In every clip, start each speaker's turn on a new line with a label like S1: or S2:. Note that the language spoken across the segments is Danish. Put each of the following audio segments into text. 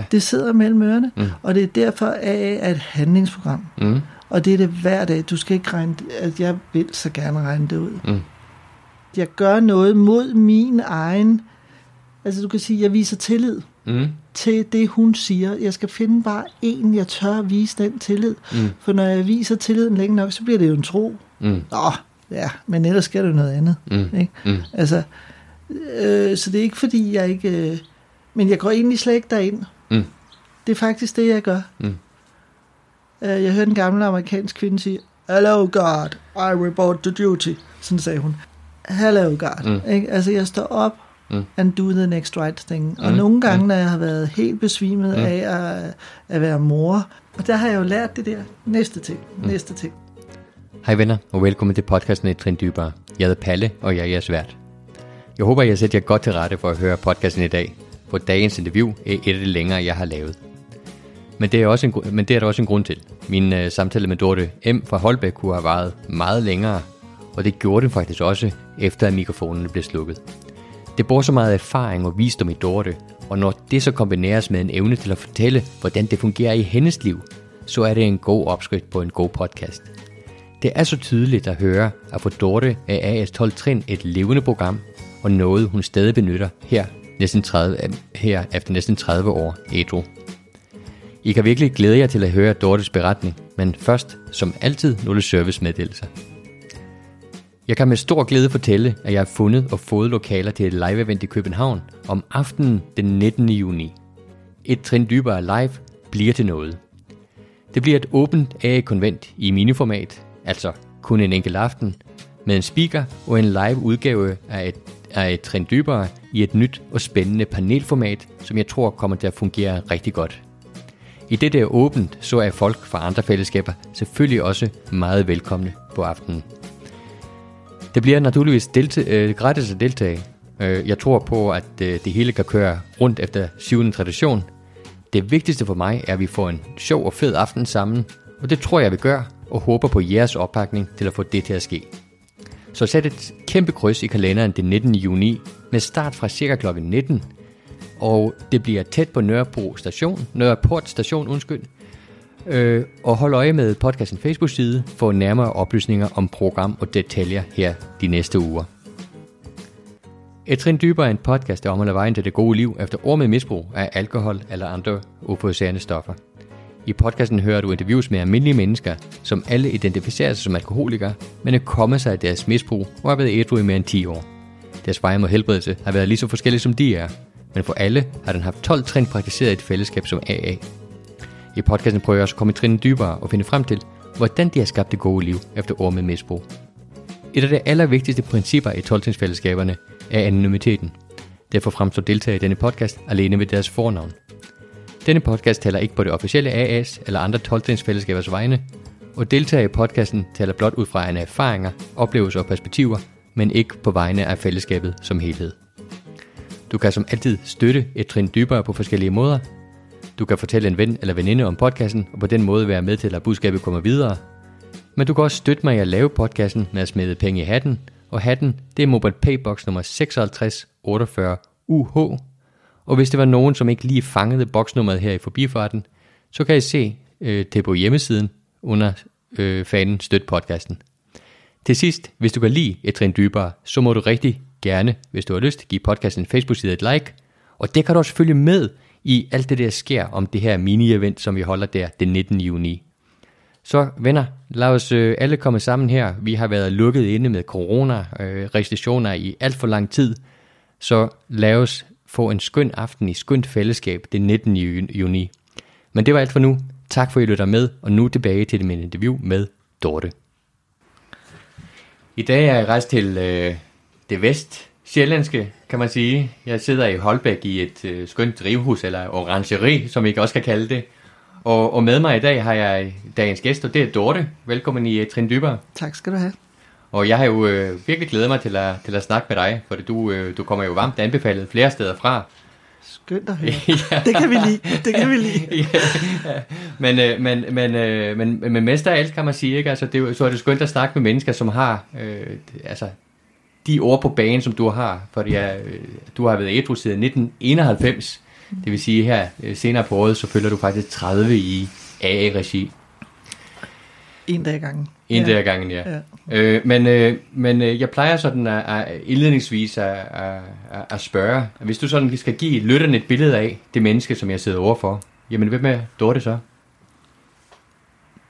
S1: Ja. Det sidder mellem ørerne, mm. og det er derfor AA er et handlingsprogram. Mm. Og det er det hver dag. Du skal ikke regne, at jeg vil så gerne regne det ud. Mm. Jeg gør noget mod min egen, altså du kan sige, jeg viser tillid mm. til det, hun siger. Jeg skal finde bare en, jeg tør at vise den tillid. Mm. For når jeg viser tilliden længe nok, så bliver det jo en tro. Mm. Nå, ja, men ellers sker det noget andet. Mm. Ikke? Mm. Altså, øh, så det er ikke fordi, jeg ikke... Øh, men jeg går egentlig slet ikke derind. Det er faktisk det, jeg gør. Mm. Øh, jeg hørte en gammel amerikansk kvinde sige, Hello God, I report to duty. Sådan sagde hun. Hello God. Mm. Ikke? Altså, jeg står op mm. and do the next right thing. Og mm. nogle gange, mm. når jeg har været helt besvimet mm. af at, at være mor, og der har jeg jo lært det der næste ting, mm. næste ting.
S2: Hej venner, og velkommen til podcasten Et Trin Dybere. Jeg hedder Palle, og jeg er jeres vært. Jeg håber, jeg sætter jer godt til rette for at høre podcasten i dag, hvor dagens interview er et af de længere, jeg har lavet. Men det er, også en, men det er der også en grund til. Min øh, samtale med Dorte M. fra Holbæk kunne have varet meget længere, og det gjorde den faktisk også, efter at mikrofonerne blev slukket. Det bor så meget erfaring og visdom i Dorte, og når det så kombineres med en evne til at fortælle, hvordan det fungerer i hendes liv, så er det en god opskrift på en god podcast. Det er så tydeligt at høre, at for Dorte er AS 12 Trin et levende program, og noget hun stadig benytter her, næsten 30, her efter næsten 30 år ædru. I kan virkelig glæde jer til at høre Dortes beretning, men først, som altid, nogle servicemeddelelser. Jeg kan med stor glæde fortælle, at jeg har fundet og fået lokaler til et live-event i København om aftenen den 19. juni. Et trin dybere live bliver til noget. Det bliver et åbent AA-konvent i miniformat, altså kun en enkelt aften, med en speaker og en live udgave af et, af et trin dybere i et nyt og spændende panelformat, som jeg tror kommer til at fungere rigtig godt. I det der åbent, så er folk fra andre fællesskaber selvfølgelig også meget velkomne på aftenen. Det bliver naturligvis delte, øh, gratis at deltage. Øh, jeg tror på, at øh, det hele kan køre rundt efter syvende tradition. Det vigtigste for mig er, at vi får en sjov og fed aften sammen, og det tror jeg, vi gør, og håber på jeres opbakning til at få det til at ske. Så sæt et kæmpe kryds i kalenderen den 19. juni med start fra cirka kl. 19 og det bliver tæt på Nørrebro station, Nørreport station, undskyld. Øh, og hold øje med podcasten Facebook-side for nærmere oplysninger om program og detaljer her de næste uger. Et trin dybere er en podcast, der omhandler vejen til det gode liv efter år med misbrug af alkohol eller andre euforiserende stoffer. I podcasten hører du interviews med almindelige mennesker, som alle identificerer sig som alkoholikere, men er kommet sig af deres misbrug og har været ædru i mere end 10 år. Deres veje mod helbredelse har været lige så forskellige som de er, men for alle har den haft 12 trin praktiseret i et fællesskab som AA. I podcasten prøver jeg også at komme i dybere og finde frem til, hvordan de har skabt det gode liv efter år med misbrug. Et af de allervigtigste principper i 12 fællesskaberne er anonymiteten. Derfor fremstår deltagere i denne podcast alene med deres fornavn. Denne podcast taler ikke på det officielle AA's eller andre 12 fællesskabers vegne, og deltagere i podcasten taler blot ud fra egne erfaringer, oplevelser og perspektiver, men ikke på vegne af fællesskabet som helhed. Du kan som altid støtte et trin dybere på forskellige måder. Du kan fortælle en ven eller veninde om podcasten, og på den måde være med til, at budskabet kommer videre. Men du kan også støtte mig i at lave podcasten med at smide penge i hatten, og hatten, det er Mobile Paybox nummer 5648 UH. Og hvis det var nogen, som ikke lige fangede boksnummeret her i forbifarten, så kan I se øh, det på hjemmesiden under øh, fanen Støt podcasten. Til sidst, hvis du kan lide et trin dybere, så må du rigtig gerne, hvis du har lyst, give podcasten en Facebook-side et like. Og det kan du også følge med i alt det, der sker om det her mini-event, som vi holder der den 19. juni. Så venner, lad os øh, alle komme sammen her. Vi har været lukket inde med corona-restriktioner øh, i alt for lang tid. Så lad os få en skøn aften i skønt fællesskab den 19. juni. Men det var alt for nu. Tak for at I lytter med, og nu tilbage til min interview med Dorte. I dag er jeg rejst til øh, det vest sjællandske, kan man sige. Jeg sidder i Holbæk i et øh, skønt drivhus, eller orangeri, som vi også kan kalde det. Og, og med mig i dag har jeg dagens gæst, og det er Dorte. Velkommen i uh, Trin Dybere.
S1: Tak skal du have.
S2: Og jeg har jo øh, virkelig glædet mig til at, til at snakke med dig, for du, øh, du kommer jo varmt anbefalet flere steder fra.
S1: Skønt at høre. ja. Det kan vi lide. Det kan vi lide.
S2: ja. men, øh, men, men, øh, men, men mest af alt kan man sige, ikke? Altså, det, så er det skønt at snakke med mennesker, som har øh, altså, de ord på banen, som du har, fordi jeg, du har været ædru siden 1991, Det vil sige her øh, senere på året, så følger du faktisk 30 i AA-regi.
S1: En dag ad gangen.
S2: En dag ad gangen, ja. ja. Øh, men øh, men øh, jeg plejer sådan at, at indledningsvis at, at, at spørge, hvis du sådan skal give lytterne et billede af det menneske, som jeg sidder overfor, jamen hvem er Dorte så?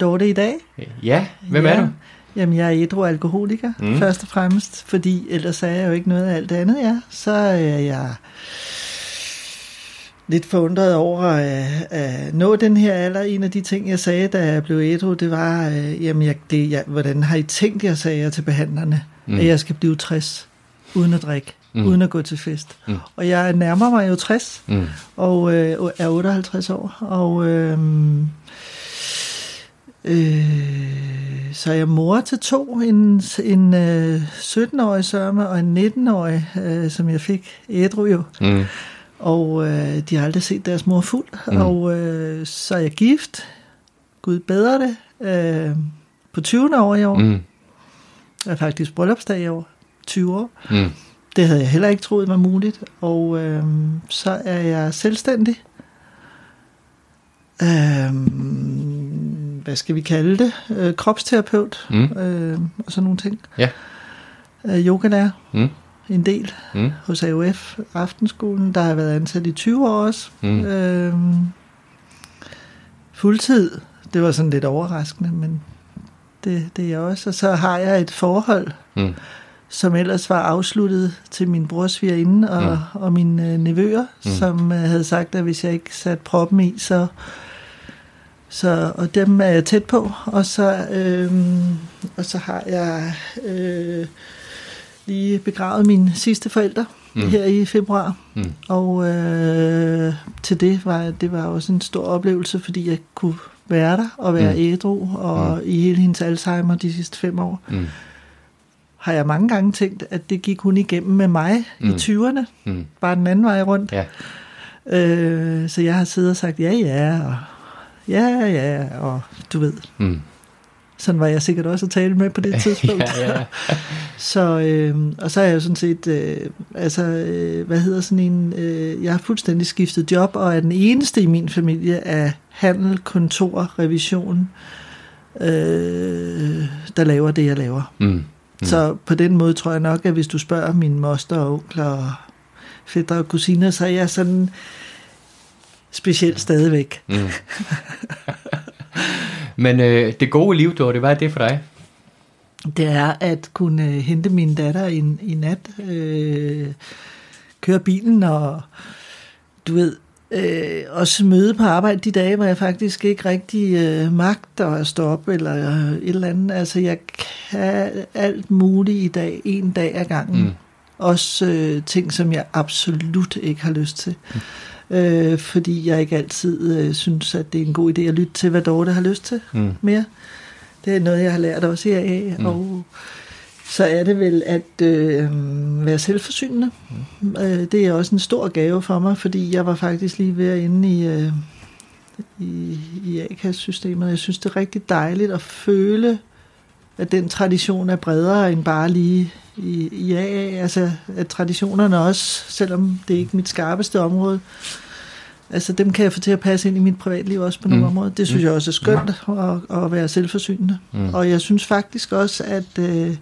S1: Dorte i dag?
S2: Ja, hvem ja. er du?
S1: Jamen, jeg er ædru alkoholiker, mm. først og fremmest, fordi ellers er jeg jo ikke noget af alt det andet, ja. Så er jeg lidt forundret over at, at nå den her alder. En af de ting, jeg sagde, da jeg blev ædru, det var, øh, jamen, jeg, det, jeg, hvordan har I tænkt jer, sagde jeg til behandlerne, mm. at jeg skal blive 60 uden at drikke, mm. uden at gå til fest. Mm. Og jeg nærmer mig jo 60, mm. og øh, er 58 år, og... Øh, Øh, så er jeg mor til to, en, en øh, 17-årig sørme og en 19-årig, øh, som jeg fik ædru jo. Mm. Og øh, de har aldrig set deres mor fuld. Mm. Og øh, så er jeg gift. Gud bedre det. Øh, på 20. år i år. Mm. Jeg er faktisk bryllupsdag i år. 20 år. Mm. Det havde jeg heller ikke troet var muligt. Og øh, så er jeg selvstændig. Øh, hvad skal vi kalde det, øh, kropsterapeut mm. øh, og sådan nogle ting. Ja. Øh, yogalærer. Mm. En del mm. hos AOF Aftenskolen. Der har været ansat i 20 år også. Mm. Øh, fuldtid. Det var sådan lidt overraskende, men det, det er jeg også. Og så har jeg et forhold, mm. som ellers var afsluttet til min brors svigerinde og, mm. og mine øh, nevøer, mm. som øh, havde sagt, at hvis jeg ikke satte proppen i, så så, og dem er jeg tæt på, og så, øh, og så har jeg øh, lige begravet mine sidste forældre mm. her i februar. Mm. Og øh, til det var det var også en stor oplevelse, fordi jeg kunne være der og være mm. ædru, og mm. i hele hendes Alzheimer de sidste fem år. Mm har jeg mange gange tænkt, at det gik hun igennem med mig mm. i 20'erne. Mm. Bare den anden vej rundt. Ja. Øh, så jeg har siddet og sagt ja, ja, og ja, ja, og du ved. Mm. Sådan var jeg sikkert også at tale med på det tidspunkt. ja, ja. så, øh, og så er jeg sådan set, øh, altså, øh, hvad hedder sådan en, øh, jeg har fuldstændig skiftet job, og er den eneste i min familie af handel, kontor, revision, øh, der laver det, jeg laver. Mm. Mm. Så på den måde tror jeg nok, at hvis du spørger min moster og onkler og fætter og kusiner, så er jeg sådan specielt stadigvæk. Mm.
S2: Men øh, det gode liv, Dorte, hvad er det for dig?
S1: Det er at kunne øh, hente min datter i, i nat, øh, køre bilen og du ved, øh, også møde på arbejde de dage, hvor jeg faktisk ikke rigtig øh, magter at stå op eller øh, et eller andet. Altså jeg kan alt muligt i dag, en dag ad gangen. Mm. Også øh, ting, som jeg absolut ikke har lyst til. Mm øh, fordi jeg ikke altid øh, synes, at det er en god idé at lytte til, hvad Dorte har lyst til mm. mere. Det er noget, jeg har lært også af, mm. og så er det vel at øh, være selvforsynende. Mm. Øh, det er også en stor gave for mig, fordi jeg var faktisk lige ved at inde i, øh, i, i A-kassesystemet. Jeg synes, det er rigtig dejligt at føle, at den tradition er bredere end bare lige i, i AA. Altså, at traditionerne også, selvom det er ikke mit skarpeste område, altså dem kan jeg få til at passe ind i mit privatliv også på nogle mm. områder. Det synes mm. jeg også er skønt at, at være selvforsynende. Mm. Og jeg synes faktisk også, at øh,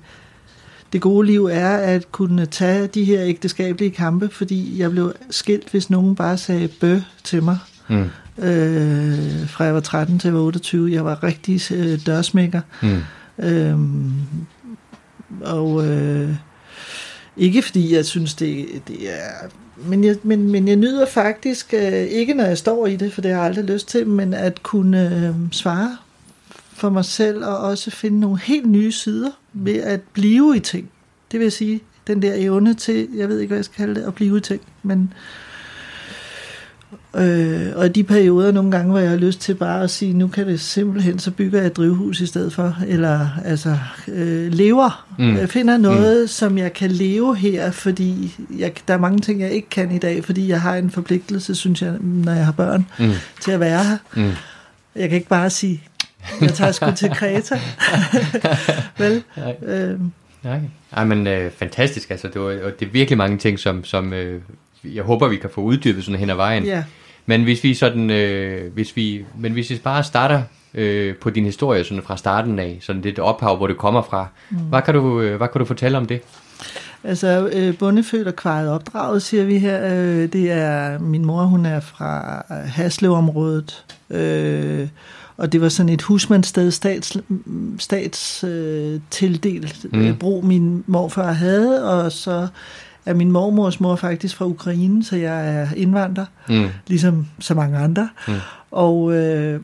S1: det gode liv er at kunne tage de her ægteskabelige kampe, fordi jeg blev skilt, hvis nogen bare sagde bø til mig. Mm. Øh, fra jeg var 13 til jeg var 28. Jeg var rigtig øh, dørsmækker. Mm. Øhm, og øh, ikke fordi jeg synes, det, det er... Men jeg, men, men jeg nyder faktisk, øh, ikke når jeg står i det, for det har jeg aldrig lyst til, men at kunne øh, svare for mig selv, og også finde nogle helt nye sider ved at blive i ting. Det vil sige, den der evne til, jeg ved ikke, hvad jeg skal kalde det, at blive i ting, men Øh, og i de perioder nogle gange, hvor jeg har lyst til bare at sige, nu kan det simpelthen, så bygger jeg et drivhus i stedet for, eller altså øh, lever. Mm. Jeg finder noget, mm. som jeg kan leve her, fordi jeg, der er mange ting, jeg ikke kan i dag, fordi jeg har en forpligtelse, synes jeg, når jeg har børn, mm. til at være her. Mm. Jeg kan ikke bare sige, jeg tager sgu til Kreta. Vel?
S2: Øh, Nej. Ej, men øh, fantastisk, altså, det, var, og det er virkelig mange ting, som, som, øh, jeg håber, vi kan få uddybet sådan hen ad vejen.
S1: Ja.
S2: Men hvis vi sådan, øh, hvis vi, men hvis vi bare starter øh, på din historie sådan fra starten af, sådan det ophav, hvor det kommer fra, mm. hvad, kan du, øh, hvad kan du fortælle om det?
S1: Altså, øh, bundefødt og kvaret opdraget, siger vi her. Øh, det er, min mor, hun er fra Haslevområdet, øh, og det var sådan et husmandssted, stats, stats øh, tildelt mm. øh, brug, min morfar havde, og så er min mormors mor faktisk fra Ukraine, så jeg er indvandrer, mm. ligesom så mange andre. Mm. Og, øh,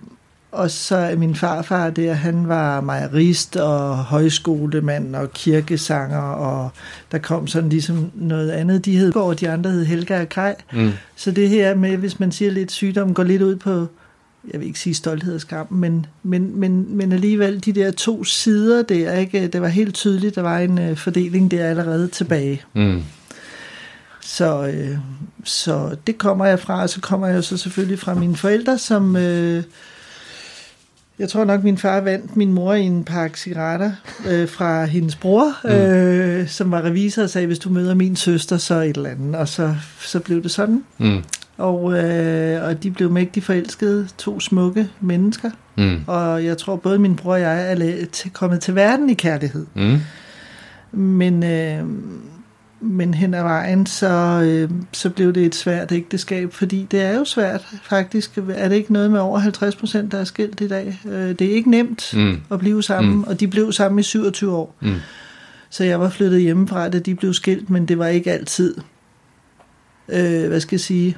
S1: og så er min farfar der, han var mejerist og højskolemand og kirkesanger, og der kom sådan ligesom noget andet. De hed og de andre hed Helga og Kai. Mm. Så det her med, hvis man siger lidt sygdom, går lidt ud på, jeg vil ikke sige stolthed og skam, men, men, men, men alligevel de der to sider der, ikke? det var helt tydeligt, der var en uh, fordeling der allerede tilbage. Mm. Så, øh, så det kommer jeg fra, og så kommer jeg så selvfølgelig fra mine forældre, som... Øh, jeg tror nok, min far vandt min mor i en pakke cigaretter øh, fra hendes bror, mm. øh, som var revisor og sagde, hvis du møder min søster, så et eller andet. Og så, så blev det sådan. Mm. Og, øh, og de blev mægtig forelskede, to smukke mennesker. Mm. Og jeg tror, både min bror og jeg er kommet til verden i kærlighed. Mm. Men... Øh, men hen ad vejen, så, øh, så blev det et svært ægteskab, fordi det er jo svært faktisk. Er det ikke noget med over 50 procent, der er skilt i dag? Øh, det er ikke nemt mm. at blive sammen, mm. og de blev sammen i 27 år. Mm. Så jeg var flyttet hjemmefra, da de blev skilt, men det var ikke altid, øh, hvad skal jeg sige...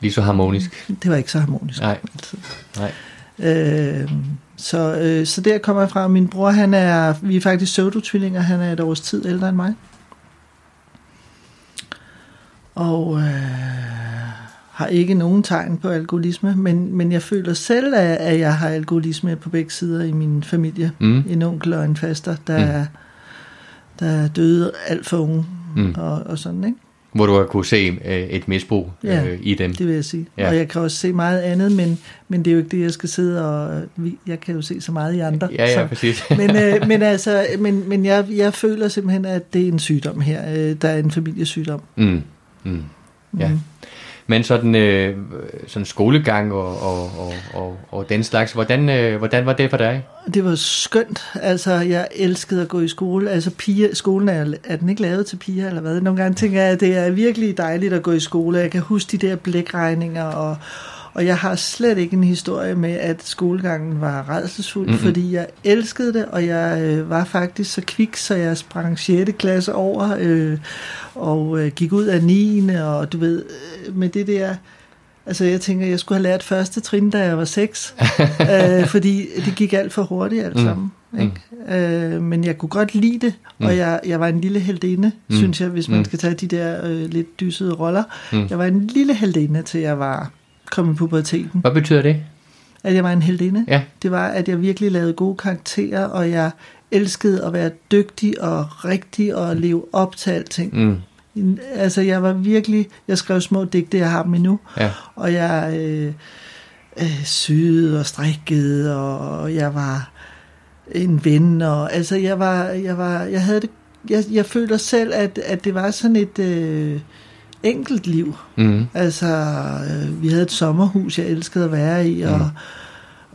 S2: Lige så harmonisk?
S1: Det var ikke så harmonisk.
S2: Nej. Altid. Nej.
S1: Øh, så, øh, så der kommer jeg fra. Min bror, han er, vi er faktisk pseudotvillinger, han er et års tid ældre end mig og øh, har ikke nogen tegn på alkoholisme, men, men jeg føler selv, at, at jeg har alkoholisme på begge sider i min familie. Mm. En onkel og en faster, der, mm. der døde alt for unge mm. og, og sådan, ikke?
S2: Hvor du har kunne se øh, et misbrug ja, øh, i dem.
S1: det vil jeg sige. Ja. Og jeg kan også se meget andet, men, men det er jo ikke det, jeg skal sidde og... Jeg kan jo se så meget i andre.
S2: Ja, ja,
S1: så.
S2: præcis.
S1: men, øh, men, altså, men, men jeg, jeg føler simpelthen, at det er en sygdom her. Øh, der er en familiesygdom. Mm.
S2: Mm. Ja. Mm. Men sådan, øh, sådan skolegang og, og, og, og, og den slags, hvordan, øh, hvordan var det for dig?
S1: Det var skønt. Altså, jeg elskede at gå i skole. Altså, piger, skolen er, er den ikke lavet til piger, eller hvad? Nogle gange tænker jeg, at det er virkelig dejligt at gå i skole. Jeg kan huske de der blækregninger og, og jeg har slet ikke en historie med, at skolegangen var redselsfuld, mm-hmm. fordi jeg elskede det, og jeg øh, var faktisk så kvik, så jeg sprang 6. klasse over, øh, og øh, gik ud af 9. og du ved, øh, med det der... Altså jeg tænker, jeg skulle have lært første trin, da jeg var 6, øh, fordi det gik alt for hurtigt alt mm. sammen. Mm. Ikke? Mm. Øh, men jeg kunne godt lide det, mm. og jeg, jeg var en lille heldinde, mm. synes jeg, hvis man mm. skal tage de der øh, lidt dysede roller. Mm. Jeg var en lille heldinde, til jeg var kom i puberteten.
S2: Hvad betyder det?
S1: At jeg var en heldinde.
S2: Ja.
S1: Det var, at jeg virkelig lavede gode karakterer, og jeg elskede at være dygtig og rigtig og leve op til alting. Mm. Altså, jeg var virkelig... Jeg skrev små digte, jeg har dem endnu. Ja. Og jeg øh, øh, syede og strikkede, og jeg var en ven. Og, altså, jeg var... Jeg, var, jeg havde det... Jeg, jeg føler selv, at, at det var sådan et... Øh, enkelt liv. Mm. Altså, øh, vi havde et sommerhus, jeg elskede at være i, og, mm.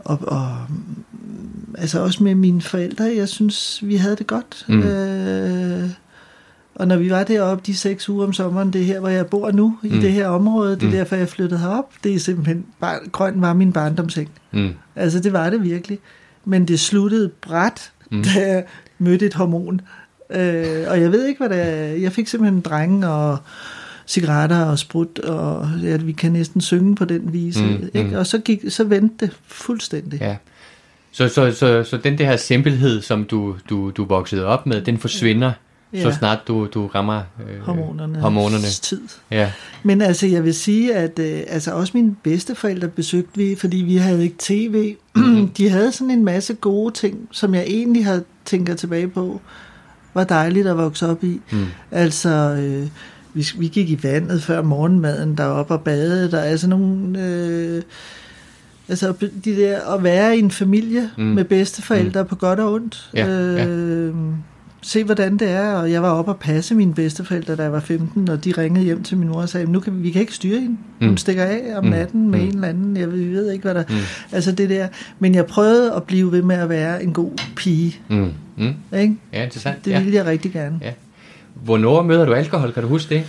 S1: og, og altså også med mine forældre, jeg synes, vi havde det godt. Mm. Øh, og når vi var deroppe de seks uger om sommeren, det er her, hvor jeg bor nu, mm. i det her område, det er mm. derfor, jeg flyttede herop, det er simpelthen, bare, grøn var min barndomseng. Mm. Altså, det var det virkelig. Men det sluttede bræt, mm. da jeg mødte et hormon. Øh, og jeg ved ikke, hvad det er. Jeg fik simpelthen en dreng, og cigaretter og sprut, og ja, vi kan næsten synge på den vis. Mm, ikke? Mm. Og så, gik, så vendte det fuldstændig.
S2: Ja. Så, så, så, så den der simpelhed, som du, du, du voksede op med, den forsvinder, ja. så snart du, du rammer
S1: øh, hormonerne.
S2: hormonerne.
S1: tid. Ja. Men altså, jeg vil sige, at øh, altså, også mine bedsteforældre besøgte vi, fordi vi havde ikke tv. Mm-hmm. De havde sådan en masse gode ting, som jeg egentlig har tænker tilbage på, var dejligt at vokse op i. Mm. Altså... Øh, vi, vi gik i vandet før morgenmaden deroppe og badede. Der er altså nogle... Øh, altså de der, at være i en familie mm. med bedsteforældre mm. på godt og ondt.
S2: Ja,
S1: øh,
S2: ja.
S1: se hvordan det er, og jeg var oppe og passe mine bedsteforældre, da jeg var 15, og de ringede hjem til min mor og sagde, nu kan vi, vi kan ikke styre hende. Hun mm. stikker af om natten mm. med mm. en eller anden, jeg ved, ved ikke, hvad der... Mm. Altså det der. Men jeg prøvede at blive ved med at være en god pige. Mm. Mm. Ikke?
S2: Ja, interessant.
S1: Det ville ja. jeg rigtig gerne. Ja.
S2: Hvornår møder du alkohol? Kan du huske det?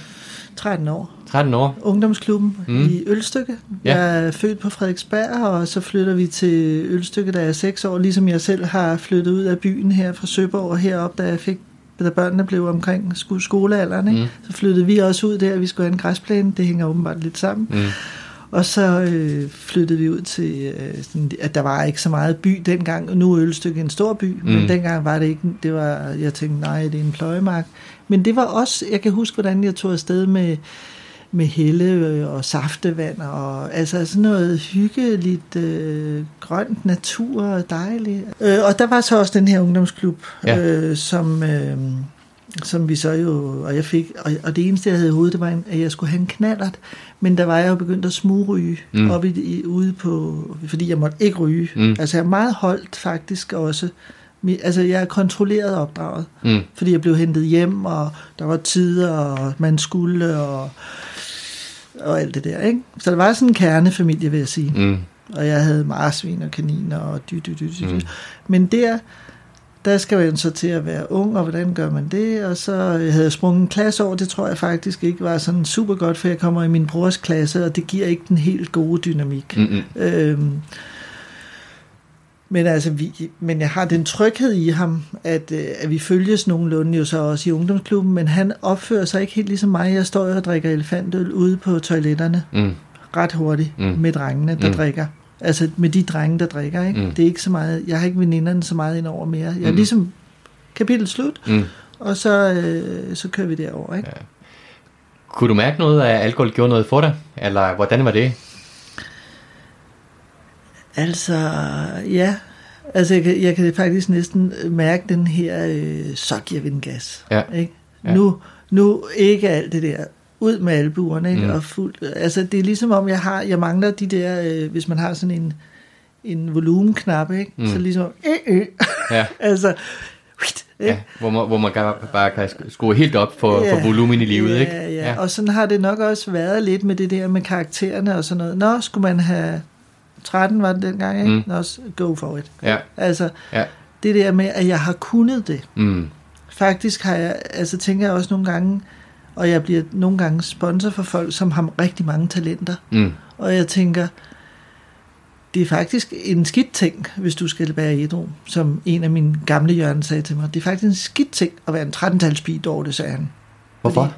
S1: 13 år.
S2: 13 år?
S1: Ungdomsklubben mm. i Ølstykke. Ja. Jeg er født på Frederiksberg, og så flytter vi til Ølstykke, da jeg er 6 år, ligesom jeg selv har flyttet ud af byen her fra Søborg og herop, da jeg fik da børnene blev omkring skolealderen, ikke? Mm. så flyttede vi også ud der, vi skulle have en græsplæne, det hænger åbenbart lidt sammen. Mm. Og så øh, flyttede vi ud til, øh, sådan, at der var ikke så meget by dengang. Nu er Ølstykke en stor by, mm. men dengang var det ikke, det var, jeg tænkte, nej, det er en pløjemark. Men det var også, jeg kan huske, hvordan jeg tog afsted med, med helle øh, og saftevand, og altså sådan noget hyggeligt, øh, grønt natur og dejligt. Øh, og der var så også den her ungdomsklub, ja. øh, som... Øh, som vi så jo, og jeg fik, og, og det eneste jeg havde i hovedet, det var, en, at jeg skulle have en knallert, men der var jeg jo begyndt at smugryge mm. op i, i, ude på, fordi jeg måtte ikke ryge. Mm. Altså jeg er meget holdt faktisk også, altså jeg er kontrolleret opdraget, mm. fordi jeg blev hentet hjem, og der var tider, og man skulle, og, og alt det der, ikke? Så det var sådan en kernefamilie, vil jeg sige. Mm. Og jeg havde marsvin og kaniner og dy, dy, dy, dy. Mm. Men der, der skal man så til at være ung, og hvordan gør man det? Og så havde jeg sprunget en klasse over, det tror jeg faktisk ikke var sådan super godt, for jeg kommer i min brors klasse, og det giver ikke den helt gode dynamik. Mm-hmm. Øhm, men altså, vi, men jeg har den tryghed i ham, at, øh, at vi følges nogenlunde jo så også i ungdomsklubben, men han opfører sig ikke helt ligesom mig. Jeg står og drikker elefantøl ude på toiletterne mm. ret hurtigt mm. med drengene, der mm. drikker. Altså med de drenge, der drikker. Ikke? Mm. Det er ikke så meget, jeg har ikke veninderne så meget ind over mere. Jeg er mm. ligesom kapitel slut, mm. og så, øh, så kører vi derover. Ikke? Ja.
S2: Kunne du mærke noget af, at alkohol gjorde noget for dig? Eller hvordan var det?
S1: Altså, ja. Altså, jeg kan, jeg kan faktisk næsten mærke den her øh, sokjervindgas. Ja. Ikke? Ja. Nu, nu ikke alt det der ud med albuerne, ikke? Mm. og fuldt, altså det er ligesom om jeg har, jeg mangler de der, øh, hvis man har sådan en, en volumenknap, ikke? Mm. så ligesom, øh, øh. Ja. altså,
S2: ikke? Ja, hvor man, hvor man bare kan skrue helt op for, ja, for volumen i livet,
S1: ja,
S2: ikke?
S1: Ja, ja, og sådan har det nok også været lidt med det der med karaktererne og sådan noget. Nå, skulle man have 13 var det dengang, ikke? Mm. Nå, go for it. Ja. Altså, ja. det der med, at jeg har kunnet det. Mm. Faktisk har jeg, altså tænker jeg også nogle gange, og jeg bliver nogle gange sponsor for folk, som har rigtig mange talenter. Mm. Og jeg tænker, det er faktisk en skidt ting, hvis du skal være ædru, som en af mine gamle hjørne sagde til mig. Det er faktisk en skidt ting at være en 13-talspige, det sagde han.
S2: Hvorfor? Fordi,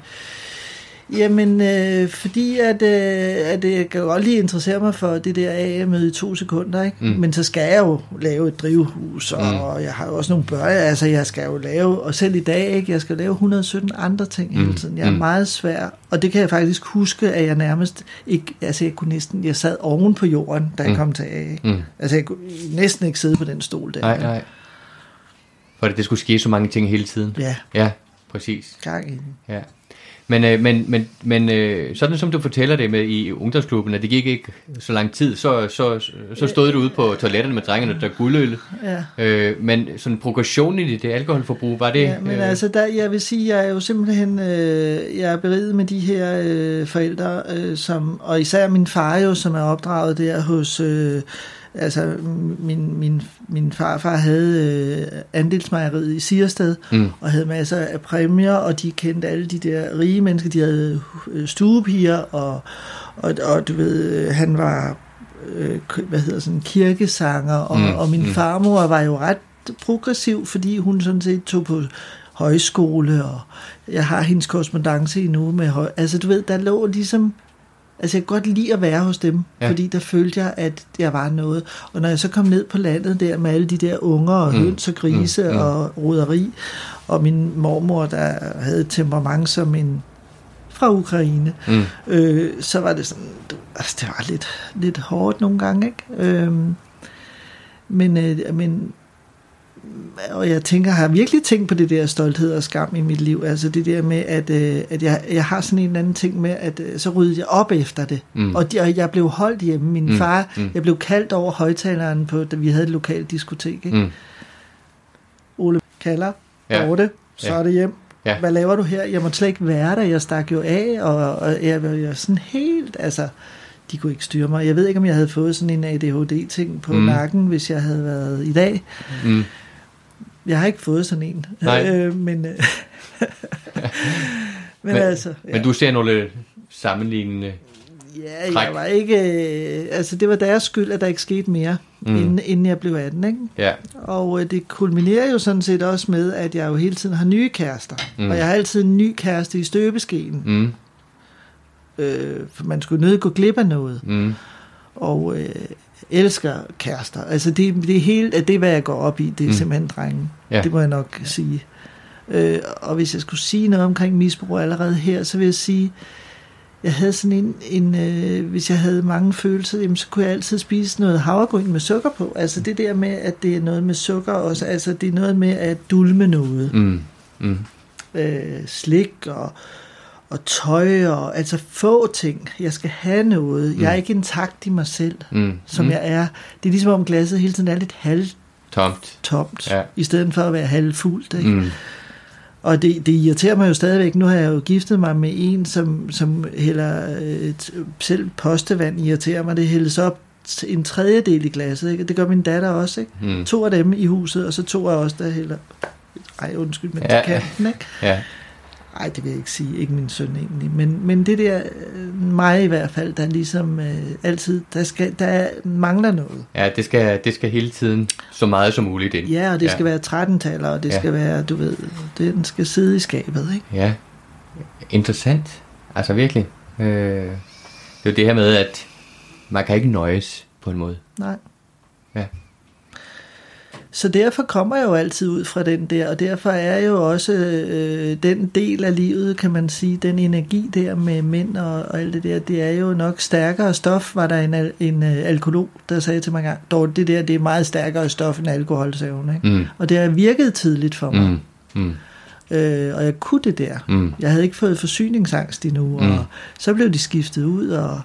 S1: Jamen, øh, fordi at, øh, at jeg kan godt lige interessere mig for det der AM i to sekunder, ikke? Mm. Men så skal jeg jo lave et drivhus, og mm. jeg har jo også nogle børn, altså jeg skal jo lave, og selv i dag, ikke? Jeg skal lave 117 andre ting mm. hele tiden. Jeg er mm. meget svær, og det kan jeg faktisk huske, at jeg nærmest ikke, altså jeg kunne næsten, jeg sad oven på jorden, da jeg mm. kom til A. Mm. Altså jeg kunne næsten ikke sidde på den stol der.
S2: Nej, nej. For det skulle ske så mange ting hele tiden.
S1: Ja.
S2: Ja, præcis.
S1: Gang i den.
S2: Ja. Men, øh, men, men, men øh, sådan som du fortæller det med i ungdomsklubben, at det gik ikke så lang tid, så, så, så stod du ude på toiletterne med drengene, der guldøl. Ja. Øh, men sådan progressionen i det alkoholforbrug, var det... Ja,
S1: men øh, altså, der, jeg vil sige, jeg er jo simpelthen øh, jeg er beriget med de her øh, forældre, øh, som, og især min far jo, som er opdraget der hos... Øh, altså min, min, min farfar havde øh, andelsmejeriet i Sirsted, mm. og havde masser af præmier, og de kendte alle de der rige mennesker, de havde øh, stuepiger, og, og, og du ved, han var øh, hvad hedder sådan, kirkesanger, og, mm. og min mm. farmor var jo ret progressiv, fordi hun sådan set tog på højskole, og jeg har hendes korrespondence endnu med høj... Altså du ved, der lå ligesom Altså jeg kan godt lide at være hos dem, ja. fordi der følte jeg, at jeg var noget. Og når jeg så kom ned på landet der med alle de der unger og mm. høns og grise mm. mm. og roderi, og min mormor, der havde temperament som en fra Ukraine, mm. øh, så var det sådan, altså det var lidt, lidt hårdt nogle gange, ikke? Øh, men, øh, men og jeg tænker, har jeg virkelig tænkt på det der stolthed og skam i mit liv. Altså det der med, at, øh, at jeg, jeg har sådan en eller anden ting med, at øh, så ryddede jeg op efter det. Mm. Og, de, og jeg blev holdt hjemme. Min mm. far, mm. jeg blev kaldt over højtaleren, på, da vi havde et lokalt diskotek. Ikke? Mm. Ole kalder, ja. Dorte, så
S2: Ja.
S1: er det hjem.
S2: Ja.
S1: Hvad laver du her? Jeg måtte slet ikke være der. Jeg stak jo af, og, og jeg var jo sådan helt, altså, de kunne ikke styre mig. Jeg ved ikke, om jeg havde fået sådan en ADHD-ting på
S2: mm.
S1: nakken, hvis jeg havde været i dag.
S2: Mm.
S1: Jeg har ikke fået sådan en.
S2: Nej.
S1: Øh, men, øh, men,
S2: Men-
S1: altså, ja.
S2: Men du ser nogle sammenlignende...
S1: ja,
S2: træk.
S1: jeg var ikke, øh, altså det var deres skyld, at der ikke skete mere,
S2: Mm.
S1: inden, inden jeg blev 18, ikke?
S2: Ja.
S1: Og øh, det kulminerer jo sådan set også med, at jeg jo hele tiden har nye kærester.
S2: Mm.
S1: Og jeg har altid en ny kæreste i støbeskeen.
S2: Mm.
S1: Øh, for man skulle nødt gå glip af noget.
S2: Mm.
S1: Og øh, elsker kærester. Altså det, det hele, det er hvad jeg går op i. Det er
S2: Mm.
S1: simpelthen drengen.
S2: Ja.
S1: Ja. Det må jeg nok sige. Øh, og hvis jeg skulle sige noget omkring misbrug allerede her, så vil jeg sige, jeg havde sådan en, en øh, hvis jeg havde mange følelser, jamen, så kunne jeg altid spise noget havregryn med sukker på. Altså det der med, at det er noget med sukker også, altså det er noget med at dulme noget.
S2: Mm. Mm.
S1: Øh, slik og, og tøj og altså få ting. Jeg skal have noget. Jeg er ikke intakt i mig selv,
S2: Mm.
S1: som
S2: mm.
S1: jeg er. Det er ligesom om glasset hele tiden er lidt halvtomt,
S2: Tomt. Ja.
S1: i stedet for at være halvfuldt. Ikke?
S2: Mm.
S1: Og det, det irriterer mig jo stadigvæk. Nu har jeg jo giftet mig med en, som, som hælder øh, t- selv postevand irriterer mig. Det hældes op en tredjedel i glasset. Ikke? Det gør min datter også. Ikke?
S2: Mm.
S1: To af dem i huset, og så to af os, der hælder... Ej, undskyld, men
S2: Ja.
S1: ja. kanten, ikke?
S2: Ja.
S1: Ej, det vil jeg ikke sige. Ikke min søn egentlig. Men, men det der, øh, mig i hvert fald, der ligesom øh, altid, der, skal, der mangler noget.
S2: Ja, det skal, det skal hele tiden så meget som muligt ind.
S1: Ja, og det
S2: Ja.
S1: skal være 13-taller, og det
S2: Ja.
S1: skal være, du ved, den skal sidde i skabet, ikke?
S2: Ja, interessant. Altså virkelig. Øh, det er jo det her med, at man kan ikke nøjes på en måde.
S1: Nej.
S2: Ja.
S1: Så derfor kommer jeg jo altid ud fra den der, og derfor er jo også øh, den del af livet, kan man sige, den energi der med mænd og, og alt det der, det er jo nok stærkere stof, var der en, en øh, alkoholog, der sagde til mig engang, dog det der, det er meget stærkere stof end alkohol, sagde hun, ikke?
S2: Mm.
S1: Og det har virket tidligt for mig,
S2: Mm. Mm.
S1: øh, og jeg kunne det der.
S2: Mm.
S1: Jeg havde ikke fået forsyningsangst endnu,
S2: Mm.
S1: og så blev de skiftet ud, og,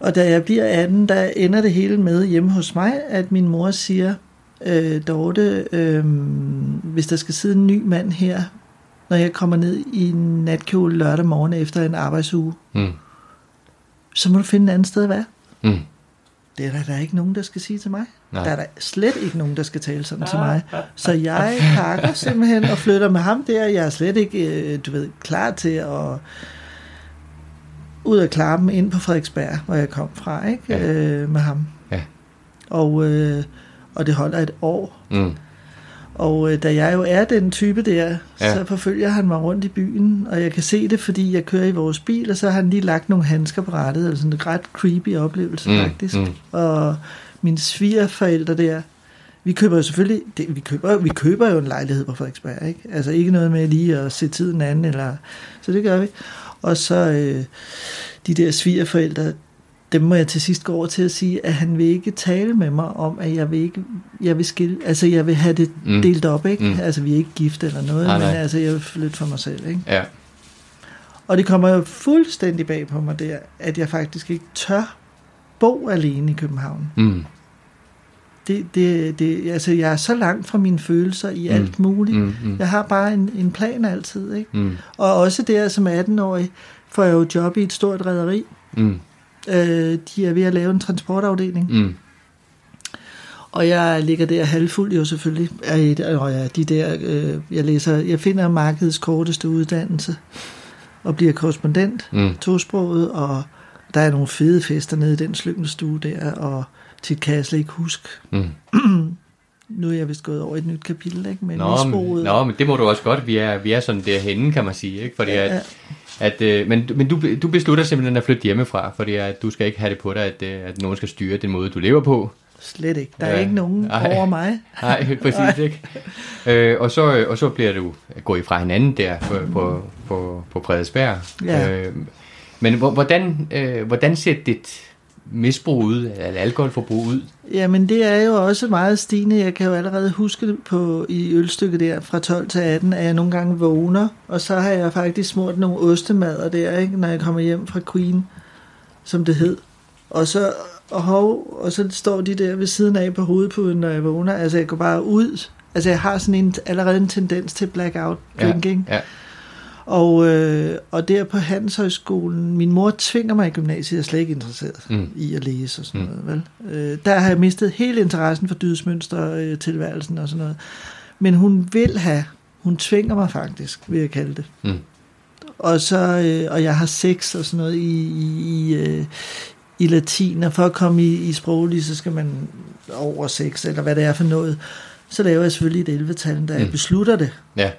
S1: og da jeg bliver 18, der ender det hele med hjemme hos mig, at min mor siger, øh, Dorte, øh, hvis der skal sidde en ny mand her, når jeg kommer ned i natkjole lørdag morgen efter en arbejdsuge,
S2: Mm.
S1: så må du finde et andet sted at være.
S2: Mm.
S1: Det er der, der er ikke nogen, der skal sige til mig.
S2: Nej.
S1: Der er der slet ikke nogen, der skal tale sådan til mig. Så jeg pakker simpelthen og flytter med ham der. Jeg er slet ikke, øh, du ved, klar til at ud og klare dem ind på Frederiksberg, hvor jeg kom fra, ikke?
S2: Ja.
S1: Øh, med ham.
S2: Ja.
S1: Og, øh, og det holder et år.
S2: Mm.
S1: Og øh, da jeg jo er den type der,
S2: Ja.
S1: så forfølger han mig rundt i byen, og jeg kan se det, fordi jeg kører i vores bil, og så har han lige lagt nogle handsker på rettet, altså sådan en ret creepy oplevelse
S2: Mm,
S1: faktisk.
S2: mm.
S1: Mm. Og mine svigerforældre der, vi køber jo selvfølgelig, det, vi, køber, vi køber jo en lejlighed på Frederiksberg, ikke? Altså ikke noget med lige at se tiden anden, eller, så det gør vi. Og så øh, de der svigerforældre, dem må jeg til sidst gå over til at sige, at han vil ikke tale med mig om, at jeg vil ikke, jeg vil skille, altså jeg vil have det
S2: Mm.
S1: delt op, ikke?
S2: Mm.
S1: Altså vi er ikke gift eller noget,
S2: nej,
S1: nej. men altså jeg vil flytte for mig selv, ikke?
S2: Ja.
S1: Og det kommer jo fuldstændig bag på mig der, at jeg faktisk ikke tør bo alene i København.
S2: Mm.
S1: Det, det, det, altså jeg er så langt fra mine følelser i
S2: Mm.
S1: alt muligt.
S2: Mm. Mm.
S1: Jeg har bare en, en plan altid, ikke?
S2: Mm.
S1: Og også der som 18-årig får jeg jo job i et stort rederi.
S2: Mm.
S1: Øh, de er ved at lave en transportafdeling.
S2: Mm.
S1: Og jeg ligger der halvfuld jo selvfølgelig. Og ja, de der, øh, jeg læser, jeg finder markedets korteste uddannelse og bliver korrespondent,
S2: Mm.
S1: tosproget, og der er nogle fede fester nede i den slyngelstue der, og tit kan jeg slet ikke huske.
S2: Mm.
S1: Nu er jeg vist gået over i et nyt kapitel, ikke? Men
S2: Nå, men,
S1: misbruget.
S2: nå, men det må du også godt. Vi er, vi er sådan derhenne, kan man sige. Ikke? Fordi
S1: Ja,
S2: at, at, øh, men men du, du beslutter simpelthen at flytte hjemmefra, fordi at du skal ikke have det på dig, at, øh, at nogen skal styre den måde, du lever på.
S1: Slet ikke. Der er
S2: Ja.
S1: ikke nogen
S2: Ej.
S1: over mig.
S2: Nej, præcis ikke. Øh, og, så, og så bliver du gået fra hinanden der på, på, på, på Frederiksberg.
S1: Ja.
S2: Øh, men hvor- hvordan, øh, hvordan ser dit misbrug ud, eller alkoholforbrug ud?
S1: Jamen det er jo også meget stigende. Jeg kan jo allerede huske det på, i ølstykket der fra 12 til 18, at jeg nogle gange vågner, og så har jeg faktisk smurt nogle ostemader der, ikke, når jeg kommer hjem fra Queen, som det hed. Og så, og, hov, og så står de der ved siden af på hovedpuden, når jeg vågner. Altså jeg går bare ud Altså jeg har sådan en, allerede en tendens til blackout drinking.
S2: Ja, ja.
S1: Og, øh, og der på Handelshøjskolen, min mor tvinger mig i gymnasiet, jeg er slet ikke interesseret mm. i at læse og sådan mm. noget. Vel? Øh, der har jeg mistet hele interessen for dydsmønster, øh, tilværelsen og sådan noget. Men hun vil have, hun tvinger mig faktisk, vil jeg kalde det. Mm. Og, så, øh, og jeg har sex og sådan noget i, i, i, øh, i latin, og for at komme i, i sproglig, så skal man over sex, eller hvad det er for noget. Så laver jeg selvfølgelig et 11-tal, da mm. jeg beslutter det. Ja.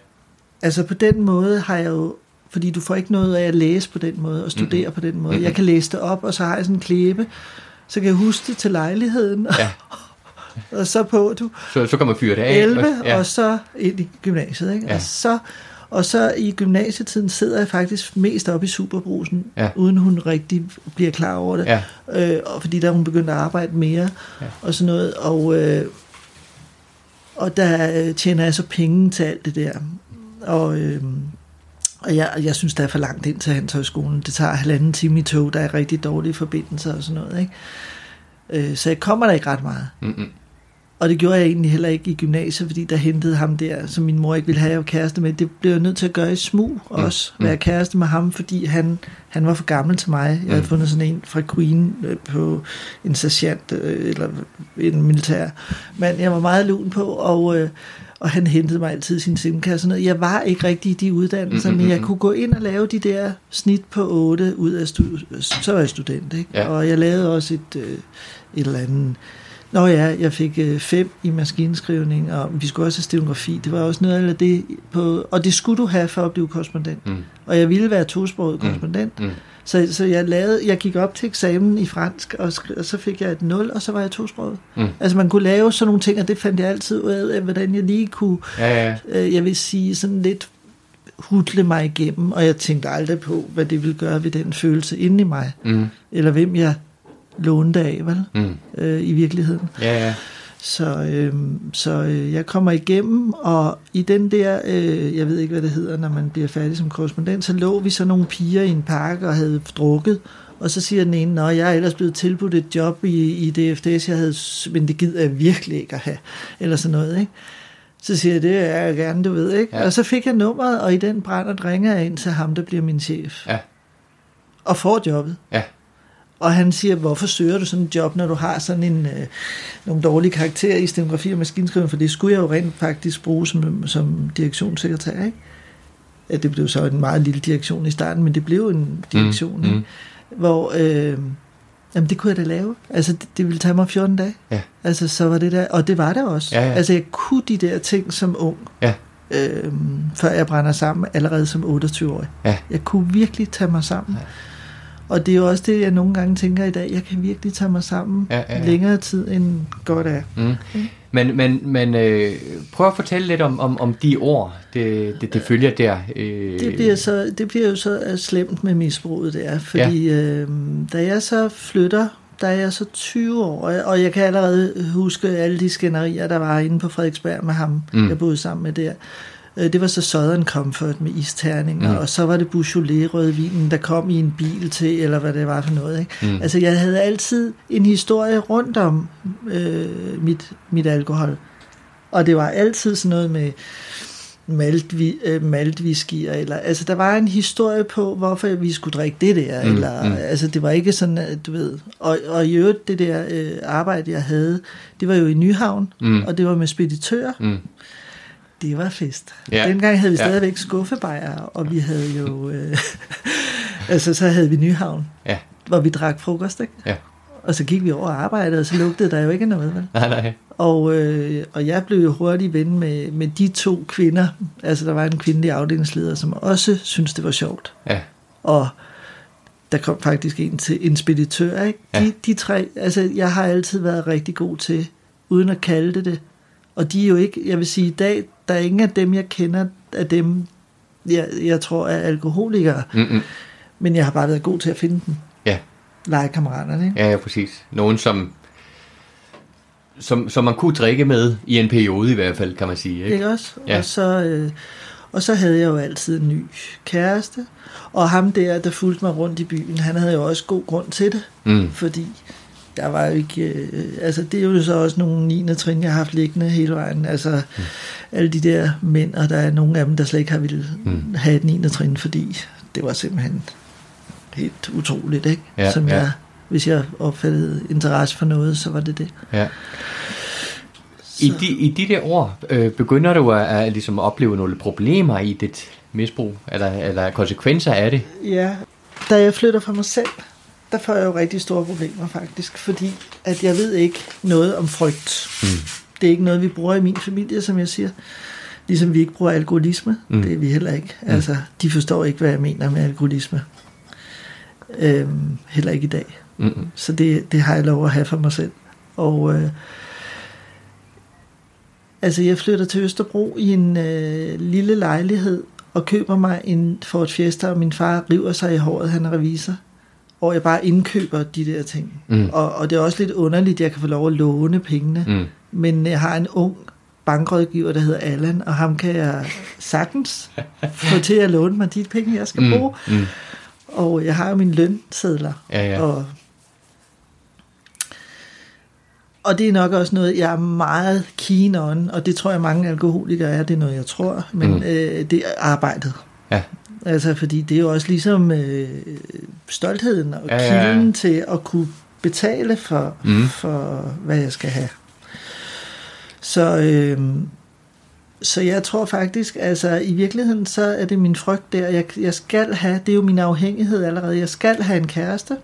S1: Altså på den måde har jeg jo, fordi du får ikke noget af at læse på den måde, og studere mm. på den måde. Mm. Jeg kan læse det op, og så har jeg sådan en klæbe, så kan jeg huske det til lejligheden, ja. og så på du.
S2: Så, så kan man fyre det af.
S1: 11, ja. og så ind i gymnasiet. Ikke? Ja. Og, så, og så i gymnasietiden sidder jeg faktisk mest op i superbrusen, ja. uden hun rigtig bliver klar over det. Ja. Øh, og fordi der hun begyndt at arbejde mere, ja. og sådan noget. Og, øh, og der øh, tjener jeg så penge til alt det der. Og, øh, og jeg, jeg synes, der er for langt ind til Handelshøjskolen. Det tager halvanden time i tog, der er rigtig dårlige forbindelser og sådan noget. Ikke? Øh, så jeg kommer der ikke ret meget. Mm-hmm. Og det gjorde jeg egentlig heller ikke i gymnasiet, fordi der hentede ham der, som min mor ikke ville have, jeg kæreste med. Det blev jeg nødt til at gøre i smug også, mm. være kæreste med ham, fordi han, han var for gammel til mig. Jeg havde mm. fundet sådan en fra Queen øh, på en sergeant, øh, eller en militær mand, jeg var meget lun på, og, øh, og han hentede mig altid sin simkasse. Noget. Jeg var ikke rigtig i de uddannelser, mm-hmm. men jeg kunne gå ind og lave de der snit på 8 ud af studiet. Så var jeg student, ikke? Ja. Og jeg lavede også et, øh, et eller andet Nå ja, jeg fik øh, fem i maskinskrivning, og vi skulle også have stenografi. Det var også noget af det på... Og det skulle du have for at blive korrespondent. Mm. Og jeg ville være tosproget mm. korrespondent. Mm. Så, så jeg, lavede, jeg gik op til eksamen i fransk, og, og så fik jeg et 0, og så var jeg tosproget. Mm. Altså man kunne lave sådan nogle ting, og det fandt jeg altid ud af, hvordan jeg lige kunne, ja, ja. Øh, jeg vil sige, sådan lidt hudle mig igennem, og jeg tænkte aldrig på, hvad det ville gøre ved den følelse inde i mig, mm. eller hvem jeg lånte af, vel? Mm. Øh, I virkeligheden.
S2: Ja, ja.
S1: Så, øh, så øh, jeg kommer igennem, og i den der, øh, jeg ved ikke, hvad det hedder, når man bliver færdig som korrespondent, så lå vi så nogle piger i en park og havde drukket, og så siger den ene, at jeg er ellers blevet tilbudt et job i, i DFDS, jeg havde, men det gider jeg virkelig ikke at have, eller sådan noget, ikke? Så siger jeg, det er jeg gerne, du ved, ikke? Ja. Og så fik jeg nummeret, og i den brænder ringer jeg ind til ham, der bliver min chef. Ja. Og får jobbet. Ja. Og han siger, hvorfor søger du sådan en job, når du har sådan en, øh, nogle dårlige karakterer i stenografi og maskinskrivning, for det skulle jeg jo rent faktisk bruge som, som direktionssekretær, ikke? Ja, det blev så en meget lille direktion i starten, men det blev en direktion, mm, mm. hvor... Øh, Jamen, det kunne jeg da lave. Altså, det, det ville tage mig 14 dage. Ja. Altså, så var det der, og det var det også. Ja, ja. Altså, jeg kunne de der ting som ung, ja. øh, før jeg brænder sammen, allerede som 28-årig. Ja. Jeg kunne virkelig tage mig sammen. Ja. Og det er jo også det, jeg nogle gange tænker i dag. Jeg kan virkelig tage mig sammen ja, ja, ja. længere tid, end godt er. Mm.
S2: Mm. Men, men, men øh, prøv at fortælle lidt om, om, om de ord, det, det, det følger der.
S1: Øh. Det, bliver så, det bliver jo så slemt med misbruget, det er. Fordi ja. øh, da jeg så flytter der er jeg så 20 år, og jeg kan allerede huske alle de skænderier, der var inde på Frederiksberg med ham, mm. jeg boede sammen med der. Øh, det var så Southern Comfort med isterninger, mm. og så var det Beaujolais rødvinen, der kom i en bil til, eller hvad det var for noget. Ikke? Mm. Altså jeg havde altid en historie rundt om øh, mit, mit alkohol, og det var altid sådan noget med maltvi, øh, maltviskier, eller, altså der var en historie på, hvorfor vi skulle drikke det der, mm, eller, mm. altså det var ikke sådan, at du ved, og, og i øvrigt det der øh, arbejde, jeg havde, det var jo i Nyhavn, mm. og det var med speditør, mm det var fest. Ja. Dengang havde vi stadigvæk ja. skuffebajer, og vi havde jo... Øh, altså, så havde vi Nyhavn, ja. hvor vi drak frokost, ikke? Ja. Og så gik vi over og arbejdede, og så lugtede der jo ikke noget, vel?
S2: Nej, nej.
S1: Og, øh, og jeg blev jo hurtigt ven med, med de to kvinder. Altså, der var en kvindelig afdelingsleder, som også syntes, det var sjovt. Ja. Og der kom faktisk en til en speditør, ikke? De, ja. de tre, altså, jeg har altid været rigtig god til, uden at kalde det det, og de er jo ikke, jeg vil sige, i dag, der er ingen af dem, jeg kender, af dem, jeg, jeg tror er alkoholikere. Mm-mm. Men jeg har bare været god til at finde dem. Ja. Legekammeraterne, ikke?
S2: Ja, ja, præcis. Nogen, som, som, som man kunne drikke med i en periode i hvert fald, kan man sige. Ikke,
S1: ikke også? Ja. Og, så, øh, og så havde jeg jo altid en ny kæreste. Og ham der, der fulgte mig rundt i byen, han havde jo også god grund til det. Mm. Fordi jeg var jo ikke, øh, altså det er jo så også nogle 9. trin, jeg har haft liggende hele vejen, altså mm. alle de der mænd, og der er nogle af dem, der slet ikke har ville mm. have et 9. trin, fordi det var simpelthen helt utroligt, ikke?
S2: Ja,
S1: Som
S2: ja.
S1: jeg, hvis jeg opfattede interesse for noget, så var det det.
S2: Ja. I de, I de der år, øh, begynder du at, at ligesom opleve nogle problemer i dit misbrug, eller, eller konsekvenser af det?
S1: Ja, da jeg flytter fra mig selv, der får jeg jo rigtig store problemer faktisk, fordi at jeg ved ikke noget om frygt. Mm. Det er ikke noget, vi bruger i min familie, som jeg siger. Ligesom vi ikke bruger alkoholisme, mm. det er vi heller ikke. Mm. Altså, de forstår ikke, hvad jeg mener med alkoholisme. Øhm, heller ikke i dag.
S2: Mm-hmm.
S1: Så det, det har jeg lov at have for mig selv. Og øh, altså, jeg flytter til Østerbro i en øh, lille lejlighed og køber mig en Ford Fiesta, og min far river sig i håret, han er revisor. Og jeg bare indkøber de der ting.
S2: Mm.
S1: Og, og det er også lidt underligt, at jeg kan få lov at låne pengene.
S2: Mm.
S1: Men jeg har en ung bankrådgiver, der hedder Allan, og ham kan jeg sagtens få til at låne mig de penge, jeg skal
S2: Mm.
S1: bruge.
S2: Mm.
S1: Og jeg har jo mine lønsedler.
S2: Ja, ja.
S1: Og, og det er nok også noget, jeg er meget keen on, og det tror jeg mange alkoholikere er, det er noget, jeg tror, men
S2: mm.
S1: øh, det er arbejdet.
S2: Ja.
S1: Altså, fordi det er jo også ligesom øh, stoltheden og
S2: Ja,
S1: ja, kilden til at kunne betale for,
S2: Mm.
S1: for hvad jeg skal have. Så, øh, så jeg tror faktisk, altså i virkeligheden, så er det min frygt der. Jeg, jeg skal have, det er jo min afhængighed allerede, jeg skal have en kæreste.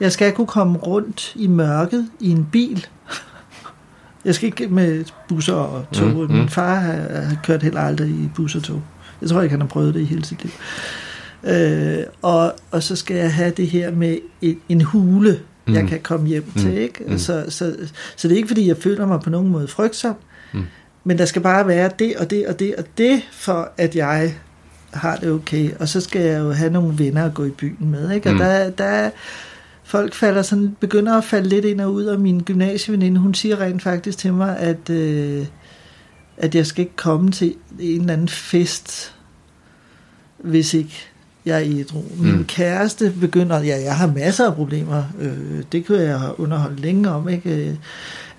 S1: Jeg skal kunne komme rundt i mørket i en bil. Jeg skal ikke med busser og tog.
S2: Mm,
S1: Mm,
S2: mm.
S1: Min far har, har kørt heller aldrig i bus og tog. Jeg tror ikke, han har prøvet det i hele sit liv. Øh, og, og så skal jeg have det her med en, en hule, mm. jeg kan komme hjem
S2: Mm,
S1: til. Ikke?
S2: mm.
S1: Så, så, så det er ikke, fordi jeg føler mig på nogen måde frygtsom,
S2: Mm.
S1: men der skal bare være det og det og det og det, for at jeg har det okay. Og så skal jeg jo have nogle venner at gå i byen med. Ikke? Og
S2: Mm.
S1: der, der folk falder sådan, begynder at falde lidt ind og ud, og min gymnasieveninde, hun siger rent faktisk til mig, at, øh, at jeg skal ikke komme til en eller anden fest, hvis ikke jeg er ædru. Min
S2: Mm.
S1: kæreste begynder, ja, jeg har masser af problemer, øh, det kunne jeg underholde længe om, ikke?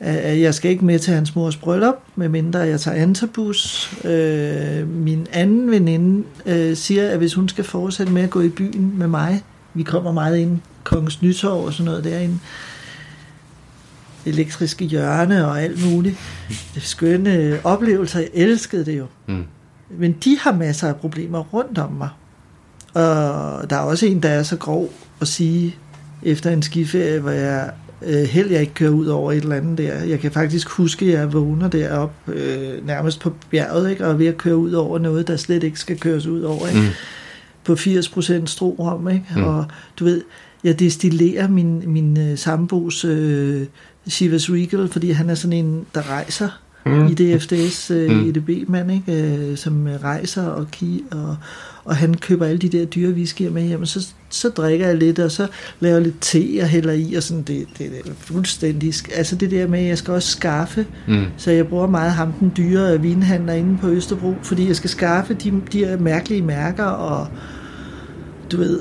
S1: Øh, jeg skal ikke med til hans mors bryllup, medmindre jeg tager antabus. Øh, min anden veninde øh, siger, at hvis hun skal fortsætte med at gå i byen med mig, vi kommer meget ind Kongens Nytorv og sådan noget derinde, elektriske hjørne og alt muligt. Det skønne oplevelser, jeg elskede det jo.
S2: Mm.
S1: Men de har masser af problemer rundt om mig. Og der er også en, der er så grov at sige, efter en skiferie, hvor jeg øh, held jeg ikke kører ud over et eller andet der. Jeg kan faktisk huske, at jeg vågner deroppe øh, nærmest på bjerget, ikke? og er ved at køre ud over noget, der slet ikke skal køres ud over. Ikke?
S2: Mm.
S1: På 80% stroom, ikke?
S2: Mm.
S1: Mm. Og du ved, jeg destillerer min, min øh, sambos øh, Chivas Regal, fordi han er sådan en, der rejser
S2: Mm.
S1: i DFDS øh,
S2: Mm.
S1: EDB-mand, ikke? Øh, som rejser og ki og, og han køber alle de der dyre whiskyer med hjem, så, så drikker jeg lidt, og så laver jeg lidt te og hælder i, og sådan, det, det, det er fuldstændig, altså det der med, at jeg skal også skaffe,
S2: Mm.
S1: så jeg bruger meget ham den dyre vinhandler inde på Østerbro, fordi jeg skal skaffe de, de her mærkelige mærker, og du ved,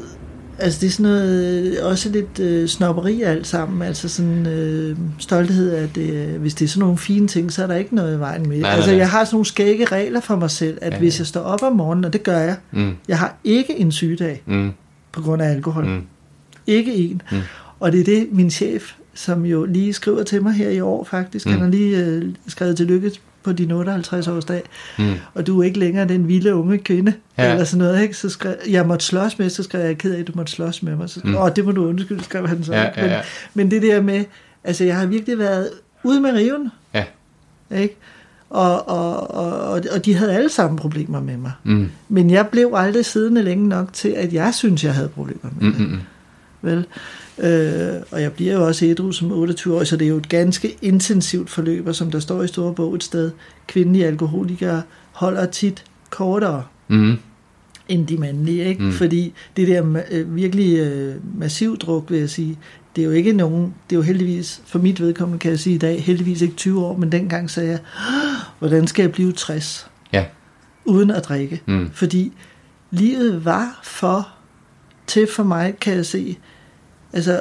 S1: altså det er sådan noget, øh, også lidt øh, snopperi alt sammen, altså sådan øh, stolthed, at øh, hvis det er sådan nogle fine ting, så er der ikke noget i vejen med.
S2: Nej, nej,
S1: altså
S2: nej.
S1: jeg har sådan nogle skægge regler for mig selv, at
S2: Ja,
S1: hvis jeg står op om morgenen, og det gør jeg,
S2: Mm.
S1: jeg har ikke en sygedag
S2: Mm.
S1: på grund af alkohol.
S2: Mm.
S1: Ikke en.
S2: Mm.
S1: Og det er det, min chef, som jo lige skriver til mig her i år faktisk,
S2: Mm.
S1: han har lige øh, skrevet tillykke på din 58 års dag,
S2: Mm.
S1: og du er ikke længere den vilde unge kvinde,
S2: Ja.
S1: eller sådan noget, ikke? Så skrev, jeg måtte slås med, så skrev jeg, ked af, at du måtte slås med mig. Så,
S2: Mm.
S1: mm. Åh, det må du undskylde, skrev han så.
S2: Ja,
S1: ikke?
S2: ja, ja.
S1: Men, men det der med, altså jeg har virkelig været ude med riven,
S2: Ja.
S1: ikke? Og, og, og, og, de havde alle sammen problemer med mig.
S2: Mm.
S1: Men jeg blev aldrig siddende længe nok til, at jeg synes, jeg havde problemer med
S2: Mm.
S1: det.
S2: Mm.
S1: Vel? Øh, og jeg bliver jo også ædru som 28 år, så det er jo et ganske intensivt forløb, og som der står i store bog et sted, kvindelige alkoholikere holder tit kortere
S2: Mm.
S1: end de mandlige, ikke?
S2: Mm.
S1: Fordi det der øh, virkelig øh, massiv druk, vil jeg sige, det er jo ikke nogen, det er jo heldigvis, for mit vedkommende kan jeg sige i dag, heldigvis ikke 20 år, men dengang sagde jeg, "Åh, hvordan skal jeg blive 60?
S2: Ja.
S1: Uden at drikke.
S2: Mm.
S1: Fordi livet var for til for mig, kan jeg se. Altså,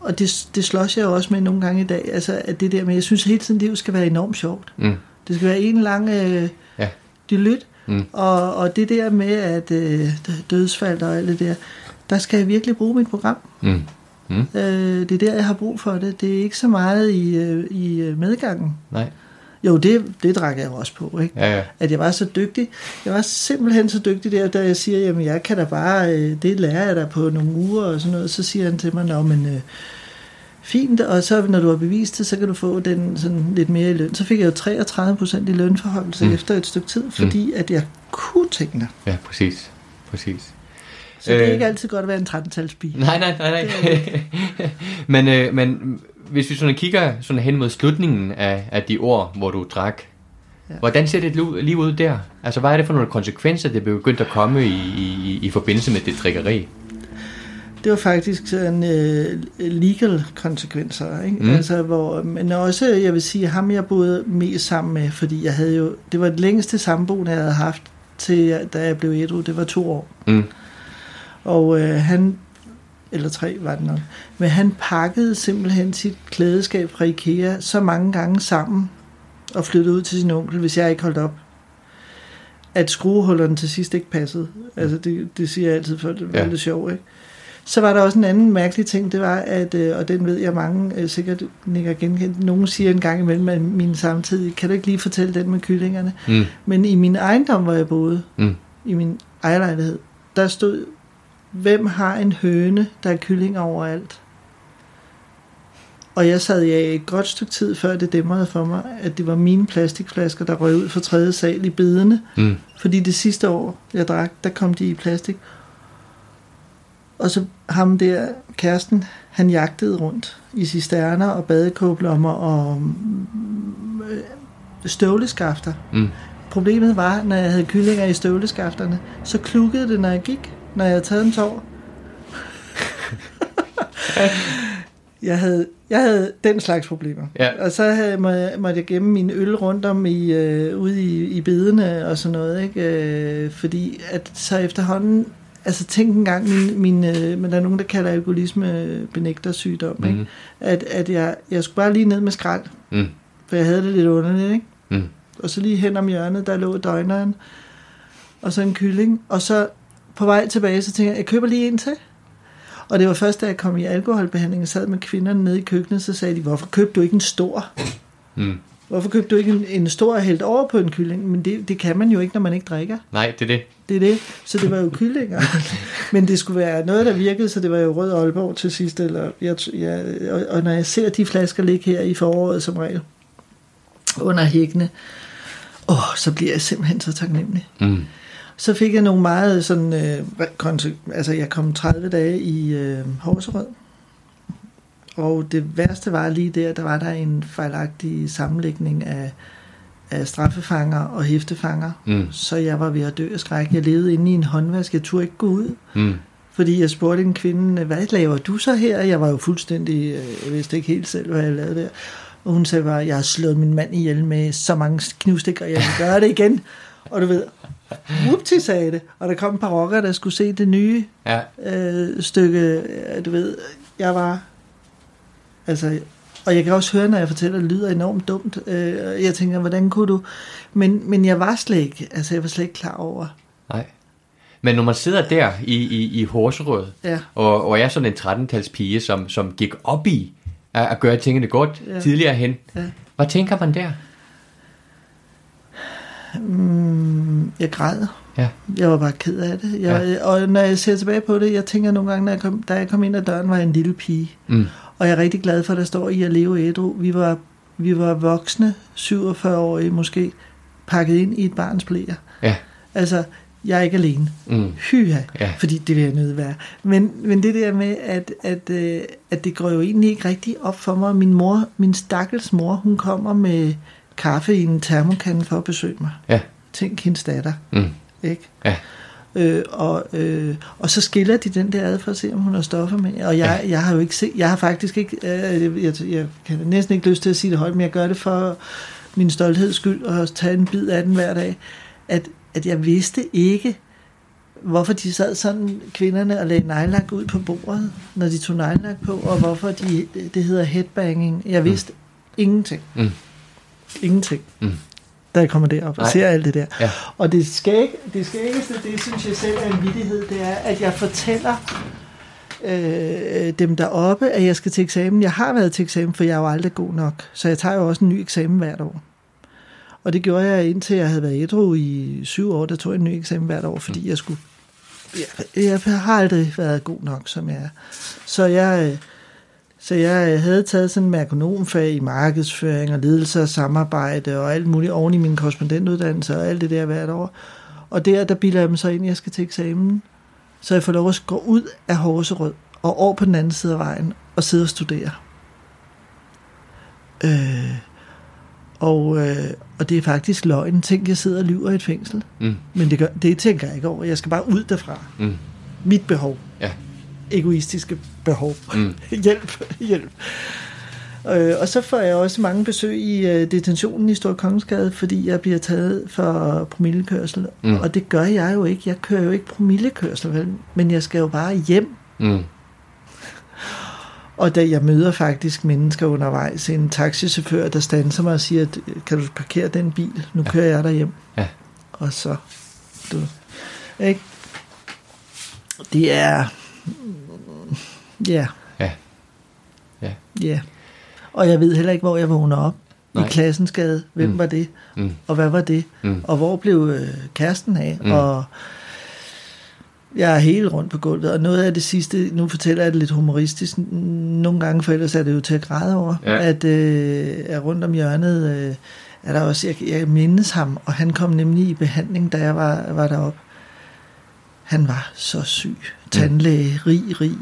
S1: og det, det slås jeg jo også med nogle gange i dag, altså at det der med, jeg synes hele tiden, livet skal være enormt sjovt.
S2: Mm.
S1: Det skal være en lang øh,
S2: Ja.
S1: dylyt,
S2: Mm.
S1: og, og det der med, at øh, dødsfald og alt det der, der skal jeg virkelig bruge mit program.
S2: Mm. Mm.
S1: Øh, det er der, jeg har brug for det. Det er ikke så meget i, øh, i øh, medgangen.
S2: Nej.
S1: Jo, det, det drak jeg jo også på, ikke?
S2: Ja, ja.
S1: At jeg var så dygtig. Jeg var simpelthen så dygtig der, da jeg siger, jamen jeg kan da bare, øh, det lærer jeg da på nogle uger og sådan noget. Så siger han til mig, nå, men øh, fint, og så når du har bevist det, så kan du få den sådan lidt mere i løn. Så fik jeg jo 33 procent i lønforholdelse
S2: Mm.
S1: mm. efter et stykke tid, fordi at jeg kunne tingene.
S2: Ja, præcis. Præcis.
S1: Så det er
S2: Øh.
S1: ikke altid godt at være en 13-talspige.
S2: Nej, nej, nej, nej. men, øh, men hvis vi sådan kigger sådan hen mod slutningen af, af de år, hvor du drak, ja. Hvordan ser det liv, ud der? Altså, hvad er det for nogle konsekvenser, det begyndte at komme i, i, i forbindelse med det drikkeri?
S1: Det var faktisk sådan øh, legal konsekvenser, ikke?
S2: Mm.
S1: Altså, hvor, men også, jeg vil sige, ham jeg boede mest sammen med, fordi jeg havde jo, det var det længste samboende, jeg havde haft, til da jeg blev ædru, det var to år.
S2: Mm.
S1: Og øh, han, eller tre var det nok, men han pakkede simpelthen sit klædeskab fra Ikea så mange gange sammen, og flyttede ud til sin onkel, hvis jeg ikke holdt op. At skruehullerne til sidst ikke passede. Altså det, det siger jeg altid, for det var
S2: Ja.
S1: lidt sjovt, ikke? Så var der også en anden mærkelig ting, det var, at, øh, og den ved jeg mange øh, sikkert nikker genkendt, nogen siger en gang imellem, at min samtidig, kan du ikke lige fortælle den med kyllingerne?
S2: Mm.
S1: Men i min ejendom, hvor jeg boede,
S2: Mm.
S1: i min ejerlejlighed, der stod, hvem har en høne, der er kyllinger overalt? Og jeg sad ja, et godt stykke tid, før det dæmrede for mig, at det var mine plastikflasker, der røg ud fra tredje sal i bedene.
S2: Mm.
S1: Fordi det sidste år, jeg drak, der kom de i plastik. Og så ham der, kæresten, han jagtede rundt i cisterner og badekåblommer og øh, støvleskafter.
S2: Mm.
S1: Problemet var, når jeg havde kyllinger i støvleskafterne, så klukkede det, når jeg gik, når jeg havde taget en tår. jeg, havde, jeg havde den slags problemer.
S2: Ja.
S1: Og så havde, må jeg, måtte jeg gemme min øl rundt om i, øh, ude i, i bedene og sådan noget. Ikke? Øh, fordi at så efterhånden, altså tænk engang, min, min, øh, men der er nogen, der kalder alkoholisme benægtersygdom, mm. ikke?
S2: Mm.
S1: At, at jeg, jeg skulle bare lige ned med skrald,
S2: Mm.
S1: for jeg havde det lidt underligt, ikke?
S2: Mm.
S1: og så lige hen om hjørnet, der lå døgneren, og så en kylling, og så på vej tilbage, så tænkte jeg, jeg køber lige en til. Og det var først, da jeg kom i alkoholbehandling og sad med kvinderne nede i køkkenet, så sagde de, hvorfor købte du ikke en stor?
S2: Mm.
S1: Hvorfor købte du ikke en, en stor hældt over på en kylling? Men det, det kan man jo ikke, når man ikke drikker.
S2: Nej, det er det.
S1: Det er det. Så det var jo kyllinger. Men det skulle være noget, der virkede, så det var jo Rød Aalborg til sidst. Eller, jeg, jeg, og, og når jeg ser de flasker ligge her i foråret som regel, under hækkene, åh, så bliver jeg simpelthen så taknemmelig.
S2: Mm.
S1: Så fik jeg nogle meget sådan, øh, altså jeg kom 30 dage i øh, Horserød, og det værste var lige der, der var der en fejlagtig sammenlægning af, af straffefanger og hæftefanger,
S2: Mm.
S1: så jeg var ved at dø af skræk. Jeg levede inde i en håndvask, jeg turde ikke gå ud,
S2: Mm.
S1: fordi jeg spurgte en kvinde, hvad laver du så her? Jeg var jo fuldstændig, øh, jeg vidste ikke helt selv, hvad jeg lavede der. Og hun sagde bare, jeg har slået min mand ihjel med så mange knivstik, og jeg vil gøre det igen. Og du ved, whoopty sagde det. Og der kom et par rockere, der skulle se det nye
S2: Ja.
S1: øh, stykke, øh, du ved, jeg var, altså, og jeg kan også høre, når jeg fortæller, at det lyder enormt dumt. Øh, jeg tænker, hvordan kunne du? Men, men jeg var slet ikke, altså jeg var slet ikke klar over.
S2: Nej. Men når man sidder der i, i, i Horserød,
S1: Ja.
S2: og, og er sådan en 13-tals pige, som, som gik op i at, at gøre tingene godt. Ja. tidligere hen,
S1: Ja.
S2: hvad tænker man der?
S1: Mm, jeg græd.
S2: Ja.
S1: Jeg var bare ked af det. Jeg, ja. Og når jeg ser tilbage på det, jeg tænker nogle gange, når jeg kom, da jeg kom ind ad døren, var jeg en lille pige.
S2: Mm.
S1: Og jeg er rigtig glad for, at der står i at leve ædru. Vi var, vi var voksne, 47-årige måske, pakket ind i et barns blæer.
S2: Ja.
S1: Altså, jeg er ikke alene.
S2: Mm.
S1: Hyha,
S2: Ja.
S1: fordi det vil jeg nødt være. Men, men det der med, at, at, øh, at det går jo egentlig ikke rigtig op for mig. Min mor, min stakkels mor, hun kommer med kaffe i en termokande for at besøge mig.
S2: Ja.
S1: Tænk hendes datter,
S2: Mm.
S1: ikke?
S2: Ja.
S1: Øh, og, øh, og så skiller de den der ad for at se, om hun har stoffer med. Og jeg, ja. jeg har jo ikke set, jeg har faktisk ikke, øh, jeg, jeg kan næsten ikke lyst til at sige det højt, men jeg gør det for min stoltheds skyld og tage en bid af den hver dag, at, at jeg vidste ikke, hvorfor de sad sådan, kvinderne, og lagde nejlak ud på bordet, når de tog nejlak på, og hvorfor de, det hedder headbanging. Jeg vidste mm. ingenting. Mm. Ingenting. Mm. Da jeg kommer derop og Nej. ser alt det der. Ja. Og det, skæg, det skæggeste, det synes jeg selv er en vidighed, det er, at jeg fortæller øh, dem deroppe, at jeg skal til eksamen. Jeg har været til eksamen, for jeg er jo aldrig god nok. Så jeg tager jo også en ny eksamen hvert år. Og det gjorde jeg indtil jeg havde været ædru i syv år. Der tog jeg en ny eksamen hvert år, fordi jeg skulle... Jeg, jeg har aldrig været god nok, som jeg er. Så jeg, så jeg havde taget sådan en merkonomfag i markedsføring og ledelse og samarbejde og alt muligt oven i min korrespondentuddannelse og alt det der hvert år. Og der, der bilder jeg dem så ind, at jeg skal til eksamen. Så jeg får lov at gå ud af Horserød og over på den anden side af vejen og sidde og studere. Øh, og, øh, og det er faktisk løgn. Tænk, jeg sidder og lyver i et fængsel. Mm. Men det, gør, det tænker jeg ikke over. Jeg skal bare ud derfra. Mm. Mit behov. Ja. Egoistiske behov. Mm. hjælp, hjælp. Øh, og så får jeg også mange besøg i øh, detentionen i Stor Kongensgade, fordi jeg bliver taget for promillekørsel. Mm. Og det gør jeg jo ikke. Jeg kører jo ikke promillekørsel, vel? men jeg skal jo bare hjem. Mm. Og da jeg møder faktisk mennesker undervejs, en taxichauffør, der standser mig og siger, kan du parkere den bil? Nu ja. kører jeg der hjem. Ja. Og så, du, ikke? Det er, ja. Ja. Ja. Ja. Og jeg ved heller ikke, hvor jeg vågner op. Nej. I klassens gade. Hvem mm. var det? Mm. Og hvad var det? Mm. Og hvor blev øh, kæresten af? Mm. Og jeg er helt rundt på gulvet, og noget af det sidste, nu fortæller jeg det lidt humoristisk, nogle gange for ellers er det jo til at græde over, ja. at øh, er rundt om hjørnet øh, er der også, jeg, jeg mindes ham, og han kom nemlig i behandling, da jeg var, var deroppe. Han var så syg. Tandlæge, rig, rig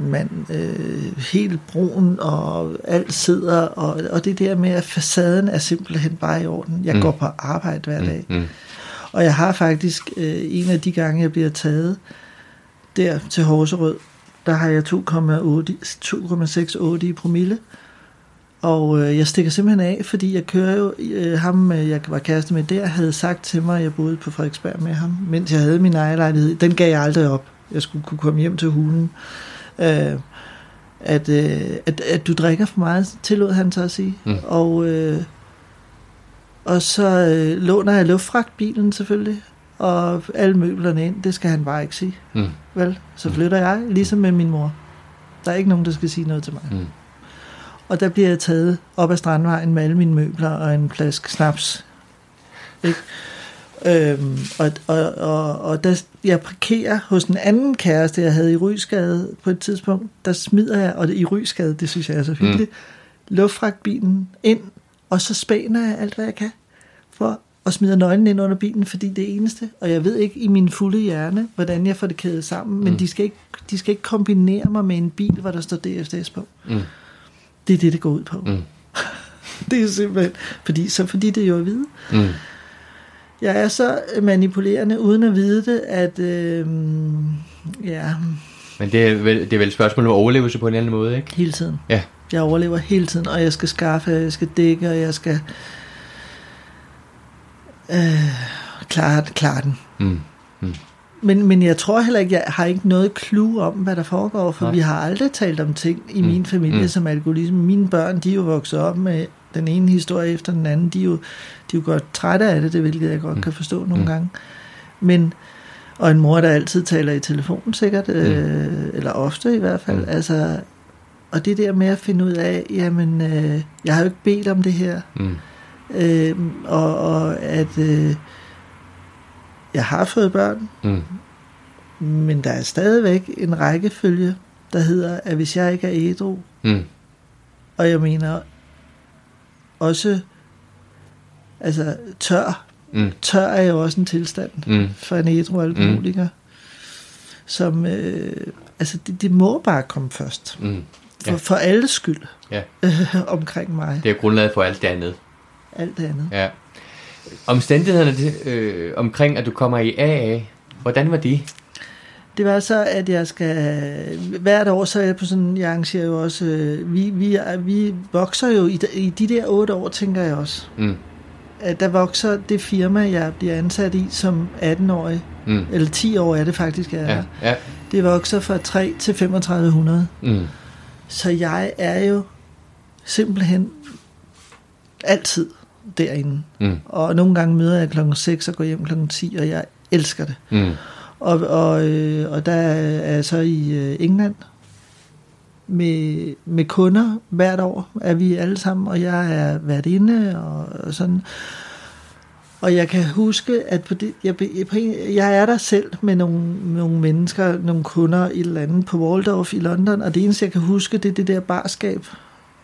S1: mand, øh, helt brun, og alt sidder, og, og det der med, at facaden er simpelthen bare i orden. Jeg mm. går på arbejde hver mm, dag. Mm. Mm. Og jeg har faktisk øh, en af de gange, jeg bliver taget der til Horserød, der har jeg 2,68 i promille. Og øh, jeg stikker simpelthen af, fordi jeg kører jo, øh, ham øh, jeg var kæreste med der, havde sagt til mig, at jeg boede på Frederiksberg med ham, mens jeg havde min ejerlejlighed. Den gav jeg aldrig op. Jeg skulle kunne komme hjem til hulen. Øh, at, øh, at, at du drikker for meget, tillod han så at sige. Mm. Og, øh, og så øh, låner jeg luftfragtbilen selvfølgelig, og alle møblerne ind, det skal han bare ikke sige. Mm. Vel, så flytter jeg, ligesom med min mor. Der er ikke nogen, der skal sige noget til mig. Mm. Og der bliver jeg taget op ad Strandvejen med alle mine møbler og en flaske snaps. Ikke? Øhm, og, og, og, og da jeg parkerer hos en anden kæreste, jeg havde i Rysgade på et tidspunkt, der smider jeg, og det, i Rysgade, det synes jeg er så hyggeligt, mm. luftfragtbilen ind, og så spænder jeg alt, hvad jeg kan, for og smider nøglen ind under bilen, fordi det er eneste. Og jeg ved ikke i min fulde hjerne, hvordan jeg får det kædet sammen, men mm. de, skal ikke, de skal ikke kombinere mig med en bil, hvor der står DFDS på. Mm. Det er det, det går ud på. Mm. det er simpelthen, fordi, så fordi det er jo at vide. Mm. Jeg er så manipulerende, uden at vide det, at øh, ja...
S2: Men det er, vel, det er vel et spørgsmål om overlevelse på en eller anden måde, ikke?
S1: Hele tiden. Ja. Jeg overlever hele tiden, og jeg skal skaffe, jeg skal dække, og jeg skal øh, klare, klare den. Mm. Mm. Men, men jeg tror heller ikke, jeg har ikke noget clue om, hvad der foregår, for Nej. vi har aldrig talt om ting i mm. min familie mm. som alkoholisme. Mine børn, de er jo vokset op med den ene historie efter den anden. De er jo, de er jo godt trætte af det, det hvilket jeg godt mm. kan forstå nogle mm. gange. Men, og en mor, der altid taler i telefonen sikkert, mm. øh, eller ofte i hvert fald. Mm. Altså, og det der med at finde ud af, jamen, øh, jeg har jo ikke bedt om det her. Mm. Øh, og, og at øh, jeg har fået børn, mm. men der er stadigvæk en rækkefølge, der hedder, at hvis jeg ikke er ædru, mm. og jeg mener også, altså tør, mm. tør er jo også en tilstand mm. for en ædru alkoholiker, mm. som, øh, altså det, det må bare komme først. Mm. For, ja. for alles skyld ja. øh, omkring mig.
S2: Det er grundlaget for alt det andet
S1: alt det andet.
S2: Ja. Omstændighederne øh, omkring, at du kommer i AA, hvordan var de?
S1: Det var så, at jeg skal... Hvert år, så er jeg på sådan... Jeg arrangerer jo også... Øh, vi, vi, vi vokser jo i, i de der otte år, tænker jeg også. Mm. at der vokser det firma, jeg bliver ansat i som 18-årig, mm. eller 10 år er det faktisk, jeg er ja, ja. Det vokser fra 3 til 3500. Mm. Så jeg er jo simpelthen altid derinde. Mm. Og nogle gange møder jeg klokken 6 og går hjem klokken 10, og jeg elsker det. Mm. Og, og, øh, og der er jeg så i øh, England med, med kunder hvert år, er vi alle sammen, og jeg er været inde og, og sådan. Og jeg kan huske, at på det, jeg, jeg er der selv med nogle, nogle mennesker, nogle kunder i et eller andet på Waldorf i London, og det eneste, jeg kan huske, det er det der barskab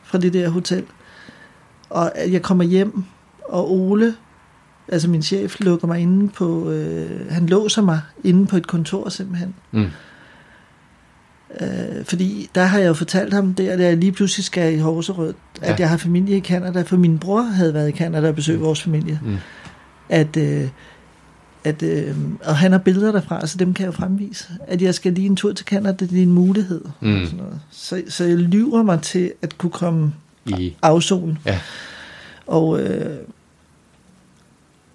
S1: fra det der hotel. Og jeg kommer hjem, og Ole, altså min chef, lukker mig inde på, øh, han låser mig inde på et kontor simpelthen. Mm. Øh, fordi der har jeg jo fortalt ham der, da jeg lige pludselig skal i Horserød, ja. at jeg har familie i Kanada, for min bror havde været i Kanada og besøgt mm. vores familie. Mm. At, øh, at, øh, og han har billeder derfra, så dem kan jeg jo fremvise. At jeg skal lige en tur til Kanada, det er en mulighed. Mm. Og sådan noget. Så, så jeg lyver mig til at kunne komme i afzonen. Ja. Og, øh,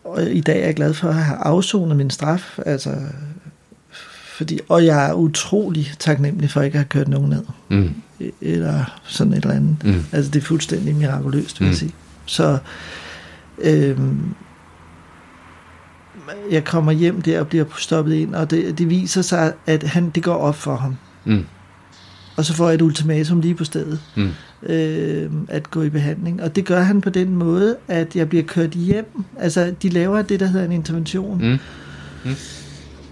S1: og i dag er jeg glad for at have afsonet min straf. Altså, fordi, og jeg er utrolig taknemmelig for ikke at have kørt nogen ned. Mm. Eller sådan et eller andet. Mm. Altså det er fuldstændig mirakuløst, vil mm. jeg sige. Så øhm, jeg kommer hjem der og bliver stoppet ind, og det, det viser sig, at han, det går op for ham. Mm. Og så får jeg et ultimatum lige på stedet. Mm øh, at gå i behandling. Og det gør han på den måde, at jeg bliver kørt hjem. Altså, de laver det, der hedder en intervention. Mm. Mm.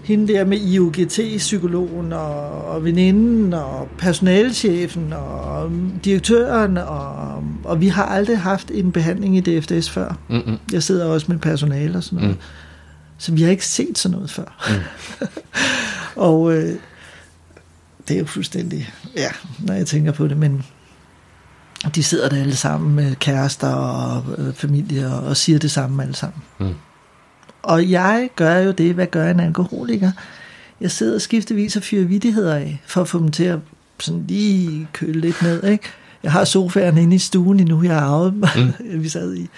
S1: Hende der med IUGT-psykologen og, og veninden og personalchefen og direktøren, og, og vi har aldrig haft en behandling i DFDS før. Mm-hmm. Jeg sidder også med personale og sådan noget. Mm. Så vi har ikke set sådan noget før. Mm. og øh, det er jo fuldstændig, ja, når jeg tænker på det, men de sidder der alle sammen med kærester og øh, familie og, og siger det samme alle sammen. Mm. Og jeg gør jo det, hvad gør en alkoholiker? Jeg sidder skiftevis og fyrer vidtigheder af, for at få dem til at sådan lige køle lidt ned. Ikke? Jeg har sofaen inde i stuen endnu, jeg har arvet mm. vi sad i.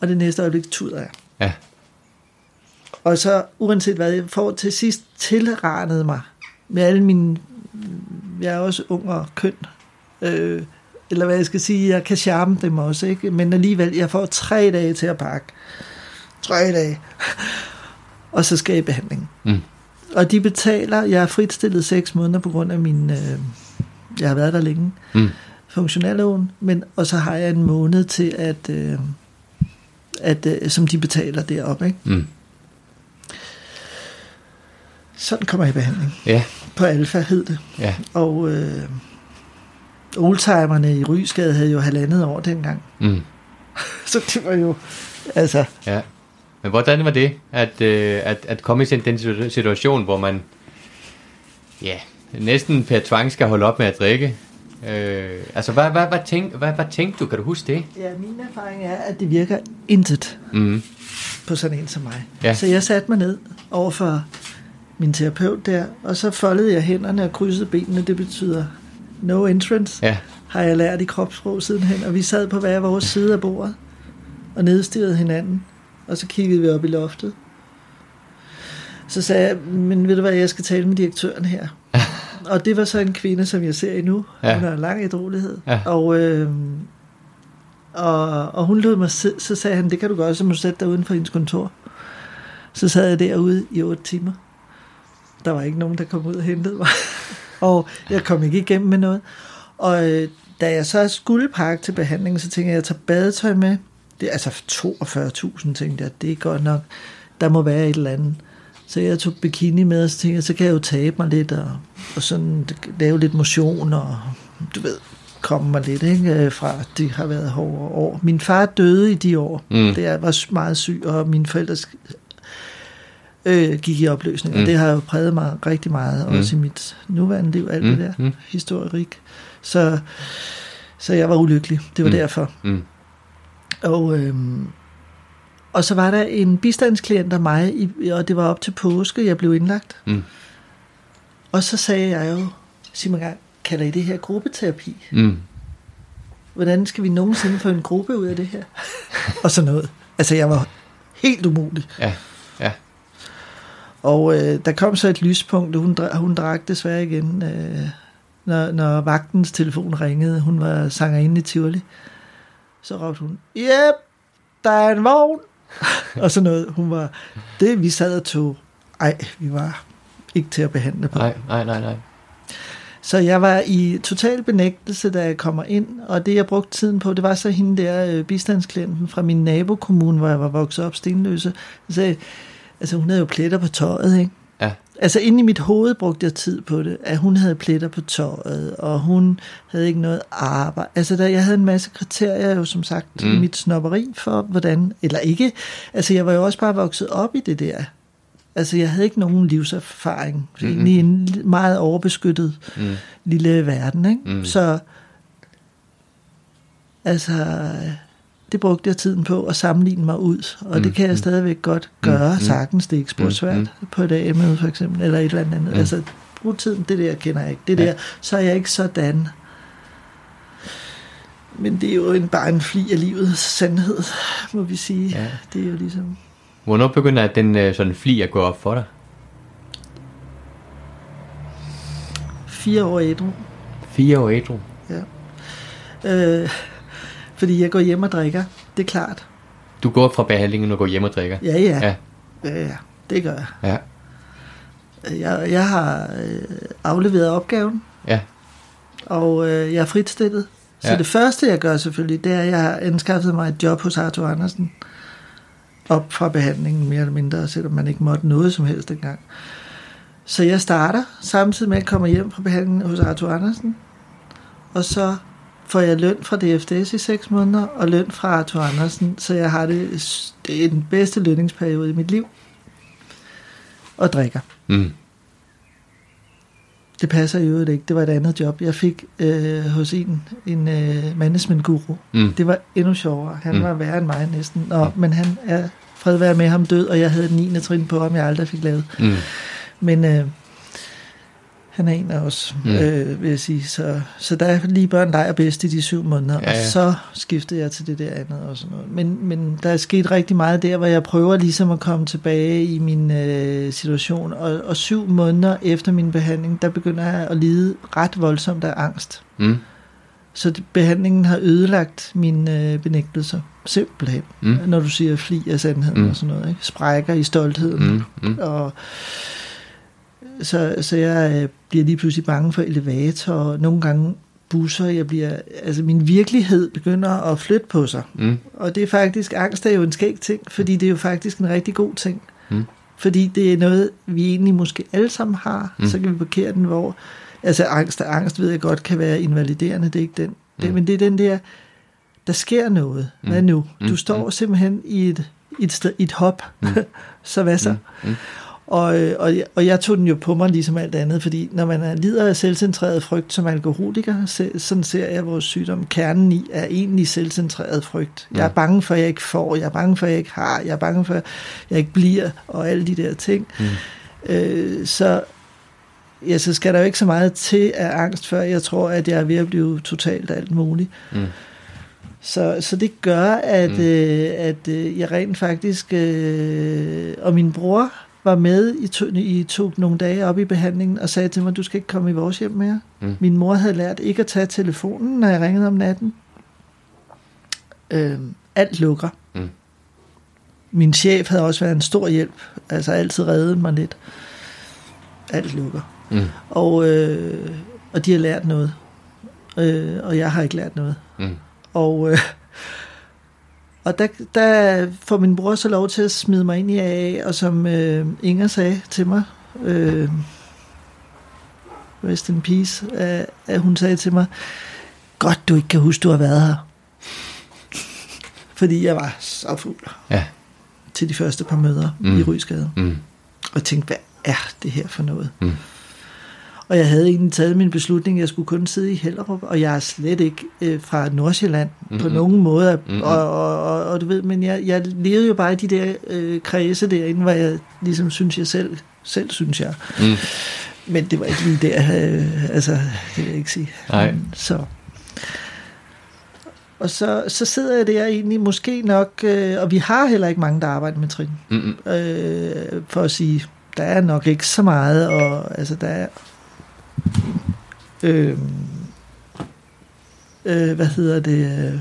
S1: Og det næste øjeblik tuder jeg. Ja. Og så, uanset hvad, jeg får til sidst tilranet mig med alle mine... Jeg er også ung og køn. Øh, eller hvad jeg skal sige, jeg kan charme dem også, ikke? men alligevel, jeg får tre dage til at pakke. Tre dage. og så skal jeg i behandling. Mm. Og de betaler, jeg er fritstillet seks måneder på grund af min, øh, jeg har været der længe, mm. funktionærloven, men, og så har jeg en måned til, at, øh, at øh, som de betaler deroppe. Ikke? Mm. Sådan kommer jeg i behandling. Ja. På alfa hed det. Ja. Og øh, oldtimerne i Rysgade havde jo halvandet år dengang. Mm. så det var jo, altså...
S2: Ja. Men hvordan var det, at, øh, at, at komme i den situation, hvor man ja, næsten per tvang skal holde op med at drikke? Øh, altså, hvad, hvad, hvad, tænk, hvad, hvad tænkte du? Kan du huske det?
S1: Ja, min erfaring er, at det virker intet mm. på sådan en som mig. Ja. Så jeg satte mig ned over for min terapeut der, og så foldede jeg hænderne og krydsede benene. Det betyder no entrance, ja. har jeg lært i kropssprog sidenhen. Og vi sad på hver vores side af bordet og nedstirrede hinanden. Og så kiggede vi op i loftet. Så sagde jeg, men ved du hvad, jeg skal tale med direktøren her. og det var så en kvinde, som jeg ser endnu. Ja. Hun har en lang idrolighed. Ja. Og, øh, og, og hun lød mig, så sagde han, det kan du gøre, så må du sætte dig uden for hendes kontor. Så sad jeg derude i otte timer. Der var ikke nogen, der kom ud og hentede mig og jeg kom ikke igennem med noget. Og øh, da jeg så skulle pakke til behandling, så tænkte jeg, at jeg tager badetøj med. Det er altså 42.000, tænkte jeg, det er godt nok. Der må være et eller andet. Så jeg tog bikini med, og så tænkte jeg, så kan jeg jo tabe mig lidt, og, og sådan lave lidt motion, og du ved, komme mig lidt ikke, fra, det har været hårde år. Min far døde i de år, mm. det jeg var meget syg, og mine forældre øh, gik i opløsning, mm. og det har jo præget mig rigtig meget, mm. også i mit nuværende liv, alt mm. det der mm. historik. Så, så jeg var ulykkelig, det var mm. derfor. Mm. Og, øh, og så var der en bistandsklient af mig, og det var op til påske, jeg blev indlagt. Mm. Og så sagde jeg jo, sig mig gang, kalder I det her gruppeterapi? Mm. Hvordan skal vi nogensinde få en gruppe ud af det her? og så noget. Altså, jeg var helt umulig.
S2: Ja.
S1: Og øh, der kom så et lyspunkt, hun, hun drak desværre igen, øh, når, når vagtens telefon ringede. Hun var sangerinde i Tivoli. Så råbte hun, Jep, der er en vogn. og så noget. Hun var, det vi sad og tog, ej, vi var ikke til at behandle på.
S2: Nej, nej, nej, nej.
S1: Så jeg var i total benægtelse, da jeg kommer ind, og det jeg brugte tiden på, det var så hende der øh, bistandsklienten fra min nabokommune, hvor jeg var vokset op stenløse. Så sagde, altså hun havde jo pletter på tøjet, ikke?
S2: Ja.
S1: Altså inde i mit hoved brugte jeg tid på det, at hun havde pletter på tøjet, og hun havde ikke noget arbejde. Altså der, jeg havde en masse kriterier jo som sagt mm. i mit snopperi for, hvordan, eller ikke. Altså jeg var jo også bare vokset op i det der. Altså jeg havde ikke nogen livserfaring. Mm-hmm. Egentlig en meget overbeskyttet mm. lille verden, ikke? Mm. Så altså det brugte jeg tiden på at sammenligne mig ud, og mm. det kan jeg mm. stadigvæk godt gøre, mm. sagtens, det er ikke svært mm. på et dag for eksempel, eller et eller andet. Mm. Altså, brug tiden, det der kender jeg ikke. Det ja. der, så er jeg ikke sådan. Men det er jo en, bare en fli af livets sandhed, må vi sige. Ja. Det er jo ligesom...
S2: Hvornår begynder den øh, sådan fli at gå op for dig?
S1: Fire år ædru.
S2: Fire år ædru?
S1: Ja. Øh, fordi jeg går hjem og drikker, det er klart.
S2: Du går fra behandlingen og går hjem og drikker?
S1: Ja, ja. Ja, ja, ja det gør jeg.
S2: Ja.
S1: Jeg, jeg har øh, afleveret opgaven.
S2: Ja.
S1: Og øh, jeg er fritstillet. Så ja. det første, jeg gør selvfølgelig, det er, at jeg har anskaffet mig et job hos Arthur Andersen. Op fra behandlingen, mere eller mindre, selvom man ikke måtte noget som helst dengang. Så jeg starter, samtidig med at jeg kommer hjem fra behandlingen hos Arthur Andersen. Og så får jeg løn fra DFDS i 6 måneder, og løn fra Arthur Andersen, så jeg har det, det er den bedste lønningsperiode i mit liv. Og drikker. Mm. Det passer jo ikke. Det var et andet job. Jeg fik øh, hos en, en øh, management-guru. Mm. Det var endnu sjovere. Han mm. var værre end mig næsten. Nå, mm. Men han er fred være med ham død, og jeg havde den 9. trin på ham, jeg aldrig fik lavet. Mm. Men øh, han er en af os, mm. øh, vil jeg sige. Så, så der er lige børn leger bedst i de syv måneder, ja, ja. og så skiftede jeg til det der andet og sådan noget. Men, men der er sket rigtig meget der, hvor jeg prøver ligesom at komme tilbage i min øh, situation, og, og syv måneder efter min behandling, der begynder jeg at lide ret voldsomt af angst. Mm. Så det, behandlingen har ødelagt mine øh, benægtelser, simpelthen. Mm. Når du siger fli af sandheden mm. og sådan noget. Ikke? Sprækker i stoltheden. Mm. Mm. Og så, så jeg øh, bliver lige pludselig bange for elevatorer, nogle gange busser, jeg bliver, altså min virkelighed begynder at flytte på sig. Mm. Og det er faktisk, angst er jo en skæg ting, fordi det er jo faktisk en rigtig god ting. Mm. Fordi det er noget, vi egentlig måske alle sammen har, mm. så kan vi parkere den, hvor, altså angst og angst ved jeg godt kan være invaliderende, det er ikke den. Det, mm. Men det er den der, der sker noget. Hvad mm. nu? Du mm. står simpelthen i et, et, sted, et hop, mm. så hvad så? Mm. Mm. Og, øh, og, og jeg tog den jo på mig ligesom alt andet, fordi når man lider af selvcentreret frygt som alkoholiker, sådan ser jeg vores sygdom. Kernen i er egentlig selvcentreret frygt. Jeg er bange for, at jeg ikke får, jeg er bange for, at jeg ikke har, jeg er bange for, at jeg ikke bliver, og alle de der ting. Mm. Øh, så, ja, så skal der jo ikke så meget til af angst, før jeg tror, at jeg er ved at blive totalt alt muligt. Mm. Så, så det gør, at, mm. øh, at øh, jeg rent faktisk, øh, og min bror var med i to, i to nogle dage op i behandlingen og sagde til mig, du skal ikke komme i vores hjem mere. Mm. Min mor havde lært ikke at tage telefonen, når jeg ringede om natten. Øhm, alt lukker. Mm. Min chef havde også været en stor hjælp, altså altid reddet mig lidt. Alt lukker. Mm. Og, øh, og de har lært noget. Øh, og jeg har ikke lært noget. Mm. Og øh, og der, der får min bror så lov til at smide mig ind i AA, og som øh, Inger sagde til mig, øh, rest in peace, at, at hun sagde til mig, godt du ikke kan huske, du har været her. Fordi jeg var så fuld ja. til de første par møder mm. i Rysgade. Mm. Og tænkte, hvad er det her for noget? Mm. Og jeg havde egentlig taget min beslutning, jeg skulle kun sidde i Hellerup, og jeg er slet ikke øh, fra Nordsjælland mm-hmm. på nogen måde. Mm-hmm. Og, og, og, og du ved, men jeg, jeg levede jo bare i de der øh, kredse derinde, hvor jeg ligesom synes, jeg selv, selv synes jeg. Mm. Men det var ikke lige der, øh, altså, det vil jeg ikke sige.
S2: Nej.
S1: Så. Og så, så sidder jeg der egentlig måske nok, øh, og vi har heller ikke mange, der arbejder med trin.
S2: Mm-hmm.
S1: Øh, for at sige, der er nok ikke så meget, og altså der er... Øh, øh, hvad hedder det? Øh,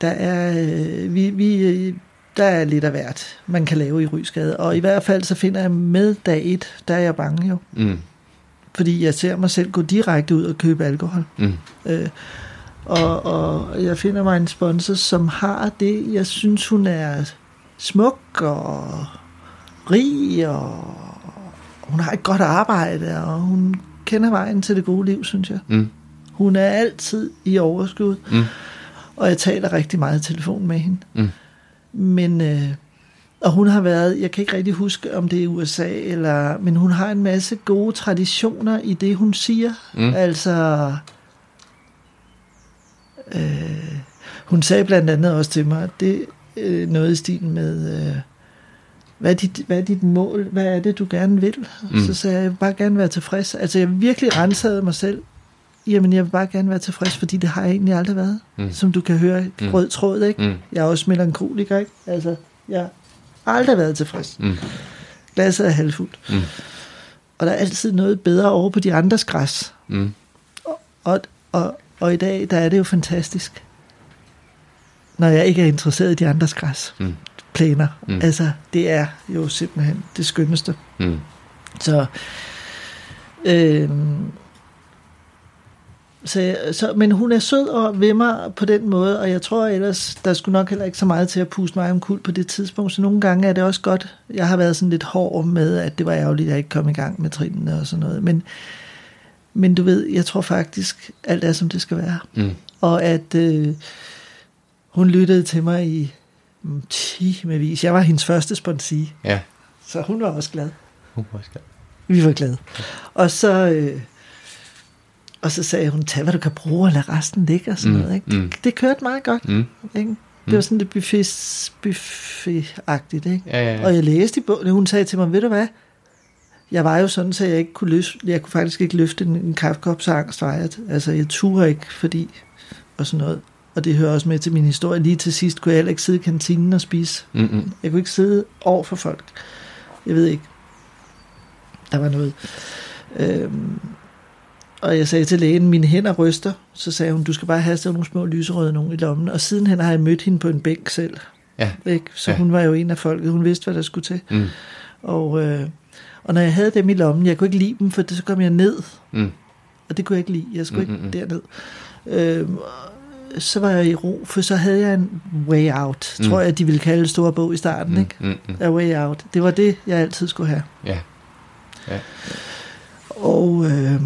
S1: der er, øh, vi, vi, der er lidt af hvert, man kan lave i Rysgade. Og i hvert fald så finder jeg med dag et, der er jeg bange jo.
S2: Mm.
S1: Fordi jeg ser mig selv gå direkte ud og købe alkohol.
S2: Mm.
S1: Øh, og, og jeg finder mig en sponsor, som har det. Jeg synes, hun er smuk og rig, og hun har et godt arbejde, og hun kender vejen til det gode liv, synes jeg.
S2: Mm.
S1: Hun er altid i overskud,
S2: Mm.
S1: og jeg taler rigtig meget i telefon med hende.
S2: Mm.
S1: Men, øh, og hun har været, jeg kan ikke rigtig huske, om det er USA, eller, men hun har en masse gode traditioner i det, hun siger.
S2: Mm.
S1: Altså, øh, hun sagde blandt andet også til mig, at det øh, noget i stil med, øh, hvad, er dit, hvad er dit mål? Hvad er det, du gerne vil?
S2: Mm.
S1: Så sagde jeg, jeg vil bare gerne være tilfreds. Altså, jeg virkelig rensede mig selv. Jamen, jeg vil bare gerne være tilfreds, fordi det har jeg egentlig aldrig været.
S2: Mm.
S1: Som du kan høre,
S2: Mm.
S1: rød tråd, ikke?
S2: Mm.
S1: Jeg er også melankoliker, ikke? Altså, jeg har aldrig været tilfreds.
S2: Mm.
S1: Glasset er halvfuldt.
S2: Mm.
S1: Og der er altid noget bedre over på de andres græs.
S2: Mm.
S1: Og, og, og i dag, der er det jo fantastisk. Når jeg ikke er interesseret i de andres græs.
S2: Mm.
S1: Plæner.
S2: Mm.
S1: Altså, det er jo simpelthen det skønneste.
S2: Mm.
S1: Så, øh, så, så, men hun er sød og ved mig på den måde, og jeg tror ellers, der skulle nok heller ikke så meget til at puste mig omkuld på det tidspunkt, så nogle gange er det også godt. Jeg har været sådan lidt hård med, at det var ærgerligt, at jeg ikke kom i gang med trinene og sådan noget, men, men du ved, jeg tror faktisk, alt er som det skal være.
S2: Mm.
S1: Og at øh, hun lyttede til mig i timevis. Jeg var hendes første sponsor,
S2: Ja.
S1: så hun var også glad.
S2: Uh, hvor skal-
S1: Vi var glade. Og så, øh, og så sagde hun, tag hvad du kan bruge, og lad resten ligge og sådan
S2: Mm,
S1: noget. Ikke?
S2: mm.
S1: Det, det kørte meget godt.
S2: Mm.
S1: Ikke? Det var sådan lidt buffet, buffet-agtigt. Ikke?
S2: Ja, ja, ja.
S1: Og jeg læste i bogen, hun sagde til mig, ved du hvad? Jeg var jo sådan, så jeg ikke kunne løfte, jeg kunne faktisk ikke løfte en, en kaffekop, så angst var jeg. Altså, jeg turde ikke, fordi, og sådan noget. Og det hører også med til min historie. Lige til sidst kunne jeg heller ikke sidde i kantinen og spise.
S2: Mm-mm.
S1: Jeg kunne ikke sidde over for folk. Jeg ved ikke. Der var noget. Øhm, og jeg sagde til lægen, mine hænder ryster. Så sagde hun, du skal bare have sådan nogle små lyserøde nogen i lommen. Og sidenhen har jeg mødt hende på en bænk selv.
S2: Ja.
S1: Ikke? Så
S2: Ja.
S1: hun var jo en af folket. Hun vidste, hvad der skulle til.
S2: Mm.
S1: Og, øh, og når jeg havde dem i lommen, jeg kunne ikke lide dem, for det, så kom jeg ned.
S2: Mm.
S1: Og det kunne jeg ikke lide. Jeg skulle
S2: Mm, mm, mm.
S1: ikke derned. Og så var jeg i ro, for så havde jeg en way out,
S2: Mm.
S1: tror jeg, de ville kalde det store bog i starten,
S2: Mm.
S1: ikke?
S2: Mm. Mm.
S1: A way out. Det var det, jeg altid skulle have.
S2: Ja. Ja.
S1: Og øh,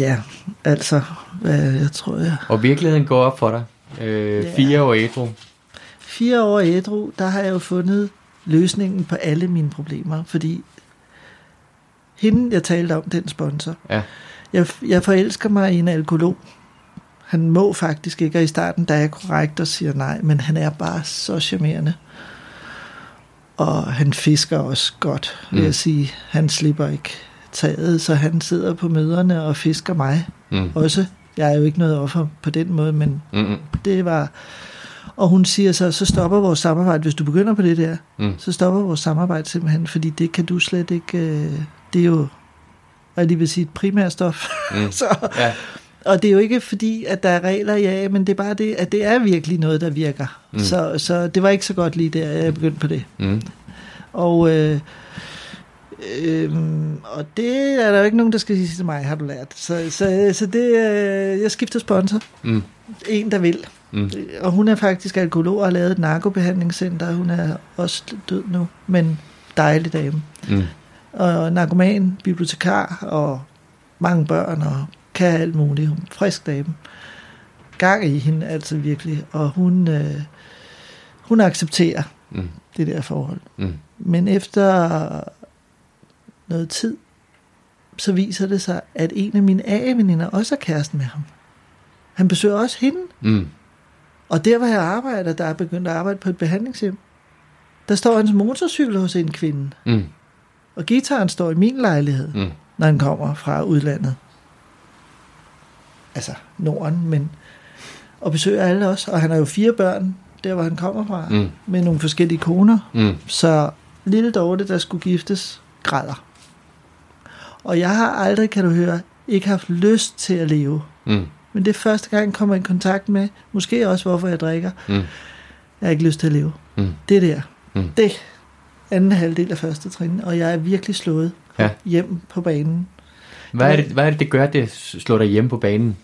S1: ja, altså, hvad, jeg tror, jeg...
S2: Og virkeligheden går op for dig. Øh,
S1: Ja.
S2: Fire år ædru.
S1: Fire år ædru, der har jeg jo fundet løsningen på alle mine problemer, fordi hende, jeg talte om, den sponsor,
S2: Ja.
S1: Jeg, jeg forelsker mig i en alkoholog. Han må faktisk ikke, og i starten, der er jeg korrekt og siger nej, men han er bare så charmerende. Og han fisker også godt, vil
S2: Mm.
S1: jeg sige. Han slipper ikke taget, så han sidder på møderne og fisker mig
S2: Mm.
S1: også. Jeg er jo ikke noget offer på den måde, men
S2: Mm.
S1: det var... Og hun siger så, så stopper vores samarbejde, hvis du begynder på det der,
S2: Mm.
S1: så stopper vores samarbejde simpelthen, fordi det kan du slet ikke... Øh, det er jo, jeg lige vil sige, et primært stof.
S2: Mm.
S1: så,
S2: Ja.
S1: og det er jo ikke fordi, at der er regler, ja, men det er bare det, at det er virkelig noget, der virker.
S2: Mm.
S1: Så, så det var ikke så godt lige der, jeg begyndte på det.
S2: Mm.
S1: Og, øh, øh, og det er der jo ikke nogen, der skal sige til mig, har du lært. Så, så, så det, øh, jeg skifter sponsor.
S2: Mm.
S1: En, der vil.
S2: Mm.
S1: Og hun er faktisk alkoholog og har lavet et narkobehandlingscenter. Hun er også død nu, men dejlig dame.
S2: Mm.
S1: Og narkoman, bibliotekar og mange børn og kan alt muligt. Hun frisk dame. Gang i hende altså virkelig. Og hun, øh, hun accepterer
S2: Mm.
S1: det der forhold.
S2: Mm.
S1: Men efter noget tid, så viser det sig, at en af mine A-veninder også er kæresten med ham. Han besøger også hende.
S2: Mm.
S1: Og der, hvor jeg arbejder, der er begyndt at arbejde på et behandlingshjem, der står hans motorcykel hos en kvinde.
S2: Mm.
S1: Og gitaren står i min lejlighed,
S2: Mm.
S1: når han kommer fra udlandet. altså Norden, men og besøger alle os. Og han har jo fire børn, der hvor han kommer fra, mm. med nogle forskellige koner. Mm. Så lille Dorte, der skulle giftes, græder. Og jeg har aldrig, kan du høre, ikke haft lyst til at leve. Mm. Men det er første gang, jeg kommer i kontakt med, måske også hvorfor jeg drikker. Mm. Jeg har ikke lyst til at leve. Mm. Det der. Mm. Det anden halvdel af første trin, og jeg er virkelig slået ja. hjem på banen.
S2: Hvad er, det, hvad er det, det gør, det slår dig hjem på banen?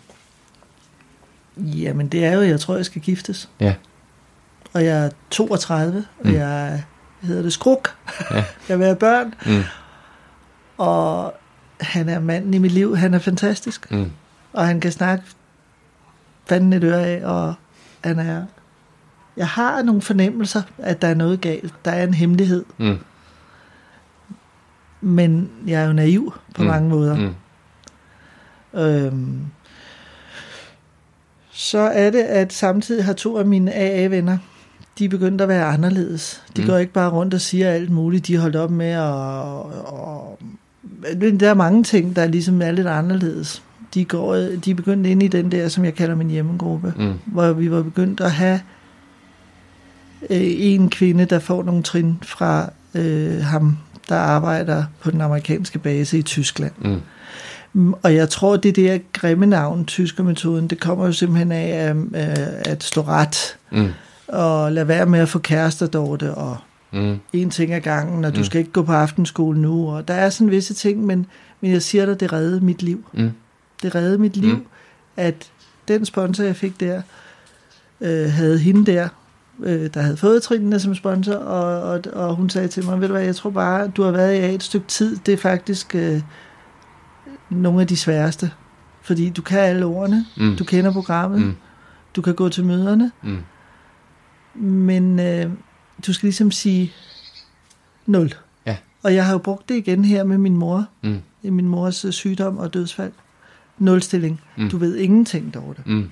S1: Jamen, det er jo, jeg tror, jeg skal giftes. Ja. Og jeg er 32, og mm. jeg hedder det skruk. Ja. jeg vil have børn. Mm. Og han er manden i mit liv. Han er fantastisk. Mm. Og han kan snakke fanden et øre af, og han er... Jeg har nogle fornemmelser, at der er noget galt. Der er en hemmelighed. Mm. Men jeg er jo naiv på mm. mange måder. Mm. Øhm, så er det, at samtidig har to af mine AA-venner, de er begyndt at være anderledes. De mm. går ikke bare rundt og siger alt muligt. De har holdt op med at... Og, der er mange ting, der ligesom er lidt anderledes. De, går, de er begyndt ind i den der, som jeg kalder min hjemmegruppe, mm. hvor vi var begyndt at have øh, en kvinde, der får nogle trin fra øh, ham, der arbejder på den amerikanske base i Tyskland. Mm. Mm, og jeg tror, det der grimme navn, tyskermetoden, det kommer jo simpelthen af at, at slå ret. Mm. Og lade være med at få kærester, Dorte, og mm. en ting ad gangen, og du mm. skal ikke gå på aftenskole nu. Og der er sådan visse ting, men, men jeg siger dig, det reddede mit liv. Mm. Det reddede mit liv, mm. at den sponsor, jeg fik der, øh, havde hende der, øh, der havde fået trinene som sponsor, og, og, og hun sagde til mig, ved du hvad, jeg tror bare, du har været i et stykke tid, det er faktisk... Øh, nogle af de sværeste. Fordi du kan alle ordene, mm. du kender programmet, mm. du kan gå til møderne, mm. men øh, du skal ligesom sige nul. Ja. Og jeg har jo brugt det igen her med min mor, mm. i min mors øh, sygdom og dødsfald. Nulstilling. Mm. Du ved ingenting, Dorte. Mm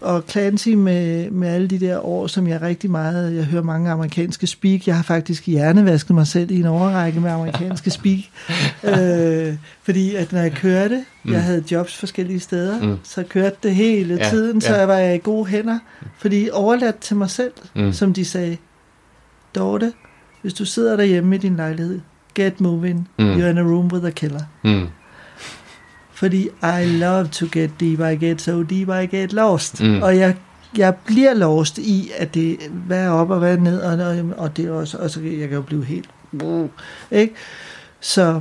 S1: og Clancy med, med alle de der år, som jeg rigtig meget, jeg hører mange amerikanske speak. Jeg har faktisk hjernevasket mig selv i en overrække med amerikanske speak. øh, fordi at når jeg kørte, mm. jeg havde jobs forskellige steder, mm. så kørte det hele ja, tiden, så jeg var i gode hænder. Fordi overladt til mig selv, mm. som de sagde, Dorte, hvis du sidder derhjemme i din lejlighed, get moving, mm. you're in a room with a killer. Mm. Fordi I love to get deep, I get so deep, I get lost. Mm. Og jeg, jeg bliver lost i, at det hvad er op og hvad er ned, og, og det er også, og så jeg kan jo blive helt... Ikke? Så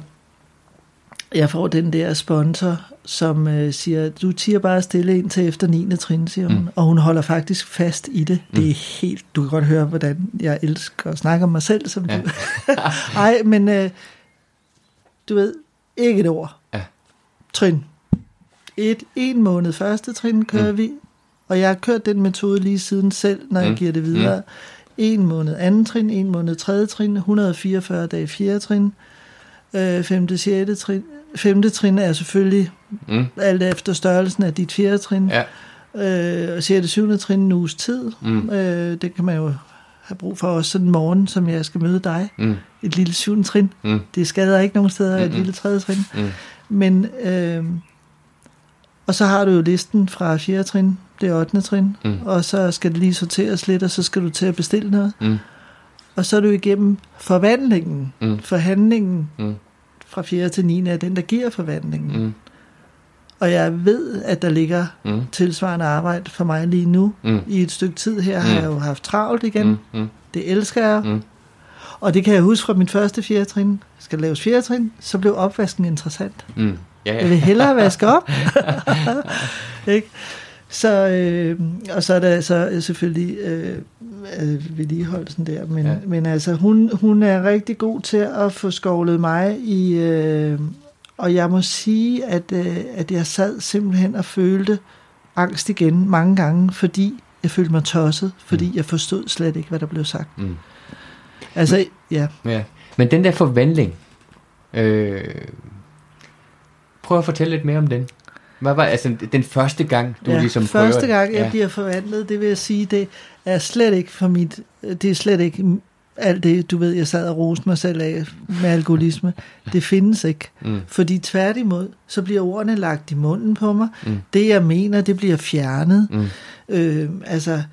S1: jeg får den der sponsor, som øh, siger, du tiger bare stille ind til efter 9. trin, siger hun. Mm. Og hun holder faktisk fast i det. Mm. Det er helt, du kan godt høre, hvordan jeg elsker at snakke om mig selv, som ja. du. Ej, men øh, du ved, ikke et ord trin. Et, en måned første trin kører mm. vi, og jeg har kørt den metode lige siden selv, når mm. jeg giver det videre. Mm. En måned anden trin, en måned tredje trin, 144 dage fjerde trin, øh, femte, sjette trin. Femte trin er selvfølgelig mm. alt efter størrelsen af dit fjerde trin. Ja. Øh, og sjette, syvende trin en uges tid. Mm. Øh, det kan man jo have brug for også sådan en morgen, som jeg skal møde dig. Mm. Et lille syvende trin. Mm. Det skader ikke nogen steder, mm. et lille tredje trin. Mm. Men, øh, og så har du jo listen fra 4. trin, det er 8. trin, mm. og så skal det lige sorteres lidt, og så skal du til at bestille noget. Mm. Og så er du igennem forvandlingen, mm. forhandlingen mm. fra 4. til 9. er den, der giver forvandlingen. Mm. Og jeg ved, at der ligger mm. tilsvarende arbejde for mig lige nu. Mm. I et stykke tid her mm. har jeg jo haft travlt igen. Mm. Mm. Det elsker jeg. Mm. Og det kan jeg huske fra min første fjerde trin. Skal laves fjerde trin, så blev opvasken interessant. Mm. Ja, ja. Jeg vil hellere vaske op. ikke? Så, øh, og så er der så selvfølgelig øh, øh, vedligeholdelsen der. Men, ja. men altså, hun, hun er rigtig god til at få skovlet mig i... Øh, og jeg må sige, at, øh, at jeg sad simpelthen og følte angst igen mange gange, fordi jeg følte mig tosset, fordi mm. jeg forstod slet ikke, hvad der blev sagt. Mm. Altså, ja.
S2: ja. Men den der forvandling, øh, prøv at fortælle lidt mere om den. Hvad var altså den første gang, du
S1: ja,
S2: ligesom
S1: prøver? første gang, jeg ja. bliver forvandlet, det vil jeg sige, det er slet ikke for mit, det er slet ikke alt det, du ved, jeg sad og roste mig selv af med alkoholisme, det findes ikke. Mm. Fordi tværtimod, så bliver ordene lagt i munden på mig. Mm. Det, jeg mener, det bliver fjernet. Mm. Øh, altså,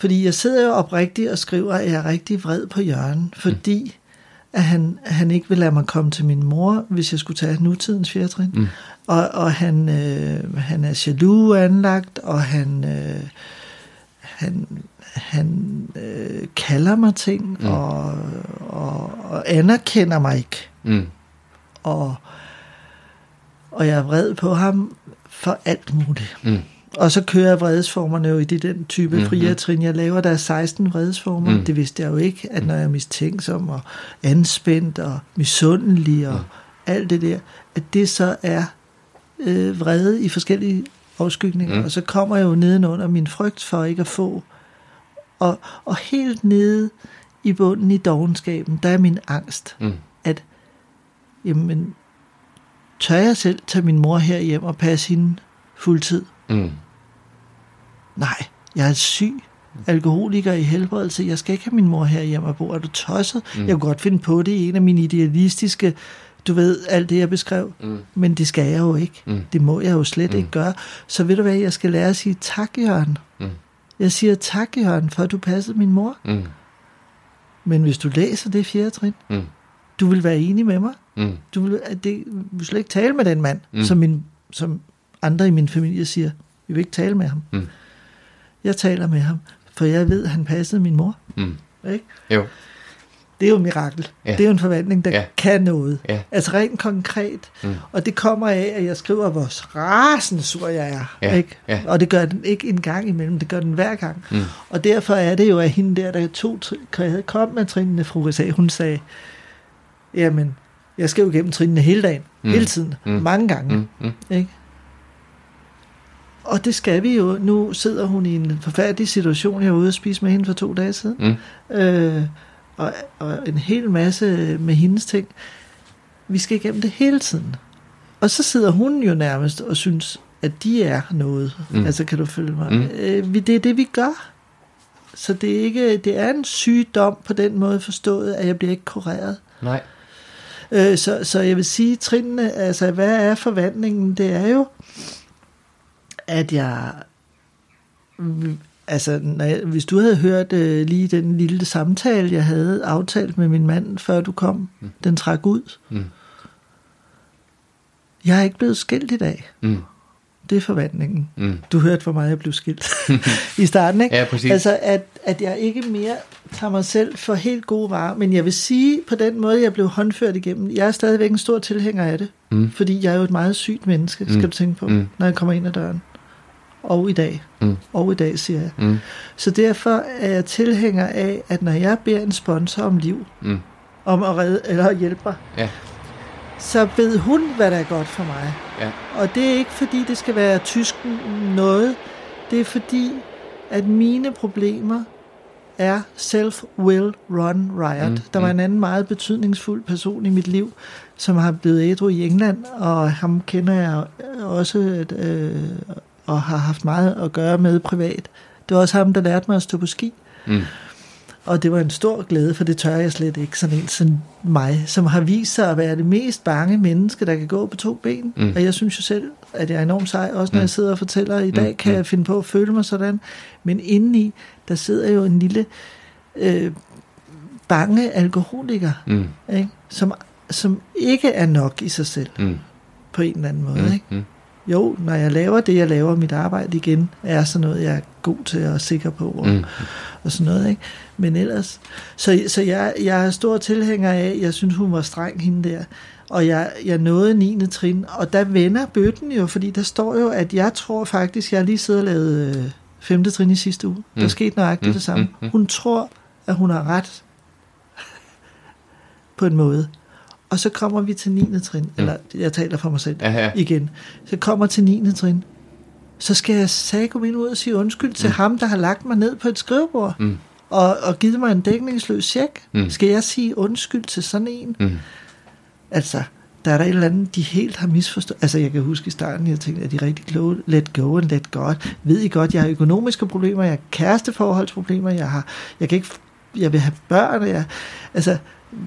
S1: fordi jeg sidder jo oprigtigt og skriver, at jeg er rigtig vred på Jørgen, fordi mm. at han, han ikke vil lade mig komme til min mor, hvis jeg skulle tage nutidens fjertrin. Mm. Og, og han, øh, han er jaloux anlagt, og han... Øh, han, han øh, kalder mig ting mm. og, og, og anerkender mig ikke. Mm. Og, og jeg er vred på ham for alt muligt. Mm. Og så kører vredesformerne jo i det, den type mm-hmm. friatrin, jeg laver. Der er 16 vredesformer. Mm. Det vidste jeg jo ikke, at når jeg er mistænksom og anspændt og misundelig og mm. alt det der, at det så er øh, vrede i forskellige afskygninger. Mm. Og så kommer jeg jo nedenunder min frygt for ikke at få. Og, og helt nede i bunden i dogenskaben, der er min angst, mm. at jamen, tør jeg selv tage min mor her hjem og passe hende fuldtid? Mm. Nej, jeg er syg alkoholiker i helbredelse. Jeg skal ikke have min mor her hjem og bo. Er du tosset? Mm. Jeg kunne godt finde på det i en af mine idealistiske du ved, alt det, jeg beskrev. Mm. Men det skal jeg jo ikke. Mm. Det må jeg jo slet mm. ikke gøre. Så ved du hvad, jeg skal lære at sige tak, Jørgen. Mm. Jeg siger tak, Jørgen, for at du passede min mor. Mm. Men hvis du læser det fjerde trin, mm. du vil være enig med mig. Mm. Du vil, at det, du vil slet ikke tale med den mand, mm. som, min, som andre i min familie siger. Vi vil ikke tale med ham. Mm. Jeg taler med ham, for jeg ved, at han passede min mor. Mm. Ikke? Jo det er jo et mirakel. Ja. Det er jo en forvandling, der ja. kan noget. Ja. Altså rent konkret. Mm. Og det kommer af, at jeg skriver, hvor rasende sur jeg er. Ja. Ikke? Ja. Og det gør den ikke en gang imellem, det gør den hver gang. Mm. Og derfor er det jo, at hende der, der to kom med trinene, fru Risa, hun sagde, jamen, jeg skal jo gennem trinene hele dagen, mm. hele tiden, mm. mange gange. Mm. Mm. Ikke? Og det skal vi jo. Nu sidder hun i en forfærdelig situation. Jeg var ude og spise med hende for to dage siden. Mm. Øh, og, og en hel masse med hendes ting. Vi skal igennem det hele tiden. Og så sidder hun jo nærmest og synes, at de er noget. Mm. Altså, kan du følge mig? Mm. Øh, det er det, vi gør. Så det er, ikke, det er en sygdom på den måde forstået, at jeg bliver ikke kureret.
S2: Nej.
S1: Øh, så, så jeg vil sige, trinene, altså hvad er forvandlingen? Det er jo, at jeg altså, når jeg, hvis du havde hørt øh, lige den lille samtale, jeg havde aftalt med min mand, før du kom, mm. den trak ud. Mm. Jeg er ikke blevet skilt i dag. Mm. Det er forvandlingen. Mm. Du hørte, hvor meget jeg blev skilt i starten, ikke?
S2: Ja, præcis.
S1: Altså, at, at jeg ikke mere tager mig selv for helt gode varer. Men jeg vil sige, på den måde, jeg blev håndført igennem, jeg er stadigvæk en stor tilhænger af det. Mm. Fordi jeg er jo et meget sygt menneske, skal mm. du tænke på, mm. når jeg kommer ind ad døren og i dag. Mm. Og i dag, siger jeg. Mm. Så derfor er jeg tilhænger af, at når jeg beder en sponsor om liv, mm. om at redde eller hjælpe mig, ja. så ved hun, hvad der er godt for mig. Ja. Og det er ikke fordi, det skal være tysk noget. Det er fordi, at mine problemer er self-will run riot. Mm, der var mm. en anden meget betydningsfuld person i mit liv, som har blevet ædru i England, og ham kender jeg også øh, og har haft meget at gøre med privat. Det var også ham, der lærte mig at stå på ski. Mm. Og det var en stor glæde, for det tør jeg slet ikke, sådan en som mig, som har vist sig at være det mest bange menneske, der kan gå på to ben. Mm. Og jeg synes jo selv, at jeg er enormt sej, også når mm. jeg sidder og fortæller, i dag mm. kan jeg finde på at føle mig sådan. Men indeni, der sidder jo en lille øh, bange alkoholiker, mm. ikke? Som, som ikke er nok i sig selv, mm. på en eller anden måde. Mm. Ikke? Mm jo, når jeg laver det, jeg laver mit arbejde igen, er sådan noget, jeg er god til og sikker på, og, mm. og sådan noget, ikke? Men ellers, så, så jeg, jeg er stor tilhænger af, jeg synes, hun var streng, hende der, og jeg, jeg nåede 9. trin, og der vender bøtten jo, fordi der står jo, at jeg tror faktisk, jeg lige sidder og lavet øh, 5. trin i sidste uge. Mm. Der skete nøjagtigt mm. det samme. Mm. Hun tror, at hun har ret på en måde. Og så kommer vi til 9. trin, mm. eller jeg taler for mig selv ja. igen. Så kommer til 9. trin. Så skal jeg gå ind ud og sige undskyld til mm. ham, der har lagt mig ned på et skrivebord. Mm. Og, og givet mig en dækningsløs check. Mm. Skal jeg sige undskyld til sådan en? Mm. Altså, der er der et eller andet, de helt har misforstået. Altså, jeg kan huske i starten, jeg tænkte, at de rigtig kloge, let go and let God. Ved I godt, jeg har økonomiske problemer, jeg har kæresteforholdsproblemer, jeg, har, jeg kan ikke jeg vil have børn, og jeg, altså,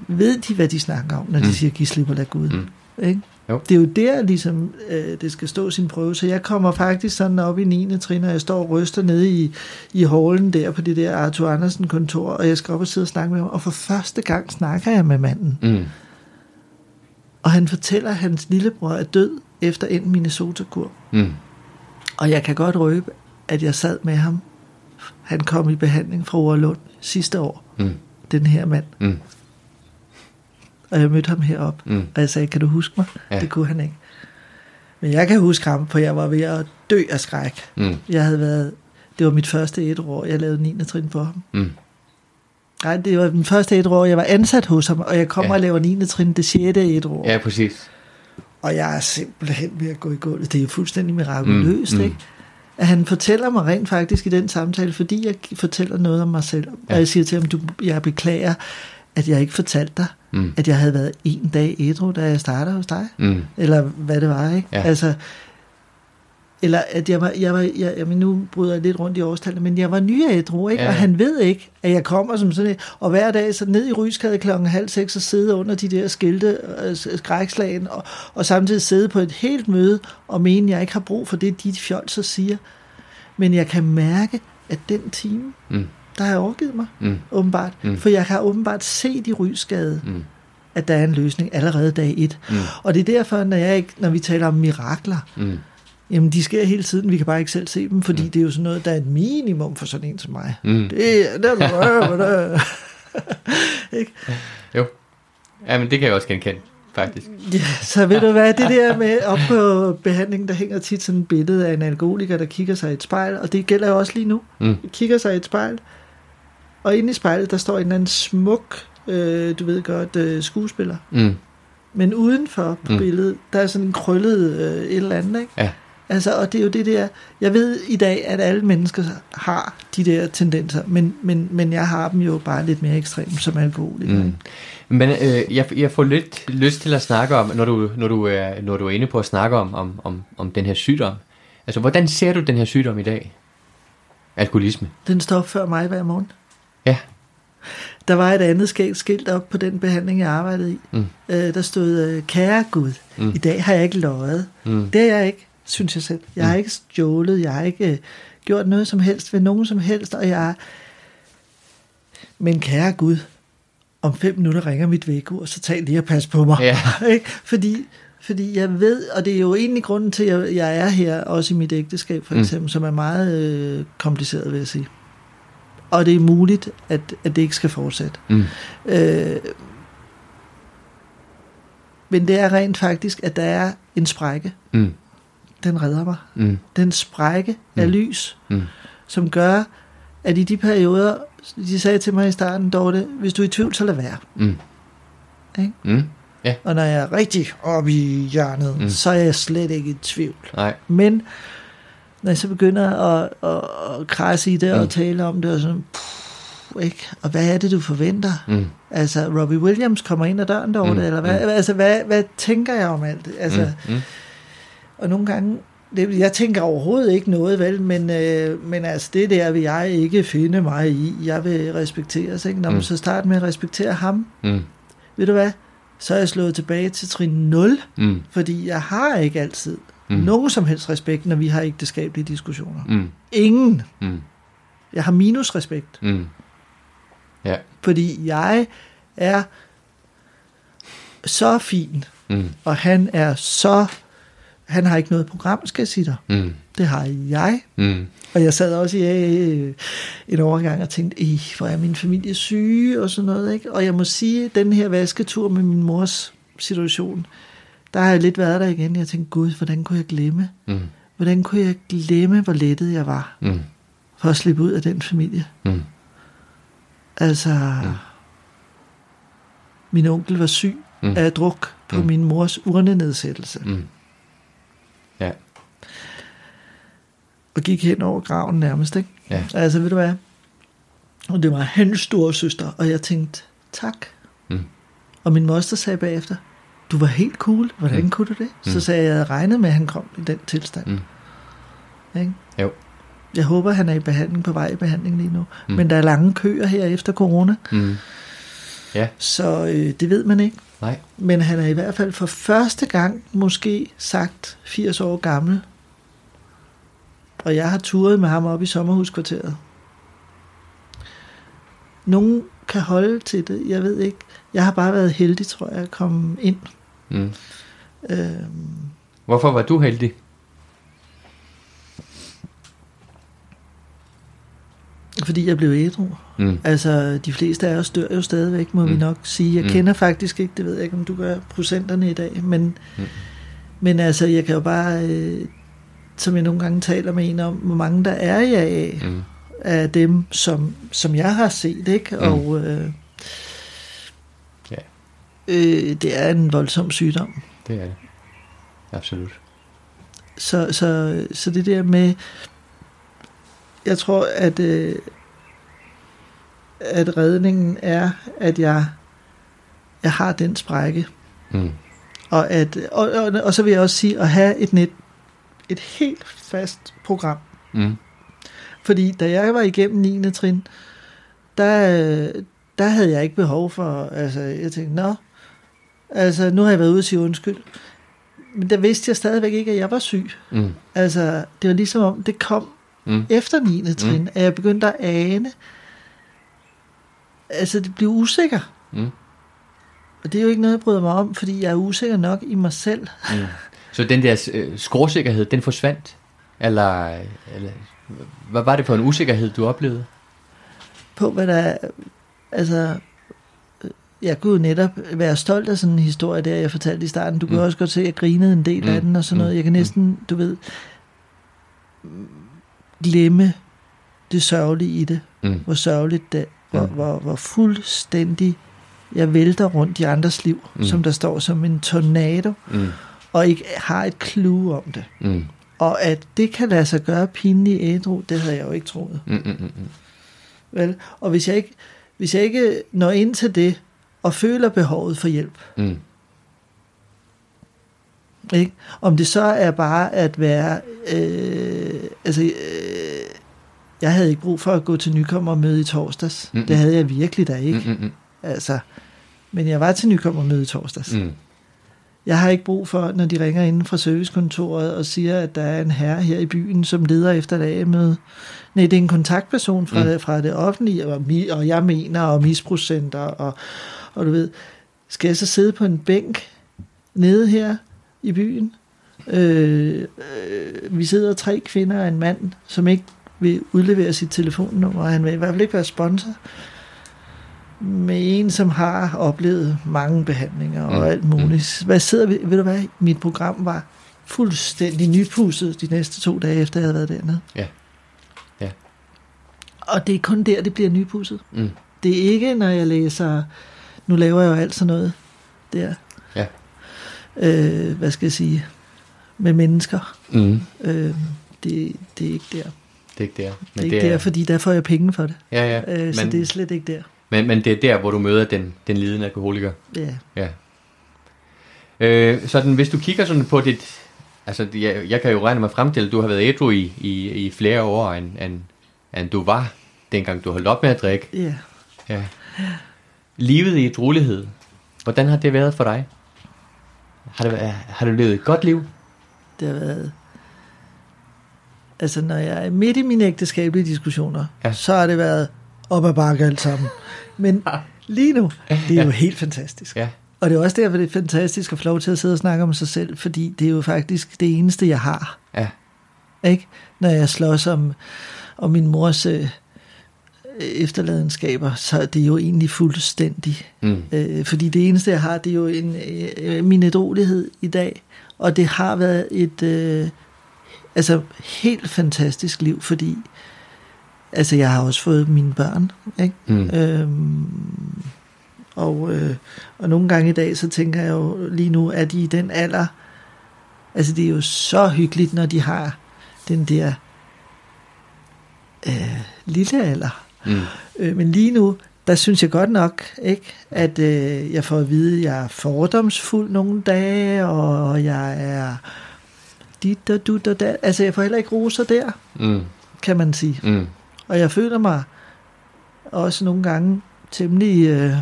S1: ved de, hvad de snakker om, når de
S2: Mm.
S1: siger, giv slip og lad Gud.
S2: Mm.
S1: Ikke?
S2: Jo.
S1: Det er jo der, ligesom, øh, det skal stå sin prøve. Så jeg kommer faktisk sådan op i 9. trin, og jeg står og ryster nede i, i hallen der på det der Arthur Andersen kontor, og jeg skal op og sidde og snakke med ham, og for første gang snakker jeg med manden.
S2: Mm.
S1: Og han fortæller, at hans lillebror er død efter en Minnesota-kur.
S2: Mm.
S1: Og jeg kan godt røbe, at jeg sad med ham. Han kom i behandling fra Orlund sidste år,
S2: Mm.
S1: den her mand.
S2: Mm.
S1: Og jeg mødte ham heroppe,
S2: Mm.
S1: og jeg sagde, kan du huske mig?
S2: Ja.
S1: Det kunne han ikke. Men jeg kan huske ham, for jeg var ved at dø af skræk.
S2: Mm.
S1: Jeg havde været, det var mit første et år, jeg lavede 9. trin for ham.
S2: Mm.
S1: Nej, det var min første et år, jeg var ansat hos ham, og jeg kommer
S2: Ja.
S1: og laver 9. trin det 6. et år.
S2: Ja, præcis.
S1: Og jeg er simpelthen ved at gå i gulvet. Det er jo fuldstændig mirakuløst,
S2: Mm,
S1: mm,
S2: mm.
S1: ikke? At han fortæller mig rent faktisk i den samtale, fordi jeg fortæller noget om mig selv. Ja. Og jeg siger til ham, du, jeg beklager, at jeg ikke fortalte dig,
S2: Mm.
S1: at jeg havde været en dag ædru, da jeg startede hos dig.
S2: Mm.
S1: Eller hvad det var, ikke?
S2: Ja.
S1: Altså, eller at jeg var, jeg var jeg, jeg, nu bryder jeg lidt rundt i årstallet, men jeg var ny ædru, ikke?
S2: Ja.
S1: Og han ved ikke, at jeg kommer som sådan og hver dag så ned i Rysgade klokken halv seks og sidde under de der skilte, øh, skrækslagen, og, og samtidig sidde på et helt møde og mene, at jeg ikke har brug for det, de fjolser siger. Men jeg kan mærke, at den time,
S2: Mm.
S1: Der har jeg overgivet mig,
S2: Mm.
S1: åbenbart.
S2: Mm.
S1: For jeg har åbenbart set i Rysgade,
S2: Mm.
S1: at der er en løsning allerede dag et.
S2: Mm.
S1: Og det er derfor, når, jeg ikke, når vi taler om mirakler,
S2: Mm.
S1: jamen de sker hele tiden, vi kan bare ikke selv se dem, fordi mm. det er jo sådan noget, der er et minimum for sådan en som mig.
S2: Mm.
S1: Det er det er det. Ikke?
S2: Jo. Ja, men det kan jeg også genkende, faktisk.
S1: Ja, så ved du hvad, det der med op på behandlingen, der hænger tit sådan et billede af en alkoholiker, der kigger sig i et spejl, og det gælder jo også lige nu.
S2: Mm.
S1: Kigger sig i et spejl, og inde i spejlet, der står en eller anden smuk, øh, du ved godt, øh, skuespiller.
S2: Mm.
S1: Men udenfor på
S2: Mm.
S1: billedet, der er sådan en krøllet øh, et eller andet, ikke?
S2: Ja.
S1: Altså, og det er jo det der, jeg ved i dag, at alle mennesker har de der tendenser, men, men, men jeg har dem jo bare lidt mere ekstremt som alkoholiker.
S2: Mm. Men øh, jeg, jeg får lidt lyst til at snakke om, når du, når du, er, når du er inde på at snakke om, om, om, om den her sygdom. Altså, hvordan ser du den her sygdom i dag? Alkoholisme.
S1: Den står før mig hver morgen.
S2: Ja.
S1: Der var et andet skægt skilt op på den behandling, jeg arbejdede i.
S2: Mm.
S1: Øh, der stod, øh, kære Gud,
S2: Mm.
S1: i dag har jeg ikke løjet.
S2: Mm.
S1: Det er jeg ikke, synes jeg selv. Jeg har
S2: Mm.
S1: ikke stjålet, jeg har ikke øh, gjort noget som helst ved nogen som helst, og jeg... Men kære Gud, om fem minutter ringer mit vækkeur, så tag lige og pas på mig.
S2: Ja.
S1: Fordi, fordi jeg ved, og det er jo egentlig grunden til, at jeg- jeg er her, også i mit ægteskab for
S2: Mm.
S1: eksempel, mm. som er meget øh, kompliceret, vil jeg sige. Og det er muligt, at, at det ikke skal fortsætte.
S2: Mm.
S1: Øh, men det er rent faktisk, at der er en sprække.
S2: Mm.
S1: Den redder mig.
S2: Mm.
S1: Den sprække af
S2: Mm.
S1: lys,
S2: Mm.
S1: som gør, at i de perioder, de sagde til mig i starten, Dorte, hvis du er i tvivl, så lad være.
S2: Mm.
S1: Ikke?
S2: Mm.
S1: Og når jeg er rigtig oppe i hjørnet,
S2: mm.
S1: så er jeg slet ikke i tvivl.
S2: Nej.
S1: Men når jeg så begynder at, at, at krasse i det
S2: Mm.
S1: og tale om det, og sådan, puh, ikke? og hvad er det, du forventer?
S2: Mm.
S1: Altså, Robbie Williams kommer ind ad døren derovre,
S2: Mm,
S1: mm. eller hvad,
S2: mm.
S1: altså, hvad, hvad tænker jeg om alt det? Altså,
S2: Mm. Mm.
S1: Og nogle gange, det, jeg tænker overhovedet ikke noget, vel, men, øh, men altså, det der vil jeg ikke finde mig i. Jeg vil respekteres, ikke? Når man
S2: Mm.
S1: så starter med at respektere ham,
S2: Mm.
S1: ved du hvad, så er jeg slået tilbage til trin 0,
S2: Mm.
S1: fordi jeg har ikke altid
S2: Mm.
S1: nogen som helst respekt, når vi har ægteskabelige diskussioner.
S2: Mm.
S1: Ingen.
S2: Mm.
S1: Jeg har minus respekt,
S2: Mm. Ja.
S1: fordi jeg er så fin,
S2: Mm.
S1: og han er så... Han har ikke noget program, skal jeg sige dig.
S2: Mm.
S1: Det har jeg.
S2: Mm.
S1: Og jeg sad også i øh, en overgang og tænkte, hvor er min familie syge og sådan noget. Ikke? Og jeg må sige, den her vasketur med min mors situation, der har jeg lidt været der igen. Jeg tænkte, gud, hvordan kunne jeg glemme?
S2: Mm.
S1: Hvordan kunne jeg glemme, hvor lettet jeg var
S2: Mm.
S1: for at slippe ud af den familie?
S2: Mm.
S1: Altså, mm. min onkel var syg
S2: Mm.
S1: af druk på
S2: mm.
S1: min mors urnenedsættelse.
S2: Mm. Ja.
S1: Og gik hen over graven nærmest, ikke?
S2: Ja.
S1: Altså, ved du hvad? Og det var hans store søster, og jeg tænkte, tak.
S2: Mm.
S1: Og min moster sagde bagefter, du var helt cool, hvordan
S2: Mm.
S1: kunne du det?
S2: Mm.
S1: Så sagde jeg, jeg havde regnet med, at han kom i den tilstand.
S2: Mm.
S1: Ikke?
S2: Jo.
S1: Jeg håber, han er i behandling på vej i behandling lige nu. Mm. Men der er lange køer her efter corona.
S2: Mm. Ja.
S1: Så øh, det ved man ikke.
S2: Nej.
S1: Men han er i hvert fald for første gang måske sagt 80 år gammel. Og jeg har turet med ham op i sommerhuskvarteret. Nogen kan holde til det, jeg ved ikke. Jeg har bare været heldig, tror jeg, at komme ind.
S2: Mm.
S1: Øhm,
S2: Hvorfor var du heldig?
S1: fordi jeg blev ædru.
S2: Mm.
S1: Altså, de fleste af os dør jo stadigvæk, må mm. vi nok sige. Jeg
S2: Mm.
S1: kender faktisk ikke, det ved jeg ikke, om du gør procenterne i dag, men,
S2: Mm.
S1: men altså, jeg kan jo bare, øh, som jeg nogle gange taler med en om, hvor mange der er i AA,
S2: Mm.
S1: af dem, som, som jeg har set, ikke?
S2: Mm.
S1: Og øh. Øh, det er en voldsom sygdom.
S2: Det er det. Absolut.
S1: Så, så, så det der med, jeg tror, at, øh, at redningen er, at jeg, jeg har den sprække.
S2: Mm.
S1: Og, at, og, og, og så vil jeg også sige, at have et net, et helt fast program.
S2: Mm.
S1: Fordi da jeg var igennem 9. trin, der, der havde jeg ikke behov for, altså jeg tænkte, nå, altså nu har jeg været ude og sige undskyld. Men der vidste jeg stadigvæk ikke, at jeg var syg.
S2: Mm.
S1: Altså, det var ligesom om, det kom
S2: Mm.
S1: efter 9. trin, mm. at jeg begyndte at ane, altså det blev usikker.
S2: Mm.
S1: Og det er jo ikke noget, jeg bryder mig om, fordi jeg er usikker nok i mig selv.
S2: Mm. Så den der øh, skråsikkerhed, den forsvandt? Eller, eller hvad var det for en usikkerhed, du oplevede?
S1: på, hvad der er, altså, jeg kunne jo netop være stolt af sådan en historie der, jeg fortalte i starten. Du kan
S2: Mm.
S1: også godt se, at jeg grinede en del af
S2: Mm.
S1: den og sådan noget.
S2: Mm.
S1: Jeg kan næsten, du ved, glemme det sørgelige i det.
S2: Mm.
S1: Hvor sørgeligt det, hvor,
S2: Mm.
S1: hvor, hvor fuldstændig jeg vælter rundt i andres liv,
S2: Mm.
S1: som der står som en tornado,
S2: Mm.
S1: og ikke har et clue om det.
S2: Mm.
S1: Og at det kan lade sig gøre pinlig ædru, det havde jeg jo ikke troet.
S2: Mm. Mm. Mm.
S1: Vel? Og hvis jeg, ikke, hvis jeg ikke når ind til det, og føler behovet for hjælp,
S2: Mm.
S1: ikke? om det så er bare at være, øh, altså, øh, jeg havde ikke brug for at gå til nykommermøde i torsdags.
S2: Mm-mm.
S1: Det havde jeg virkelig da ikke.
S2: Mm. Mm.
S1: Altså, men jeg var til nykommermøde i torsdags.
S2: Mm.
S1: Jeg har ikke brug for, når de ringer inden fra servicekontoret og siger, at der er en herre her i byen, som leder efter et A-møde. Nej, det er en kontaktperson fra,
S2: Mm.
S1: fra det offentlige, og, mi- og jeg mener, og misprocenter, og, og du ved, skal jeg så sidde på en bænk nede her i byen? Øh, øh, vi sidder tre kvinder og en mand, som ikke vil udlevere sit telefonnummer, og han vil i hvert fald ikke være sponsor med en, som har oplevet mange behandlinger og
S2: Mm.
S1: alt muligt. Hvad sidder vi? Ved du hvad? Mit program var fuldstændig nypudset de næste to dage, efter jeg havde været dernede.
S2: Ja. Ja.
S1: Og det er kun der, det bliver nypudset.
S2: Mm.
S1: Det er ikke, når jeg læser... Nu laver jeg jo alt sådan noget der.
S2: Ja.
S1: Øh, hvad skal jeg sige? Med mennesker.
S2: Mm.
S1: Øh, det, det er ikke der.
S2: Det er ikke der.
S1: Det er ikke der, fordi der får jeg penge for det.
S2: Ja, ja.
S1: Øh, så
S2: men,
S1: det er slet ikke der.
S2: men, men det er der, hvor du møder den, den lidende alkoholiker.
S1: Ja.
S2: Ja. Øh, sådan, hvis du kigger sådan på dit... Altså, jeg, jeg kan jo regne mig frem til, at du har været ædru i, i, i flere år, end, end, end du var, dengang du holdt op med at drikke.
S1: Ja.
S2: Ja. Livet i drolighed. Hvordan har det været for dig? Har, det, været- har du levet et godt liv?
S1: Det har været... Altså, når jeg er midt i mine ægteskabelige diskussioner,
S2: Ja.
S1: ja. så har det været op ad bakke alt sammen. Men lige nu, det er jo helt fantastisk.
S2: Ja.
S1: Og det er også derfor, det er fantastisk at få lov til at sidde og snakke om sig selv, fordi det er jo faktisk det eneste, jeg har.
S2: Ja.
S1: Ikke? Når jeg slås om, om min mors øh, efterladenskaber, så er det jo egentlig fuldstændig.
S2: Mm.
S1: Øh, fordi det eneste, jeg har, det er jo en, øh, min ædrolighed i dag. Og det har været et øh, altså helt fantastisk liv, fordi altså, jeg har også fået mine børn. Ikke?
S2: Mm.
S1: Øhm, og, øh, og nogle gange i dag, så tænker jeg jo lige nu, at de i den alder, altså det er jo så hyggeligt, når de har den der øh, lille alder.
S2: Mm.
S1: Øh, men lige nu, der synes jeg godt nok, ikke, at øh, jeg får at vide, at jeg er fordomsfuld nogle dage, og jeg er dit og dut og dat. Altså, jeg får heller ikke roser der,
S2: Mm.
S1: kan man sige.
S2: Mm.
S1: Og jeg føler mig også nogle gange temmelig øh,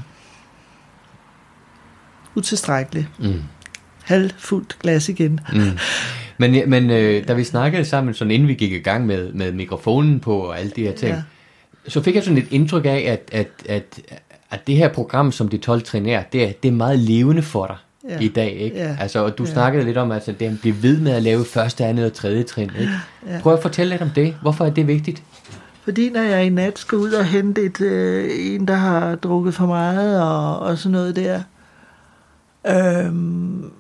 S1: utilstrækkelig.
S2: Mm.
S1: Halvfuldt glas igen.
S2: Mm. Men, men øh, da vi snakkede sammen, sådan inden vi gik i gang med, med mikrofonen på og alle de her ting,
S1: Ja.
S2: Så fik jeg sådan et indtryk af, at, at, at, at det her program, som de 12 trin er, det er, det er meget levende for dig
S1: Ja.
S2: i dag, ikke?
S1: Ja.
S2: Altså, og du
S1: Ja.
S2: snakkede lidt om, at altså, det at blive ved med at lave første, andet og tredje trin, ikke?
S1: Ja.
S2: Prøv at fortælle lidt om det. Hvorfor er det vigtigt?
S1: Fordi når jeg i nat skal ud og hente et, øh, en, der har drukket for meget og, og sådan noget der, øhm,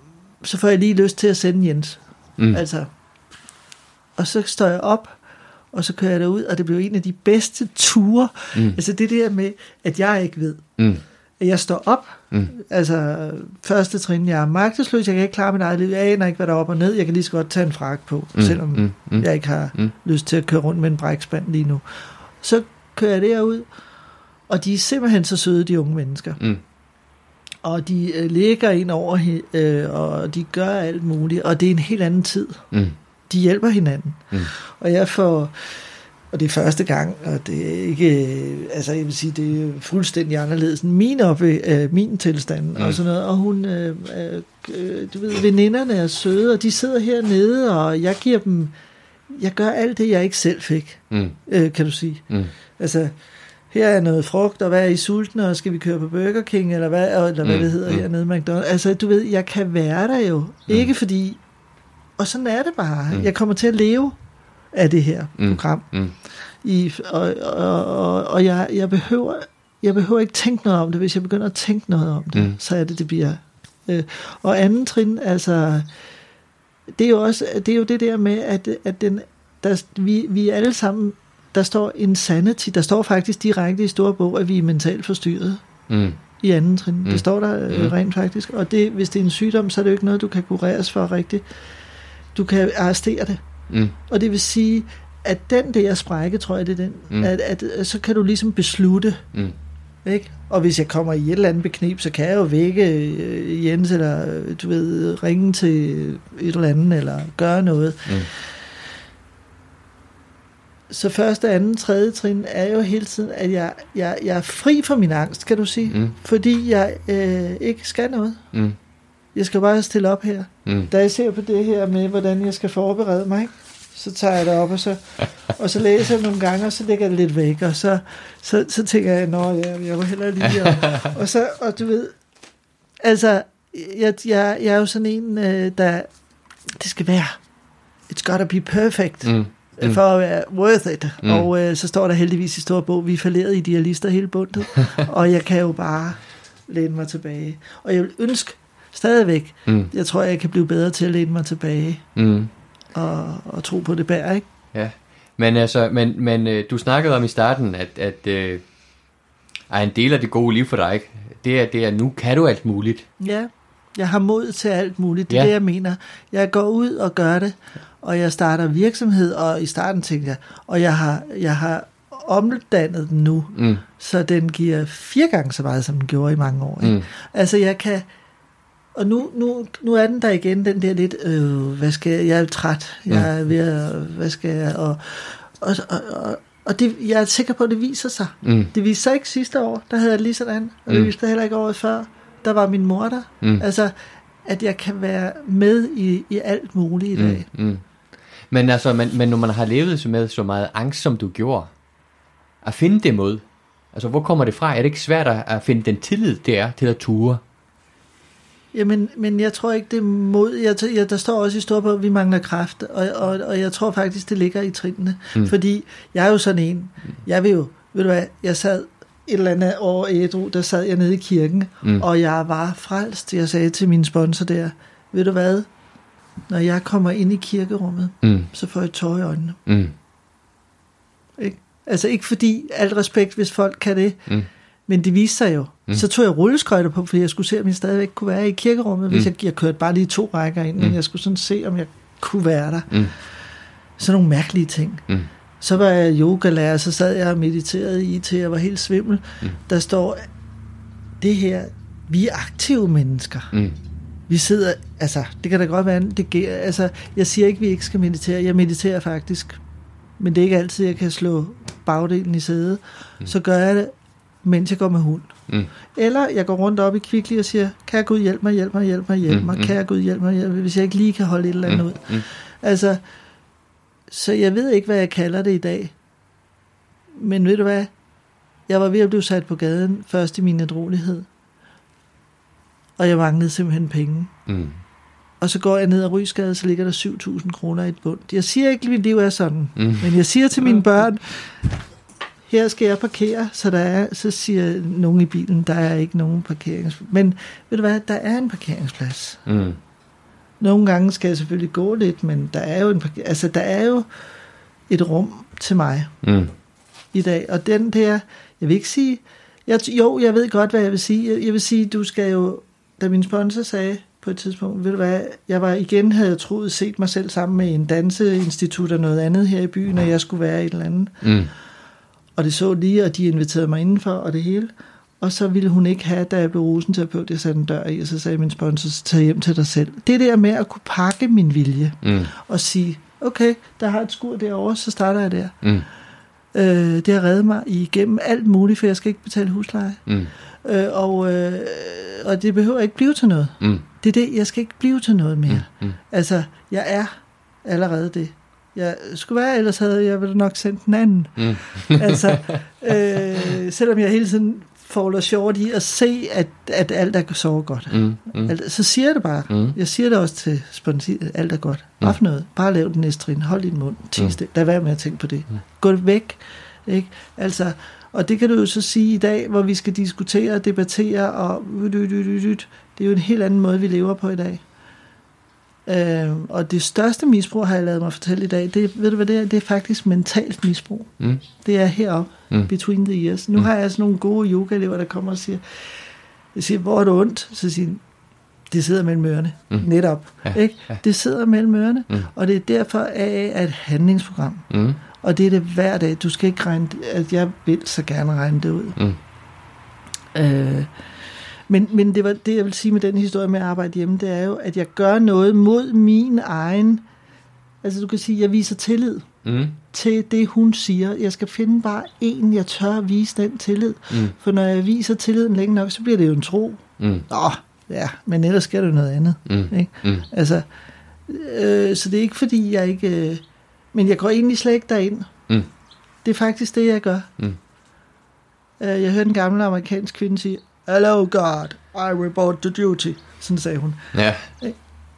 S1: så får jeg lige lyst til at sende Jens.
S2: Mm.
S1: Altså, og så står jeg op, og så kører jeg derud, og det blev en af de bedste ture.
S2: Mm.
S1: Altså det der med, at jeg ikke ved,
S2: Mm.
S1: at jeg står op,
S2: Mm.
S1: altså første trin, jeg er magtesløs, jeg kan ikke klare mit eget liv, jeg aner ikke, hvad der er op og ned, jeg kan lige så godt tage en frak på,
S2: Mm.
S1: selvom
S2: Mm. Mm.
S1: jeg ikke har
S2: Mm.
S1: lyst til at køre rundt med en brækspand lige nu. Så kører jeg derud, og de er simpelthen så søde, de unge mennesker.
S2: Mm.
S1: Og de øh, ligger ind over, øh, og de gør alt muligt, og det er en helt anden tid.
S2: Mm.
S1: De hjælper hinanden.
S2: Mm.
S1: Og jeg får, og det er første gang, og det er ikke, øh, altså jeg vil sige, det er fuldstændig anderledes end min, op, øh, min tilstand
S2: Mm.
S1: og sådan noget. Og hun, øh, øh, du ved, veninderne er søde, og de sidder hernede, og jeg giver dem, jeg gør alt det, jeg ikke selv fik,
S2: Mm.
S1: øh, kan du sige.
S2: Mm.
S1: Altså, her er noget frugt, og hvad er I sultne, og skal vi køre på Burger King, eller hvad, eller hvad
S2: Mm,
S1: det hedder
S2: mm.
S1: hernede McDonald's. Altså, du ved, jeg kan være der jo.
S2: Mm.
S1: Ikke fordi, og sådan er det bare.
S2: Mm.
S1: Jeg kommer til at leve af det her
S2: Mm.
S1: program.
S2: Mm.
S1: I, og og, og, og jeg, jeg, behøver, jeg behøver ikke tænke noget om det. Hvis jeg begynder at tænke noget om det,
S2: Mm.
S1: så er det, det bliver. Øh, og anden trin, altså, det er jo også det, er jo det der med, at, at den, der, vi, vi er alle sammen, der står insanity, der står faktisk direkte i store bog, at vi er mentalt forstyrret
S2: Mm.
S1: i anden trin.
S2: Mm.
S1: Det står der øh,
S2: Mm.
S1: rent faktisk. Og det, hvis det er en sygdom, så er det jo ikke noget, du kan kureres for rigtigt. Du kan arrestere det.
S2: Mm.
S1: Og det vil sige, at den der sprække, tror jeg, det er den,
S2: Mm.
S1: at, at, at så kan du ligesom beslutte,
S2: Mm.
S1: ikke? Og hvis jeg kommer i et eller andet beknep, så kan jeg jo vække øh, Jens, eller øh, du ved, ringe til et eller andet, eller gøre noget.
S2: Mm.
S1: Så første, anden, tredje trin er jo hele tiden, at jeg, jeg, jeg er fri for min angst, kan du sige.
S2: Mm.
S1: Fordi jeg øh, ikke skal noget.
S2: Mm.
S1: Jeg skal bare stille op her.
S2: Mm.
S1: Da jeg ser på det her med, hvordan jeg skal forberede mig, ikke? så tager jeg det op, og så, og så læser jeg nogle gange, og så lægger jeg det lidt væk, og så, så, så tænker jeg, nå, ja, jeg var heller lige, og, og så, og du ved, altså, jeg, jeg, jeg er jo sådan en, øh, der, det skal være, it's gotta be perfect,
S2: Mm.
S1: mm. for at være worth it,
S2: Mm.
S1: og øh, så står der heldigvis i stor bog, vi er falderet idealister hele bundet, og jeg kan jo bare læne mig tilbage, og jeg vil ønske stadigvæk,
S2: Mm.
S1: jeg tror, jeg kan blive bedre til at læne mig tilbage,
S2: Mm.
S1: og, og tro på det bær, ikke?
S2: Ja, men altså, men, men øh, du snakkede om i starten, at, at øh, en del af det gode liv for dig, ikke? det er, det er, nu kan du alt muligt.
S1: Ja, jeg har mod til alt muligt. Det er
S2: ja.
S1: det, jeg mener. Jeg går ud og gør det, og jeg starter virksomhed, og i starten tænkte jeg, og jeg har, jeg har omdannet den nu,
S2: Mm.
S1: så den giver fire gange så meget, som den gjorde i mange år. Ikke?
S2: Mm.
S1: Altså jeg kan, og nu, nu, nu er den der igen, den der lidt, øh, hvad skal jeg, jeg er træt, jeg er ved at, hvad skal jeg, og, og, og, og, det, jeg er sikker på, at det viser sig.
S2: Mm.
S1: Det viste sig ikke sidste år, der havde jeg lige sådan, og det
S2: Mm.
S1: viste sig heller ikke året før. Der var min mor der.
S2: Mm.
S1: Altså, at jeg kan være med i, i alt muligt i dag.
S2: Mm. Mm. Men altså, men, men når man har levet så med så meget angst, som du gjorde, at finde det mod, altså hvor kommer det fra? Er det ikke svært at, at finde den tillid, det er til at ture?
S1: Jamen, men jeg tror ikke, det er mod. Jeg, jeg, der står også i Storbog, at vi mangler kraft, og, og, og jeg tror faktisk, det ligger i trinene.
S2: Mm.
S1: Fordi jeg er jo sådan en, jeg vil jo, ved du hvad, jeg sad et eller andet år ædru, der sad jeg nede i kirken,
S2: mm.
S1: og jeg var frelst. Jeg sagde til min sponsor der, ved du hvad, når jeg kommer ind i kirkerummet,
S2: Mm.
S1: så får jeg tårer i øjnene.
S2: Mm.
S1: Ikke? Altså ikke fordi, alt respekt, hvis folk kan det,
S2: Mm.
S1: Men det viste sig jo.
S2: Mm.
S1: Så tog jeg rulleskøjter på, fordi jeg skulle se, om jeg stadigvæk kunne være i kirkerummet, mm. hvis jeg, jeg kørte bare lige to rækker ind,
S2: Mm.
S1: men jeg skulle sådan se, om jeg kunne være der.
S2: Mm.
S1: Sådan nogle mærkelige ting.
S2: Mm.
S1: Så var jeg yogalærer, så sad jeg og mediterede i, til jeg var helt svimmel.
S2: Mm.
S1: Der står, det her, vi er aktive mennesker.
S2: Mm.
S1: Vi sidder, altså, det kan da godt være, det, gælder- altså, jeg siger ikke, vi ikke skal meditere. Jeg mediterer faktisk men det er ikke altid, jeg kan slå bagdelen i sædet, mm. så gør jeg det, mens jeg går med hund. Mm. Eller jeg går rundt op i Kvickly og siger, kan jeg Gud hjælpe mig, hjælpe mig, hjælpe mig, hjælpe mm, mig, mm. kan jeg Gud hjælpe mig, hjælpe mig, hvis jeg ikke lige kan holde et eller andet mm. ud. Mm. Altså, så jeg ved ikke, hvad jeg kalder det i dag. Men ved du hvad? Jeg var ved at blive sat på gaden først i min adrolighed. Og jeg manglede simpelthen penge. Mm. Og så går jeg ned ad Rysgade, så ligger der 7.000 kroner i et bund. Jeg siger ikke, at mit liv er sådan. Mm. Men jeg siger til mine børn, her skal jeg parkere, så der er, så siger nogen i bilen, der er ikke nogen parkeringsplads. Men ved du hvad, der er en parkeringsplads. Mm. Nogle gange skal jeg selvfølgelig gå lidt, men der er jo, en, altså, der er jo et rum til mig mm. i dag. Og den der, jeg vil ikke sige, jeg, jo, jeg ved godt, hvad jeg vil sige. Jeg, jeg vil sige, du skal jo, da min sponsor sagde på et tidspunkt, ved du hvad, jeg var igen, havde jeg troet, set mig selv sammen med en danseinstitut og noget andet her i byen, og jeg skulle være et eller andet. Mm. Og det så lige, og de inviterede mig indenfor, og det hele. Og så ville hun ikke have, da jeg blev rusenterapeut, jeg satte en dør i, og så sagde min sponsor, tag hjem til dig selv. Det der med at kunne pakke min vilje, mm. og sige, okay, der har et skur derovre, så starter jeg der. Mm. Øh, det har reddet mig igennem alt muligt, for jeg skal ikke betale husleje. Mm. Øh, og, øh, og det behøver ikke blive til noget. Mm. Det er det, jeg skal ikke blive til noget mere. Mm. Mm. Altså, jeg er allerede det jeg skulle være, ellers havde jeg vel nok sendt den anden. Mm. altså, øh, selvom jeg hele tiden folder short i at se, at, at alt er så godt. Mm. Mm. Alt, så siger jeg det bare. Mm. Jeg siger det også til spontant, alt er godt. Mm. Noget? Bare lav den næste trin. Hold din mund. Tis mm. Lad være med at tænke på det. Mm. Gå væk. Ikke? Altså, og det kan du jo så sige i dag, hvor vi skal diskutere og debattere, og det er jo en helt anden måde, vi lever på i dag. Øh, og det største misbrug, har jeg lavet mig fortælle i dag, det, ved du hvad det er? Det er faktisk mentalt misbrug. Mm. Det er heroppe, mm. between the ears. Nu mm. har jeg sådan nogle gode yoga-elever, der kommer og siger, jeg siger, hvor er det ondt? Så siger de, det sidder mellem ørerne. Mm. Netop. Ja, ikke? Ja. Det sidder mellem ørerne. Mm. Og det er derfor af et handlingsprogram. Mm. Og det er det hver dag. Du skal ikke regne, at jeg vil så gerne regne det ud. Mm. Øh, men, men det var det, jeg vil sige med den historie med at arbejde hjemme, det er jo, at jeg gør noget mod min egen... Altså du kan sige, jeg viser tillid mm. til det, hun siger. Jeg skal finde bare en, jeg tør at vise den tillid. Mm. For når jeg viser tilliden længe nok, så bliver det jo en tro. Mm. Nå, ja, men ellers sker det noget andet. Mm. Ikke? Mm. Altså, øh, så det er ikke fordi, jeg ikke... Øh, men jeg går egentlig slet ikke derind. Mm. Det er faktisk det, jeg gør. Mm. Øh, jeg hørte en gammel amerikansk kvinde sige, Hello God, I report to duty. Sådan sagde hun. Ja.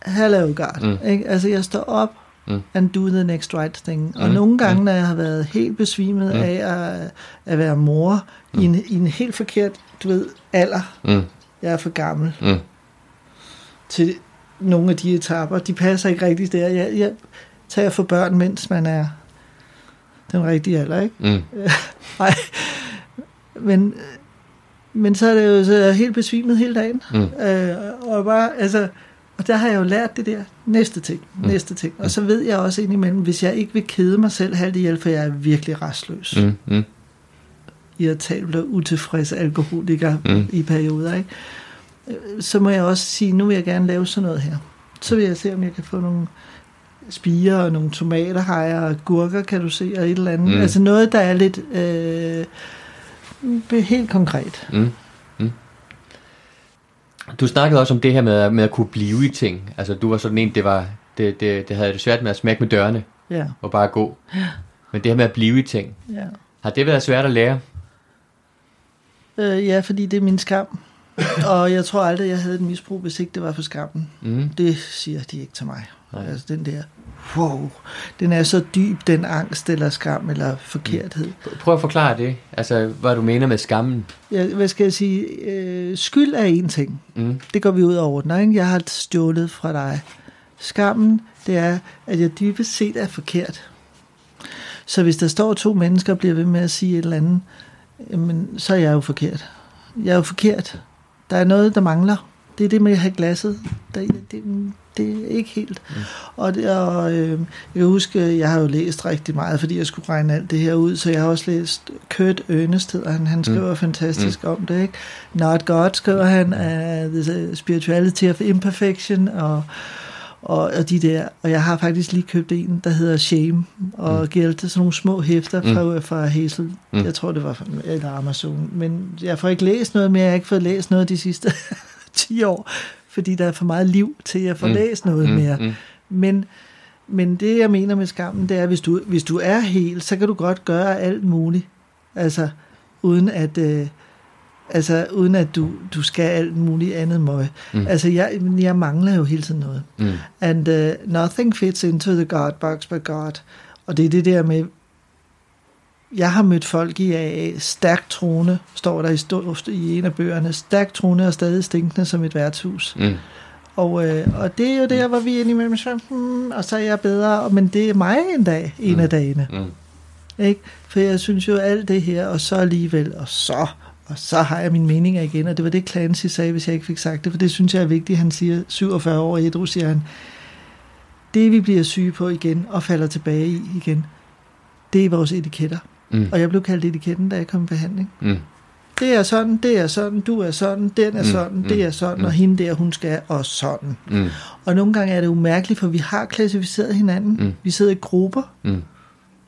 S1: Hello God. Mm. Ikke? Altså jeg står op mm. and do the next right thing. Og mm. nogle gange, mm. når jeg har været helt besvimet mm. af at, at være mor mm. i, en, i en helt forkert, du ved, alder. Mm. Jeg er for gammel. Mm. Til nogle af de etapper. De passer ikke rigtigt der. Jeg, jeg tager for børn, mens man er den rigtige alder, ikke? Mm. Nej. Men men så er det jo så helt besvimet hele dagen. Mm. Øh, og bare, altså, og der har jeg jo lært det der næste ting, mm. næste ting. Og så ved jeg også indimellem, hvis jeg ikke vil kede mig selv halvt ihjel, for jeg er virkelig restløs. Mm. Mm. Irritabel og utilfreds alkoholiker mm. i perioder, ikke? Øh, så må jeg også sige, nu vil jeg gerne lave sådan noget her. Så vil jeg se, om jeg kan få nogle spiger og nogle tomater, har og gurker, kan du se, og et eller andet. Mm. Altså noget, der er lidt... Øh, Helt konkret. Mm. Mm.
S2: Du snakkede også om det her med, med at kunne blive i ting. Altså du var sådan en, det var det, det, det havde det svært med at smække med dørene. Ja. Og bare gå. Ja. Men det her med at blive i ting. Ja. Har det været svært at lære?
S1: Øh, ja, fordi det er min skam. og jeg tror aldrig, jeg havde et misbrug, hvis ikke det var for skammen. Mm. Det siger de ikke til mig. Nej. Altså den der, wow, den er så dyb, den angst eller skam eller forkerthed.
S2: Prøv at forklare det, altså hvad du mener med skammen.
S1: Ja, hvad skal jeg sige, øh, skyld er en ting. Mm. Det går vi ud over ikke? Jeg har stjålet fra dig. Skammen, det er, at jeg dybest set er forkert. Så hvis der står to mennesker og bliver ved med at sige et eller andet, jamen, så er jeg jo forkert. Jeg er jo forkert. Der er noget, der mangler. Det er det med at have glasset. Det, det, det er ikke helt. Mm. Og, det, og øh, jeg kan huske, jeg har jo læst rigtig meget, fordi jeg skulle regne alt det her ud, så jeg har også læst Kurt Ernest, og han, han mm. skriver mm. fantastisk mm. om det. Ikke? Not God skriver han, uh, The Spirituality of Imperfection, og og, og de der, og jeg har faktisk lige købt en, der hedder Shame, og mm. Gelte, sådan nogle små hæfter fra, mm. fra Hazel, mm. jeg tror det var fra eller Amazon, men jeg får ikke læst noget mere, jeg har ikke fået læst noget de sidste 10 år, fordi der er for meget liv til, at jeg får mm. læst noget mm. mere. Mm. Men, men det, jeg mener med skammen, det er, hvis du, hvis du er helt, så kan du godt gøre alt muligt, altså uden at... Øh, Altså uden at du, du skal alt muligt andet møg. Mm. Altså jeg, jeg mangler jo hele tiden noget. Mm. And uh, nothing fits into the God box but God. Og det er det der med, jeg har mødt folk i AA, stærkt troende, står der i, stå, i en af bøgerne, stærkt troende og stadig stinkende som et værtshus. Mm. Og, øh, og det er jo der, hvor vi indimellem så, hmm, og så er jeg bedre, men det er mig en dag, en mm. af dagene. Mm. Ikke? For jeg synes jo alt det her, og så alligevel, og så, og så har jeg min mening igen, og det var det Clancy sagde, hvis jeg ikke fik sagt det, for det synes jeg er vigtigt. Han siger, 47 år ædru, siger han, det vi bliver syge på igen, og falder tilbage i igen, det er vores etiketter. Mm. Og jeg blev kaldt etiketten, da jeg kom i behandling. Mm. Det er sådan, det er sådan, du er sådan, den er mm. sådan, mm. det er sådan, mm. og hende der, hun skal, og sådan. Mm. Og nogle gange er det umærkeligt, for vi har klassificeret hinanden. Mm. Vi sidder i grupper, mm.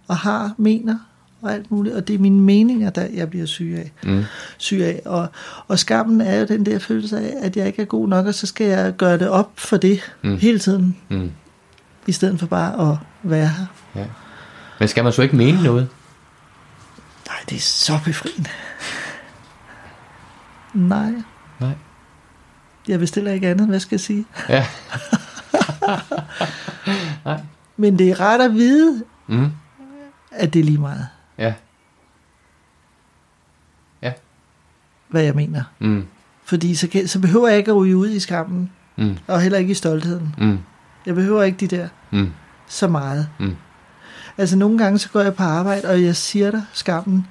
S1: og har, mener, og alt muligt, og det er mine meninger, der jeg bliver syg af. Mm. Syg af. Og, og skammen er jo den der følelse af, at jeg ikke er god nok, og så skal jeg gøre det op for det mm. hele tiden, mm. i stedet for bare at være her. Ja.
S2: Men skal man så ikke mene noget?
S1: Nej, det er så befriende. Nej.
S2: Nej.
S1: Jeg bestiller ikke andet, hvad skal jeg sige?
S2: Ja.
S1: Nej. Men det er ret at vide, mm. at det er lige meget.
S2: Ja. Ja.
S1: Hvad jeg mener. Mm. Fordi så, kan, så behøver jeg ikke at ryge ud i skammen. Mm. Og heller ikke i stoltheden. Mm. Jeg behøver ikke de der mm. så meget. Mm. Altså nogle gange så går jeg på arbejde, og jeg siger dig, skammen,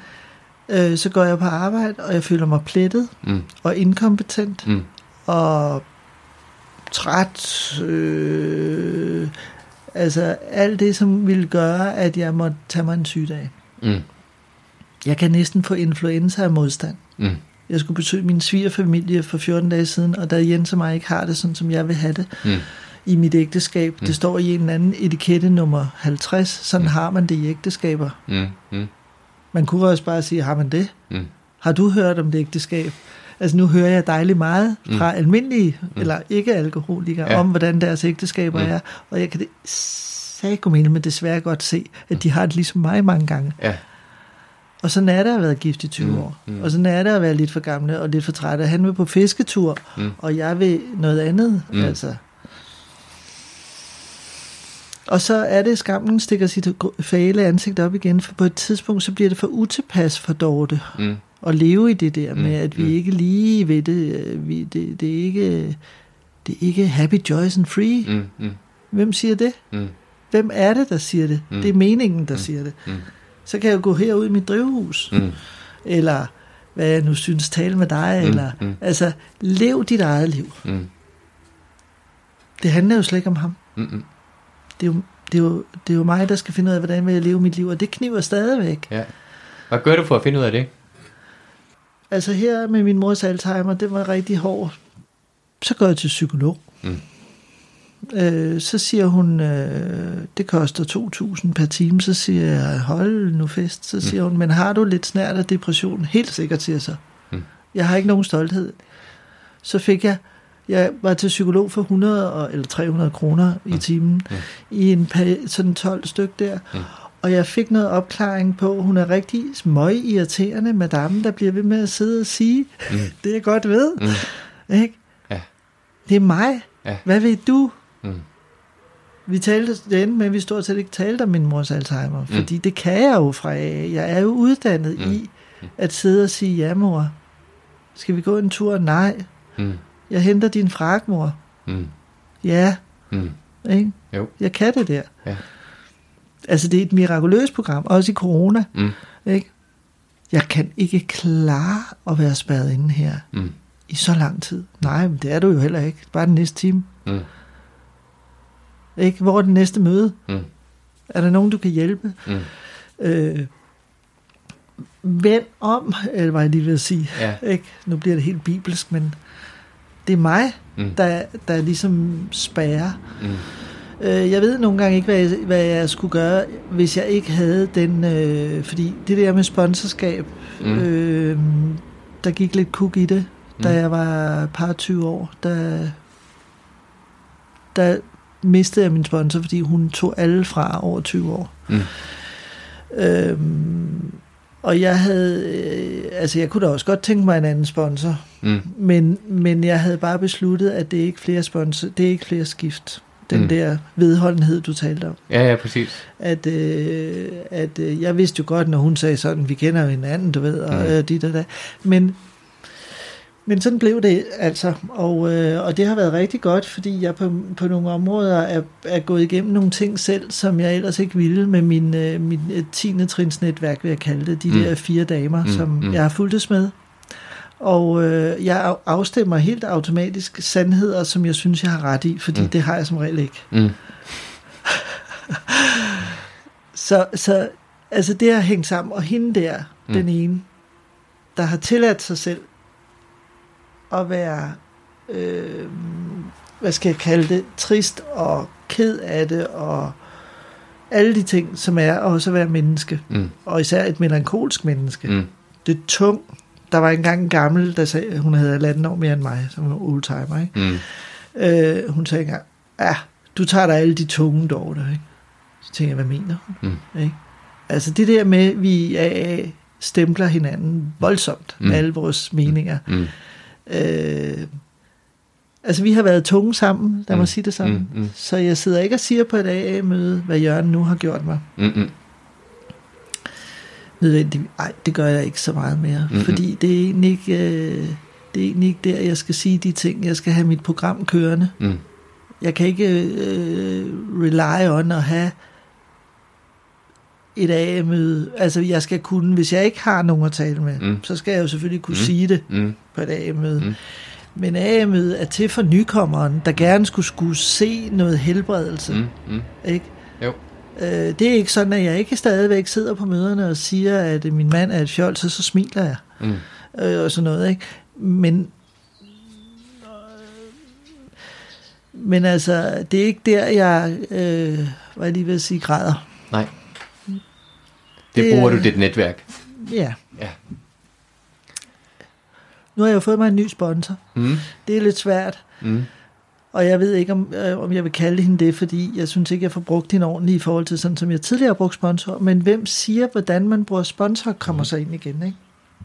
S1: øh, så går jeg på arbejde, og jeg føler mig plettet mm. og inkompetent mm. og træt. Øh, altså alt det, som ville gøre, at jeg måtte tage mig en sygdag. Mm. Jeg kan næsten få influenza af modstand. Mm. Jeg skulle besøge min svigerfamilie for 14 dage siden, og der Jens og mig ikke har det, sådan som jeg vil have det mm. I mit ægteskab. Mm. Det står i en eller anden etikette nummer 50. Sådan mm. har man det i ægteskaber. Mm. Mm. Man kunne også bare sige, har man det? Mm. Har du hørt om det ægteskab? Altså nu hører jeg dejligt meget mm. fra mm. almindelige, mm. eller ikke alkoholikere, ja. om hvordan deres ægteskaber mm. er, og jeg kan det sagomene, men desværre godt se, at de har det ligesom mig mange gange. Ja. Og sådan er det at være gift i 20 mm, år. Mm. Og sådan er det at være lidt for gamle og lidt for trætte. Han vil på fisketur, mm. og jeg vil noget andet. Mm. Altså. Og så er det, at skammen stikker sit fæle ansigt op igen, for på et tidspunkt, så bliver det for utilpas for Dorte. Mm. At leve i det der med, at vi mm. ikke lige ved det, øh, vi, det, det, er ikke, det er ikke happy, joys and free. Mm. Mm. Hvem siger det? Mm. Hvem er det, der siger det? Mm. Det er meningen, der mm. siger det. Mm. Så kan jeg gå herud i mit drivhus. Mm. Eller hvad jeg nu synes, tale med dig. Mm. Eller, mm. Altså, lev dit eget liv. Mm. Det handler jo slet ikke om ham. Mm. Det, er jo, det, er jo, det er jo mig, der skal finde ud af, hvordan vil jeg leve mit liv. Og det kniver stadigvæk.
S2: Ja. Hvad gør du for at finde ud af det?
S1: Altså her med min mors Alzheimer, det var rigtig hårdt. Så går jeg til psykolog. Mm. Øh, så siger hun, øh, det koster 2.000 per time. Så siger jeg, hold nu fest. Så siger mm. hun, men har du lidt snært af depression? Helt sikkert, siger jeg så. Mm. Jeg har ikke nogen stolthed. Så fik jeg, jeg var til psykolog for 100 eller 300 kroner i timen, mm. i en sådan 12 styk der. Mm. Og jeg fik noget opklaring på, hun er rigtig smøg irriterende, madame, der bliver ved med at sidde og sige, mm. det jeg godt ved. Mm. Ikke? Ja. Det er mig. Ja. Hvad ved du? Mm. Vi talte den, men vi stort set ikke talte om min mors Alzheimer, mm. fordi det kan jeg jo fra af. Jeg er jo uddannet mm. i at sidde og sige, ja mor, skal vi gå en tur? Nej. Mm. Jeg henter din frak, mor. Mm. Ja. Mm. Ikke? Jo. Jeg kan det der. Ja. Altså det er et mirakuløst program, også i corona. Mm. Ikke? Jeg kan ikke klare at være spadet inde her mm. i så lang tid. Nej, men det er du jo heller ikke. Bare den næste time. Mm. Ikke? Hvor er det næste møde? Mm. Er der nogen, du kan hjælpe? Mm. Øh, vend om, eller hvad jeg lige vil sige. Ja. Ikke? Nu bliver det helt bibelsk, men det er mig, mm. der, der ligesom spærrer. Mm. Øh, jeg ved nogle gange ikke, hvad jeg, hvad jeg skulle gøre, hvis jeg ikke havde den... Øh, fordi det der med sponsorskab, mm. øh, der gik lidt kuk i det, da mm. jeg var par 20 år. Der, der mistede jeg min sponsor, fordi hun tog alle fra over 20 år. Mm. Øhm, og jeg havde, øh, altså jeg kunne da også godt tænke mig en anden sponsor, mm. men, men jeg havde bare besluttet, at det er ikke flere sponsor, det er ikke flere skift. Den mm. der vedholdenhed, du talte om.
S2: Ja, ja, præcis.
S1: At, øh, at øh, jeg vidste jo godt, når hun sagde sådan, vi kender jo hinanden, du ved, og mm. øh, dit og da. Men, men sådan blev det altså, og, øh, og det har været rigtig godt, fordi jeg på, på nogle områder er, er gået igennem nogle ting selv, som jeg ellers ikke ville med min, øh, min 10. Øh, trins netværk, vil jeg kalde det, de mm. der fire damer, mm. som mm. jeg har fulgtes med. Og øh, jeg afstemmer helt automatisk sandheder, som jeg synes, jeg har ret i, fordi mm. det har jeg som regel ikke. Mm. så, så altså det har hængt sammen, og hende der, mm. den ene, der har tilladt sig selv at være, øh, hvad skal jeg kalde det, trist og ked af det, og alle de ting, som er at også være menneske. Mm. Og især et melankolsk menneske. Mm. Det er tung. Der var engang en gammel, der sagde, hun havde landet år mere end mig, som var oldtimer, ikke? Mm. Øh, hun sagde engang, ja, du tager dig alle de tunge dår der, ikke? Så tænker jeg, hvad mener hun? Mm. Ikke? Altså det der med, at vi er, stempler hinanden voldsomt mm. med alle vores meninger. Mm. Øh, altså, vi har været tunge sammen, lad mig mm. sige det sådan. Mm, mm. Så jeg sidder ikke og siger på et AA-møde, hvad Jørgen nu har gjort mig. Mm, mm. Nødvendigt. Ej, det gør jeg ikke så meget mere. Mm, mm. Fordi det er egentlig ikke... Øh, det er egentlig ikke der, jeg skal sige de ting. Jeg skal have mit program kørende. Mm. Jeg kan ikke øh, rely on at have et A-møde. Altså, jeg skal kunne, hvis jeg ikke har nogen at tale med, mm. så skal jeg jo selvfølgelig kunne mm. sige det mm. på et A-møde. Mm. Men A-møde er til for nykommeren, der gerne skulle, skulle se noget helbredelse. Mm. Mm. Ikke? Jo. Øh, det er ikke sådan, at jeg ikke stadigvæk sidder på møderne og siger, at min mand er et fjold, så, så smiler jeg. Mm. Øh, og sådan noget, ikke? Men men altså, det er ikke der, jeg, øh, hvad jeg lige vil sige, græder.
S2: Nej. Det, bruger du dit netværk.
S1: Ja. ja. Nu har jeg jo fået mig en ny sponsor. Mm. Det er lidt svært. Mm. Og jeg ved ikke, om, øh, om jeg vil kalde hende det, fordi jeg synes ikke, jeg får brugt hende ordentligt i forhold til sådan, som jeg tidligere har brugt sponsor. Men hvem siger, hvordan man bruger sponsor, kommer mm. så ind igen, ikke?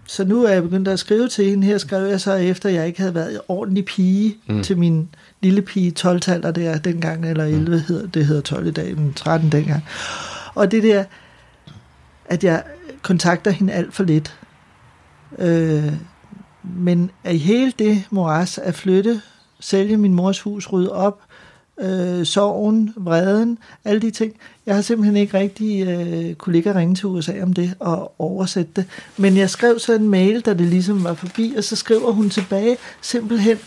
S1: Så nu er jeg begyndt at skrive til hende. Her skrev jeg så efter, at jeg ikke havde været ordentlig pige mm. til min lille pige 12 der dengang, eller 11 mm. hedder, det hedder 12 i dag, men 13 dengang. Og det der, at jeg kontakter hende alt for lidt. Øh, men at hele det moras at flytte, sælge min mors hus, rydde op, øh, sorgen, vreden, alle de ting. Jeg har simpelthen ikke rigtig øh, kunne ligge og ringe til USA om det og oversætte det. Men jeg skrev så en mail, da det ligesom var forbi, og så skriver hun tilbage simpelthen,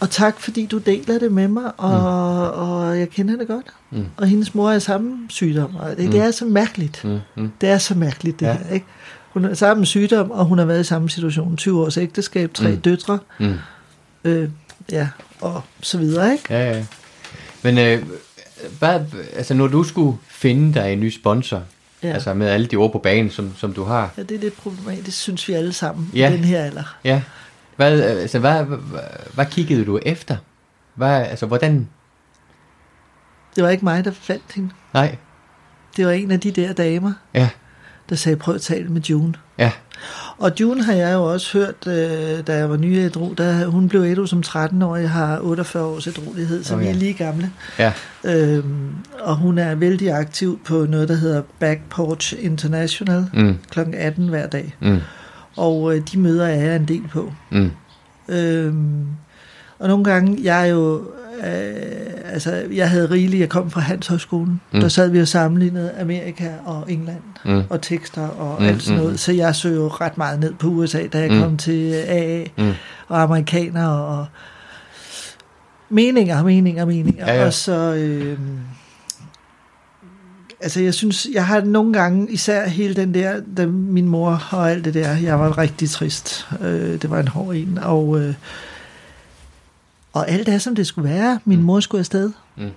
S1: og tak, fordi du deler det med mig, og, mm. og jeg kender det godt. Mm. Og hendes mor er samme sygdom, og det, mm. det er så mærkeligt. Mm. Mm. Det er så mærkeligt, det ja. her, ikke? Hun er samme sygdom, og hun har været i samme situation. 20 års ægteskab, tre mm. døtre, mm. Øh, ja, og så videre, ikke?
S2: Ja, ja. Men øh, hvad, altså, når du skulle finde dig en ny sponsor, Ja. Altså med alle de ord på banen, som, som du har.
S1: Ja, det er lidt problematisk, synes vi alle sammen ja. i den her alder.
S2: Ja, hvad, altså, hvad, hvad, hvad kiggede du efter? Hvad, altså, hvordan?
S1: Det var ikke mig, der fandt hende.
S2: Nej.
S1: Det var en af de der damer,
S2: ja.
S1: der sagde, prøv at tale med June.
S2: Ja.
S1: Og June har jeg jo også hørt, øh, da jeg var ny ædru, da hun blev ædru som 13-årig, har 48 års ædruelighed, så oh, ja. vi er lige gamle.
S2: Ja.
S1: Øhm, og hun er vældig aktiv på noget, der hedder Back Porch International, mm. kl. 18 hver dag. Mm og øh, de møder er jeg en del på. Mm. Øhm, og nogle gange, jeg er jo, øh, altså jeg havde rigeligt, jeg kom fra Handelshøjskolen, mm. der sad vi og sammenlignede Amerika og England, mm. og tekster og mm. alt sådan noget, mm. så jeg så jo ret meget ned på USA, da jeg mm. kom til AA, mm. og amerikanere, og meninger, meninger, meninger, ja, ja. og så... Øh, altså jeg synes, jeg har nogle gange, især hele den der, da min mor og alt det der, jeg var rigtig trist. Øh, det var en hård en, og, øh, Og alt er, som det skulle være. Min mor skulle afsted.
S2: Mm.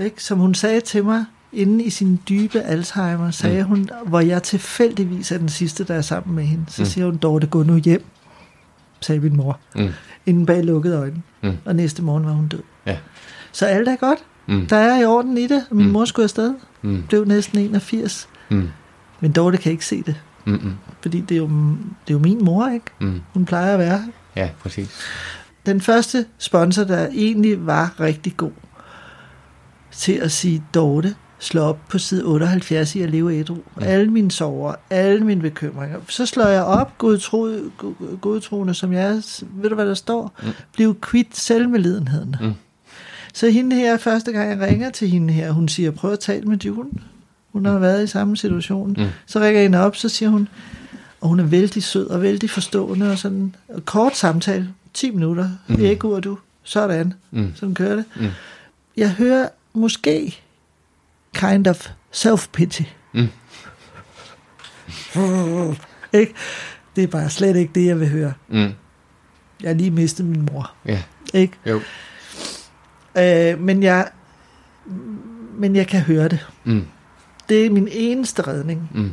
S1: Ikke? Som hun sagde til mig, inde i sin dybe Alzheimer, sagde mm. hun, hvor jeg tilfældigvis er den sidste, der er sammen med hende. Så
S2: Mm.
S1: siger hun, Dorte, gå nu hjem, sagde min mor,
S2: Mm.
S1: inden bag lukkede øjne.
S2: Mm.
S1: Og næste morgen var hun død.
S2: Ja.
S1: Så alt er godt.
S2: Mm.
S1: Der er i orden i det. Min
S2: Mm.
S1: mor skulle afsted.
S2: Mm.
S1: Blev næsten 81.
S2: Mm.
S1: Men Dorte kan ikke se det.
S2: Mm. Mm.
S1: Fordi det er jo, det er jo min mor, ikke?
S2: Mm.
S1: Hun plejer at være.
S2: Ja, præcis.
S1: Den første sponsor, der egentlig var rigtig god til at sige, Dorte, slå op på side 78 i at leve ædru.
S2: Ja.
S1: Alle mine sorger, alle mine bekymringer. Så slår jeg op, godtro, go- godtroende som jeg er. Ved du, hvad der står?
S2: Mm.
S1: Bliv kvidt selvmedlidenheden.
S2: Mm.
S1: Så hende her, første gang jeg ringer til hende her, hun siger, prøv at tale med June. Hun har været i samme situation.
S2: Mm.
S1: Så ringer jeg hende op, så siger hun, og hun er vældig sød og vældig forstående, og sådan og kort samtale, 10 minutter,
S2: Mm.
S1: mm. ikke ur du, sådan,
S2: Mm.
S1: sådan kører det.
S2: Mm.
S1: Jeg hører måske kind of self-pity.
S2: Mm.
S1: ikke? Det er bare slet ikke det, jeg vil høre.
S2: Mm.
S1: Jeg har lige mistet min mor.
S2: Ja.
S1: Ikke?
S2: Jo.
S1: Øh, men jeg men jeg kan høre det.
S2: Mm.
S1: Det er min eneste redning.
S2: Mm.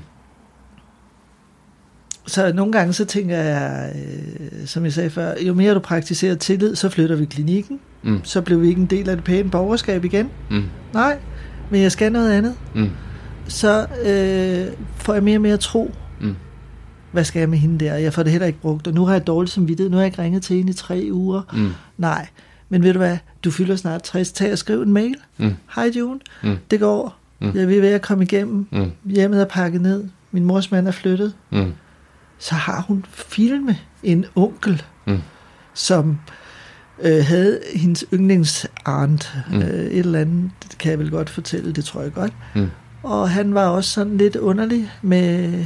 S1: Så nogle gange så tænker jeg, øh, som jeg sagde før, jo mere du praktiserer tillid, så flytter vi klinikken.
S2: Mm.
S1: Så bliver vi ikke en del af det pæne borgerskab igen.
S2: Mm.
S1: Nej, men jeg skal noget andet.
S2: Mm.
S1: Så øh, får jeg mere og mere tro.
S2: Mm.
S1: Hvad skal jeg med hende der? Jeg får det heller ikke brugt. Og nu har jeg dårligt som vidtighed. Nu har jeg ikke ringet til hende i tre uger.
S2: Mm.
S1: Nej, men ved du hvad? Du fylder snart 60. Tag og skriv en mail.
S2: Mm.
S1: Hej June,
S2: Mm.
S1: det går.
S2: Mm.
S1: Jeg vil ved at komme igennem.
S2: Mm.
S1: Hjemmet er pakket ned. Min mors mand er flyttet.
S2: Mm.
S1: Så har hun filmet en onkel,
S2: Mm.
S1: som øh, havde hendes yndlingsarnt.
S2: Mm.
S1: Øh, et eller andet, det kan jeg vel godt fortælle, det tror jeg godt.
S2: Mm.
S1: Og han var også sådan lidt underlig med,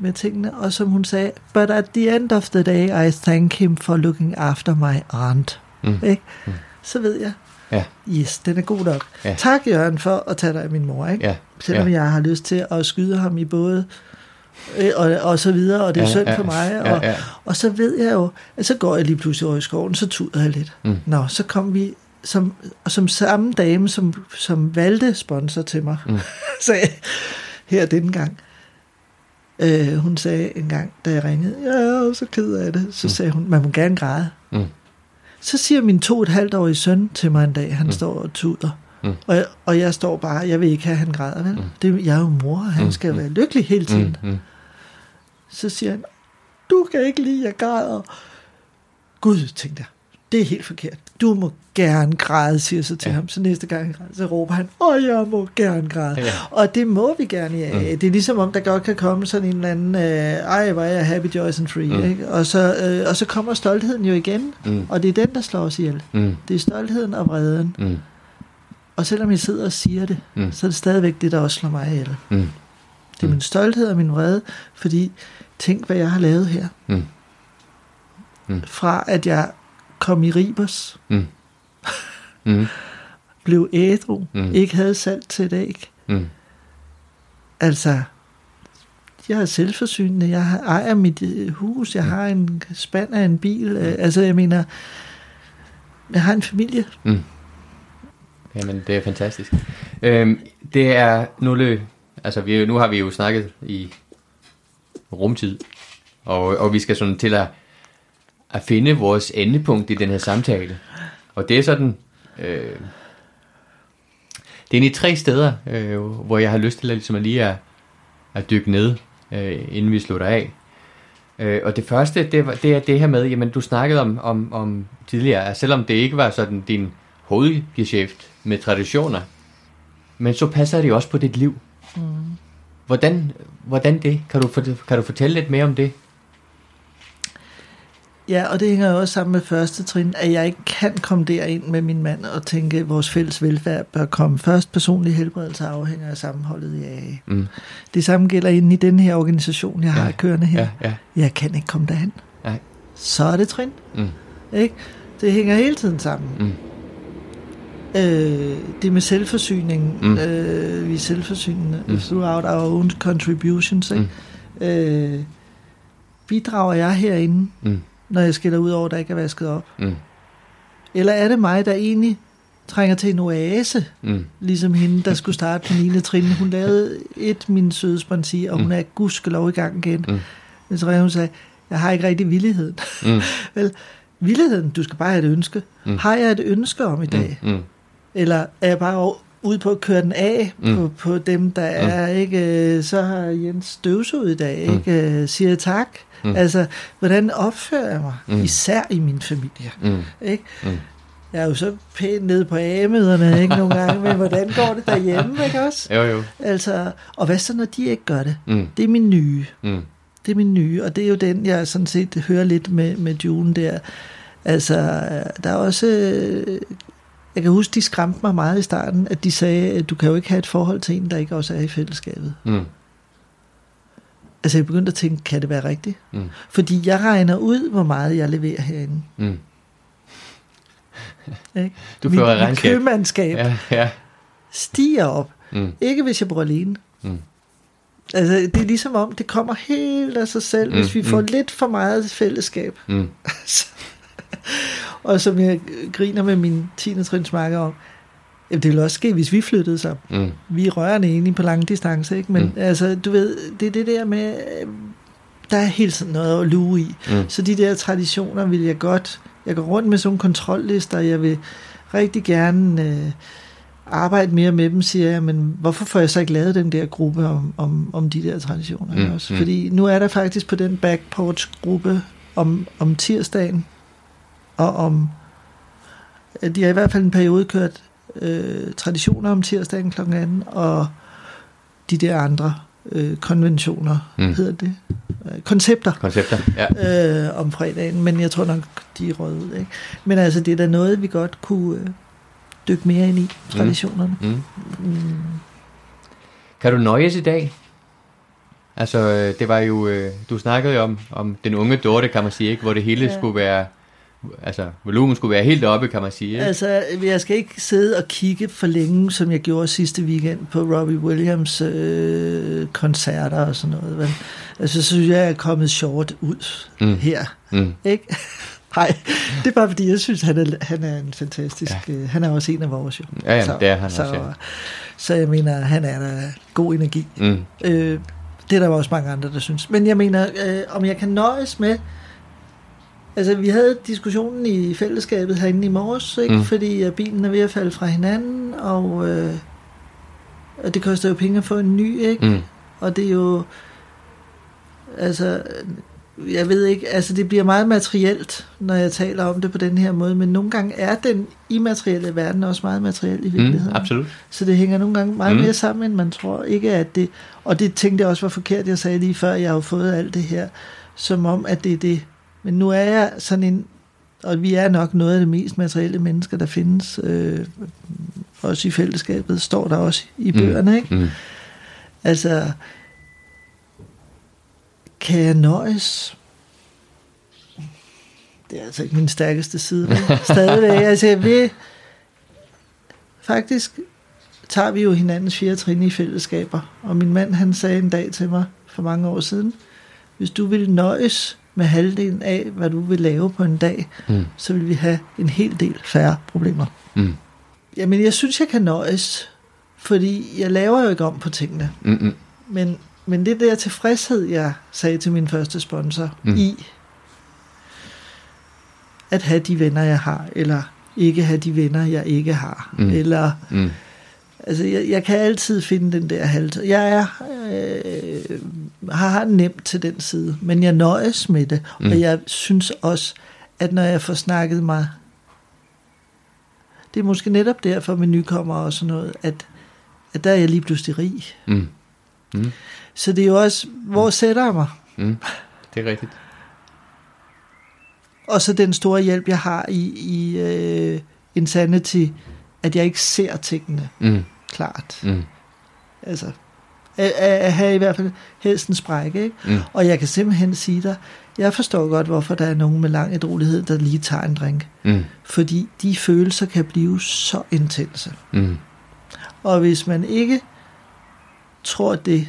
S1: med tingene. Og som hun sagde, but at the end of the day, I thank him for looking after my aunt.
S2: Mm.
S1: Ikke?
S2: Mm.
S1: Så ved jeg,
S2: Ja.
S1: yes, den er god nok.
S2: Ja.
S1: Tak Jørgen for at tage dig af min mor. Ikke?
S2: Ja.
S1: Selvom
S2: ja.
S1: jeg har lyst til at skyde ham i både øh, og, og så videre, og det er
S2: Ja,
S1: synd
S2: ja,
S1: for mig. Og,
S2: ja.
S1: og så ved jeg jo, at så går jeg lige pludselig over i skoven, så tuder jeg lidt.
S2: Mm.
S1: Nå, så kom vi som, som samme dame, som, som valgte sponsor til mig,
S2: Mm.
S1: sagde her denne gang. Øh, hun sagde en gang, da jeg ringede, ja, så ked af det. Så
S2: Mm.
S1: sagde hun, man må gerne græde.
S2: Mm.
S1: Så siger min to og et halvt årige søn til mig en dag, han
S2: Mm.
S1: mm. står og tuder.
S2: Mm.
S1: Og, jeg, og jeg står bare, jeg vil ikke have, at han græder, vel?
S2: Mm.
S1: Mm. Det, jeg er jo mor, og han
S2: Mm.
S1: mm. skal være lykkelig hele tiden.
S2: Mm. Mm.
S1: Så siger han, du kan ikke lide, at jeg græder. Gud, tænkte jeg, det er helt forkert. Du må gerne græde, siger så til
S2: Ja.
S1: ham. Så næste gang så råber han, åh, jeg må gerne græde.
S2: Ja.
S1: Og det må vi gerne, ja.
S2: Mm.
S1: Det er ligesom om, der godt kan komme sådan en eller anden, øh, ej, hvor er jeg happy, joyous and free.
S2: Mm.
S1: Ikke? Og, så, øh, og så kommer stoltheden jo igen,
S2: Mm.
S1: og det er den, der slår os ihjel.
S2: Mm.
S1: Det er stoltheden og vreden.
S2: Mm.
S1: Og selvom jeg sidder og siger det,
S2: mm.
S1: så er det stadigvæk det, der også slår mig ihjel.
S2: Mm.
S1: Det er
S2: Mm.
S1: min stolthed og min vrede, fordi tænk, hvad jeg har lavet her.
S2: Mm. Mm.
S1: Fra at jeg kom i Ribers,
S2: Mm. Mm.
S1: blev ædru,
S2: Mm.
S1: mm. ikke havde salt til et æg.
S2: Mm.
S1: Altså, jeg er selvforsynende, jeg ejer mit øh, hus, jeg har en spand af en bil. Øh, altså, jeg mener, jeg har en familie.
S2: Mm. Jamen, det er fantastisk. Øhm, det er nogle... Altså, vi, nu har vi jo snakket i rumtid, og, og vi skal sådan til at, at finde vores endepunkt i den her samtale. Og det er sådan... Øh, det er egentlig tre steder, øh, hvor jeg har lyst til at, ligesom at lige at, at dykke ned, øh, inden vi slutter af. Øh, og det første, det, var, det er det her med, jamen du snakkede om, om, om tidligere, at selvom det ikke var sådan din hovedgeschæft med traditioner, men så passer det også på dit liv.
S1: Mm.
S2: Hvordan, hvordan det? Kan du, kan du fortælle lidt mere om det?
S1: Ja, og det hænger jo også sammen med første trin, at jeg ikke kan komme derind med min mand og tænke, at vores fælles velfærd bør komme først. Personlig helbredelse afhænger af sammenholdet i AA.
S2: Mm.
S1: Det samme gælder inde i den her organisation, jeg har
S2: Ja,
S1: kørende her.
S2: Ja, ja.
S1: Jeg kan ikke komme derhen.
S2: Nej.
S1: Så er det trin.
S2: Mm.
S1: Ikke? Det hænger hele tiden sammen.
S2: Mm.
S1: Øh, det med selvforsyning.
S2: Mm.
S1: Øh, vi er selvforsynende
S2: mm.
S1: throughout our own contributions. Ikke?
S2: Mm.
S1: Øh, bidrager jeg herinde,
S2: Mm.
S1: Når jeg skiller ud over, der ikke er vasket op?
S2: Mm.
S1: Eller er det mig, der egentlig trænger til en oase, mm. ligesom hende, der skulle starte på 9. trin. Hun lavede et, min søde sponsi, og hun mm. er gudskelov i gang igen. Mm. Men så hun sagde, jeg har ikke rigtig villigheden. Mm. Vel, villigheden, du skal bare have et ønske. Mm. Har jeg et ønske om i dag? Mm. Mm. Eller er jeg bare ude på at køre den af mm. på, på dem, der mm. er, ikke? Så har Jens støvsud i dag, mm. ikke? Siger tak. Mm. Altså, hvordan opfører jeg mig? Mm. Især i min familie. Mm. Ikke? Mm. Jeg er jo så pænt nede på amederne, ikke nogle gange, men hvordan går det derhjemme, ikke også?
S2: Jo, jo.
S1: Altså, og hvad så, når de ikke gør det? Mm. Det er min nye. Mm. Det er min nye, og det er jo den, jeg sådan set hører lidt med, med June der. Altså, der er også... Jeg kan huske, de skræmte mig meget i starten, at de sagde, at du kan jo ikke have et forhold til en, der ikke også er i fællesskabet. Mm. Altså, jeg begyndte at tænke, kan det være rigtigt? Mm. Fordi jeg regner ud, hvor meget jeg leverer herinde. Mm.
S2: Ikke? Du fører mit,
S1: regnskab. Mit købmandskab ja, ja. stiger op. Mm. Ikke hvis jeg bor alene. Mm. Altså, det er ligesom om, det kommer helt af sig selv, mm. hvis vi får mm. lidt for meget fællesskab. Mm. og som jeg griner med min 10. trinsmarker om, det ville også ske, hvis vi flyttede sammen. Mm. Vi er rørende enige på lange distancer, ikke? Men mm. altså, du ved, det er det der med, der er helt sådan noget at lue i. Mm. Så de der traditioner vil jeg godt jeg går rundt med sådan nogle kontrollister, jeg vil rigtig gerne øh, arbejde mere med dem, siger jeg, men hvorfor får jeg så ikke lavet den der gruppe om, om, om de der traditioner mm, også? Mm. Fordi nu er der faktisk på den backporch-gruppe om, om tirsdagen, og om, de har i hvert fald en periode kørt øh, traditioner om tirsdagen kl. 2, og de der andre øh, konventioner, mm. hedder det. Øh, koncepter.
S2: Koncepter, ja.
S1: Øh, om fredagen, men jeg tror nok, de er røde ud. Ikke? Men altså, det er da noget, vi godt kunne øh, dykke mere ind i, traditionerne. Mm. Mm. Mm.
S2: Kan du nøjes i dag? Altså, øh, det var jo, øh, du snakkede jo om, om den unge Dorte, kan man sige, ikke? hvor det hele ja. skulle være altså, volumen skulle være helt oppe, kan man sige. Ikke?
S1: Altså, jeg skal ikke sidde og kigge for længe, som jeg gjorde sidste weekend på Robbie Williams øh, koncerter og sådan noget. Men, altså, så synes jeg, jeg er kommet short ud mm. her. Mm. Ikke? Nej, det er bare fordi, jeg synes, han er, han er en fantastisk... Ja. Øh, han er også en af vores jo.
S2: Ja, ja så, det er han så, også, ja.
S1: Så jeg mener, han er der god energi. Mm. Øh, det er der også mange andre, der synes. Men jeg mener, øh, om jeg kan nøjes med Altså, vi havde diskussionen i fællesskabet herinde i morges, ikke? Mm. fordi uh, bilen er ved at falde fra hinanden, og, øh, og det koster jo penge at få en ny, ikke? Mm. Og det er jo, altså, jeg ved ikke, altså det bliver meget materielt, når jeg taler om det på den her måde, men nogle gange er den immaterielle verden også meget materiel i mm, virkeligheden.
S2: Mm, absolut.
S1: Så det hænger nogle gange meget mm. mere sammen, end man tror. Ikke at det, og det tænkte jeg også var forkert, jeg sagde lige før, jeg har jo fået alt det her, som om, at det er det men nu er jeg sådan en, og vi er nok noget af det mest materielle mennesker, der findes, øh, også i fællesskabet, står der også i mm. bøgerne, mm. ikke? Mm. Altså, kan jeg nøjes? Det er altså ikke min stærkeste side, men stadigvæk. Altså, jeg vil, faktisk tager vi jo hinandens fire trin i fællesskaber, og min mand, han sagde en dag til mig for mange år siden, hvis du vil nøjes med halvdelen af, hvad du vil lave på en dag, mm. så vil vi have en hel del færre problemer. Mm. Jamen, jeg synes, jeg kan nøjes, fordi jeg laver jo ikke om på tingene. Mm-mm. Men, men det der tilfredshed, jeg sagde til min første sponsor, mm. i at have de venner, jeg har, eller ikke have de venner, jeg ikke har, mm. eller... Mm Altså, jeg, jeg kan altid finde den der halv. Jeg er, øh, har nemt til den side, men jeg nøjes med det. Mm. Og jeg synes også, at når jeg får snakket mig... Det er måske netop derfor med nykommer og sådan noget, at, at der er jeg lige pludselig rig. Mm. Mm. Så det er jo også, hvor mm. sætter jeg mig?
S2: Mm. Det er rigtigt.
S1: Og så den store hjælp, jeg har i, i uh, Insanity, at jeg ikke ser tingene. Mm klart. Mm. Altså, at, at have i hvert fald helst sprække. Ikke? Mm. Og jeg kan simpelthen sige dig, jeg forstår godt, hvorfor der er nogen med lang ædrolighed, der lige tager en drink. Mm. Fordi de følelser kan blive så intense. Mm. Og hvis man ikke tror det,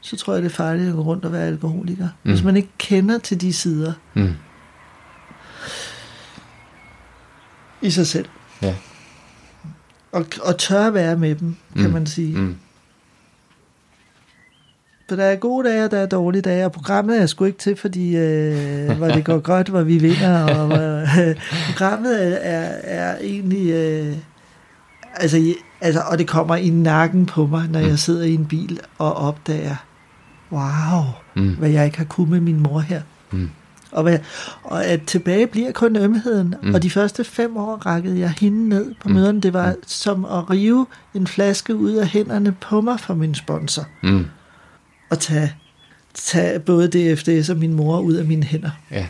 S1: så tror jeg, det er farligt at gå rundt og være alkoholiker. Mm. Hvis man ikke kender til de sider. Mm. i sig selv.
S2: Ja.
S1: Og, og tør være med dem, kan
S2: Mm.
S1: man sige.
S2: Mm.
S1: For der er gode dage, og der er dårlige dage, og programmet er sgu ikke til, fordi øh, hvor det går godt, hvor vi vinder, og øh, programmet er, er, er egentlig... Øh, altså, altså, og det kommer i nakken på mig, når
S2: Mm.
S1: jeg sidder i en bil og opdager, wow,
S2: Mm.
S1: hvad jeg ikke har kunnet med min mor her.
S2: Mm.
S1: Og, hvad, og at tilbage bliver kun ømheden.
S2: Mm.
S1: Mm. Og de første fem år rakkede jeg hende ned på møderne. Det var som at rive en flaske ud af hænderne på mig fra min sponsor.
S2: Mm.
S1: Og tage, tage både DFDS og min mor ud af mine hænder.
S2: Ja.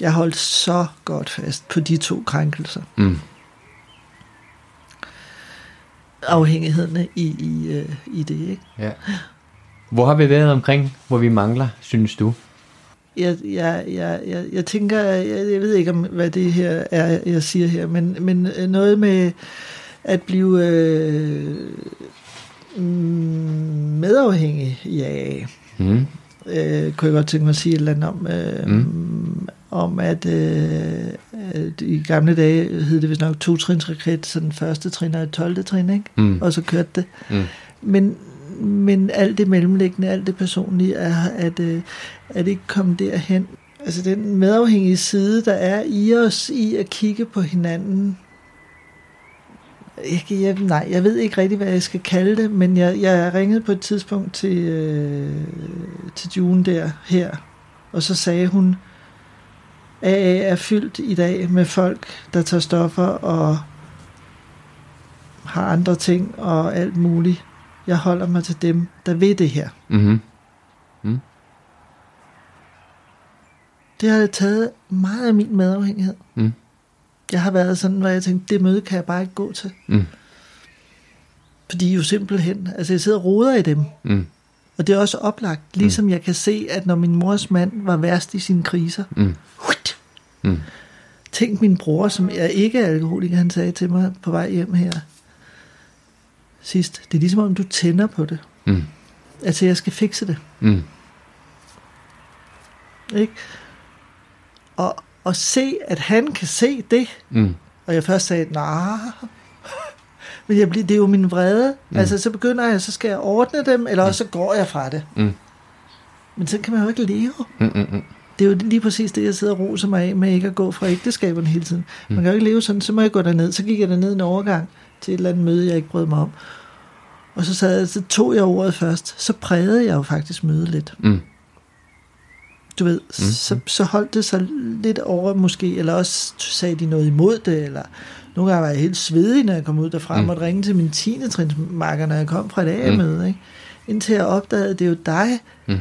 S1: Jeg holdt så godt fast på de to krænkelser.
S2: Mm.
S1: Afhængighederne i, i, øh, i det. Ikke?
S2: ja. Hvor har vi været omkring, hvor vi mangler, synes du?
S1: Jeg, jeg, jeg, jeg, jeg tænker, jeg, jeg ved ikke, om hvad det her er, jeg siger her, men, men øh, noget med at blive øh, mm, medafhængig AA,
S2: Mm.
S1: øh, kunne jeg godt tænke mig at sige et eller andet om, øh,
S2: Mm.
S1: om at, øh, at i gamle dage hed det vist nok to trins raket, så den første trin og et 12. trin, ikke?
S2: Mm.
S1: og så kørte det.
S2: Mm.
S1: Men, men alt det mellemliggende, alt det personlige, er at, øh, at ikke komme derhen. Altså den medafhængige side, der er i os, i at kigge på hinanden. Jeg, jeg, nej, jeg ved ikke rigtig, hvad jeg skal kalde det, men jeg, jeg ringede på et tidspunkt til, øh, til June der, her, og så sagde hun, AA er fyldt i dag med folk, der tager stoffer og har andre ting og alt muligt. Jeg holder mig til dem, der ved det her.
S2: Mm-hmm.
S1: Det har taget meget af min medafhængighed.
S2: Mm.
S1: Jeg har været sådan, hvor jeg tænkte, det møde kan jeg bare ikke gå til.
S2: Mm.
S1: Fordi jo simpelthen, altså jeg sidder og roder i dem.
S2: Mm.
S1: Og det er også oplagt, ligesom mm. jeg kan se, at når min mors mand var værst i sine kriser,
S2: Mm.
S1: huit,
S2: Mm.
S1: tænk min bror, som er ikke alkoholiker, han sagde til mig på vej hjem her sidst, det er ligesom om du tænder på det.
S2: Mm.
S1: Altså jeg skal fikse det.
S2: Mm.
S1: Ikke? Og, og se, at han kan se det,
S2: Mm.
S1: og jeg først sagde, nej, men jeg bliver, det er jo min vrede.
S2: Mm.
S1: Mm. Altså, så begynder jeg, så skal jeg ordne dem, eller også så går jeg fra det.
S2: Mm.
S1: Men så kan man jo ikke leve.
S2: Mm. Mm. Mm.
S1: Det er jo lige præcis det, jeg sidder og roser mig af med ikke at gå fra ægteskaberne hele tiden. Man kan jo ikke leve sådan, så må jeg gå derned. Så gik jeg derned en overgang til et eller andet møde, jeg ikke brød mig om. Og så, sad, jeg- så tog jeg ordet først. Så prægede jeg jo faktisk mødet lidt.
S2: Mm.
S1: Du ved, mm. så, så holdt det sig lidt over måske, eller også sagde de noget imod det, eller nogle gange var jeg helt svedig, når jeg kom ud derfra,
S2: Mm.
S1: mm. måtte ringe til min 10. trinsmarker, når jeg kom fra et A-møde, ikke? Indtil jeg opdagede, at det er jo dig,
S2: Mm.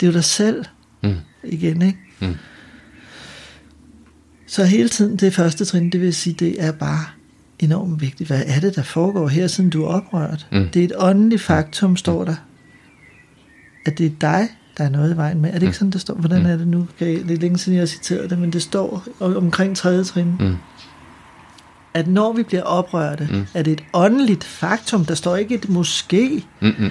S1: det er jo dig selv
S2: Mm.
S1: igen, ikke?
S2: Mm.
S1: Så hele tiden det første trin, det vil sige, det er bare enormt vigtigt. Hvad er det, der foregår her, siden du er oprørt?
S2: Mm.
S1: Det er et åndeligt faktum, står der. At det er dig, der er noget i vejen med. Er det ikke sådan, det står? Hvordan
S2: Mm.
S1: er det nu? Det er længe siden, jeg har citeret det, men det står om- omkring tredje trin.
S2: Mm.
S1: At når vi bliver oprørte,
S2: Mm.
S1: er det et åndeligt faktum. Der står ikke et måske,
S2: Mm. Mm.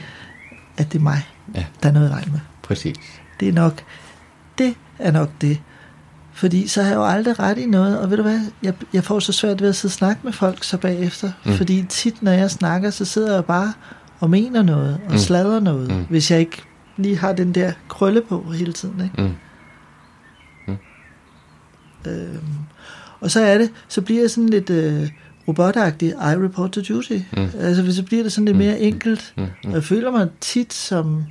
S1: at det er mig,
S2: Ja.
S1: der er noget i vejen med.
S2: Præcis.
S1: Det er nok, det er nok det. Fordi så har jeg jo aldrig ret i noget, og ved du hvad, jeg, jeg får så svært ved at sidde og snakke med folk så bagefter.
S2: Mm.
S1: Mm. Fordi tit, når jeg snakker, så sidder jeg bare og mener noget, og
S2: Mm.
S1: mm. sladrer noget,
S2: Mm.
S1: mm. hvis jeg ikke lige har den der krølle på hele tiden. Ikke?
S2: Mm.
S1: Øhm, og så er det, så bliver jeg sådan lidt øh, robotagtig, I report to duty.
S2: Mm.
S1: Mm. Altså, så bliver det sådan lidt
S2: Mm.
S1: mere enkelt.
S2: Mm.
S1: Og
S2: Mm.
S1: jeg føler mig tit som,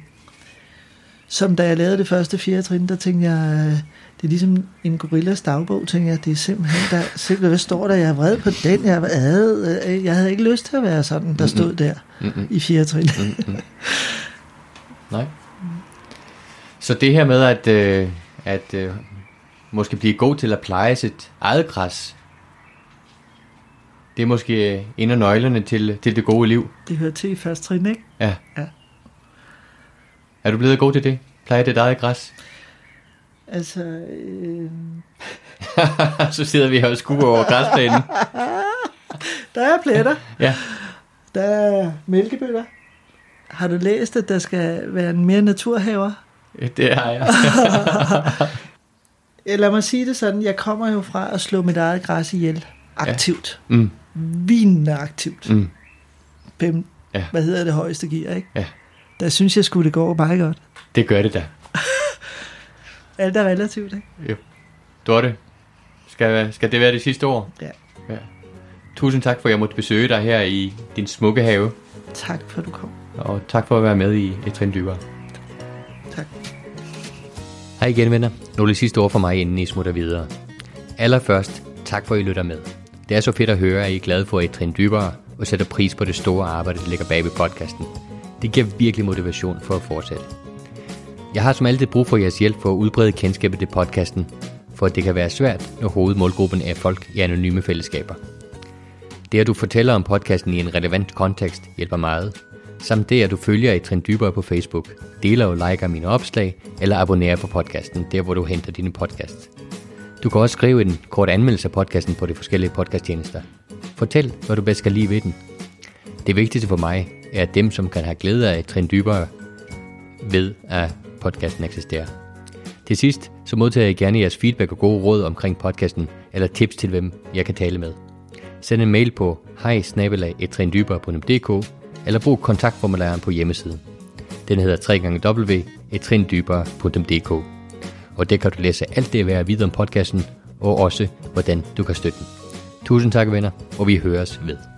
S1: som da jeg lavede det første fjerde trin, der tænkte jeg, øh, det er ligesom en gorillas dagbog, tænkte jeg, det er simpelthen, der, simpelthen hvad står der, jeg er vred på den, jeg ad, øh, jeg havde ikke lyst til at være sådan, der stod der
S2: Mm. Mm.
S1: i fjerde trin.
S2: Nej. Så det her med at, øh, at øh, måske blive god til at pleje sit eget græs, det er måske en af nøglerne til, til det gode liv.
S1: Det hører til i første trin, ikke?
S2: Ja.
S1: Ja.
S2: Er du blevet god til det? Pleje dit eget græs?
S1: Altså, øh,
S2: Så sidder vi her og skubber over græsplænen.
S1: der er pletter,
S2: Ja.
S1: der er mælkebøtter. Har du læst, at der skal være en mere naturhaver?
S2: Det har jeg.
S1: Lad mig sige det sådan, jeg kommer jo fra at slå mit eget græs ihjel. aktivt. Ja. Mm. Vinende aktivt. Mm. Fem,
S2: Ja.
S1: hvad hedder det højeste gear, ikke?
S2: Ja,
S1: Der synes jeg skulle det går meget godt.
S2: det gør det da.
S1: Alt er relativt, ikke?
S2: Jo. Dorte, skal, skal det være det sidste ord?
S1: Ja.
S2: Ja. Tusind tak for, at jeg måtte besøge dig her i din smukke have.
S1: Tak for, at du kom.
S2: Og tak for at være med i et trin dybere.
S1: Tak.
S2: Hej igen venner. Nogle sidste ord fra mig, inden I smutter videre. Allerførst, tak for at I lytter med. Det er så fedt at høre, at I er glade for et trin dybere, og sætter pris på det store arbejde, der ligger bag ved podcasten. Det giver virkelig motivation for at fortsætte. Jeg har som altid brug for jeres hjælp for at udbrede kendskabet til podcasten, for det kan være svært, når hovedmålgruppen er folk i anonyme fællesskaber. Det at du fortæller om podcasten i en relevant kontekst hjælper meget, samt det at du følger et trin dybere på Facebook, deler og liker mine opslag, eller abonnerer på podcasten, der hvor du henter dine podcasts. Du kan også skrive en kort anmeldelse af podcasten på de forskellige podcasttjenester. Fortæl, hvad du bedst kan lide ved den. Det vigtigste for mig er, at dem, som kan have glæde af et trin dybere, ved, at podcasten eksisterer. Til sidst, så modtager jeg gerne jeres feedback og gode råd omkring podcasten, eller tips til hvem jeg kan tale med. Send en mail på hej eller brug kontaktformularen på hjemmesiden. Den hedder www.etrindybere.dk Og der kan du læse alt det, jeg er videre om podcasten, og også hvordan du kan støtte den. Tusind tak venner, og vi høres ved.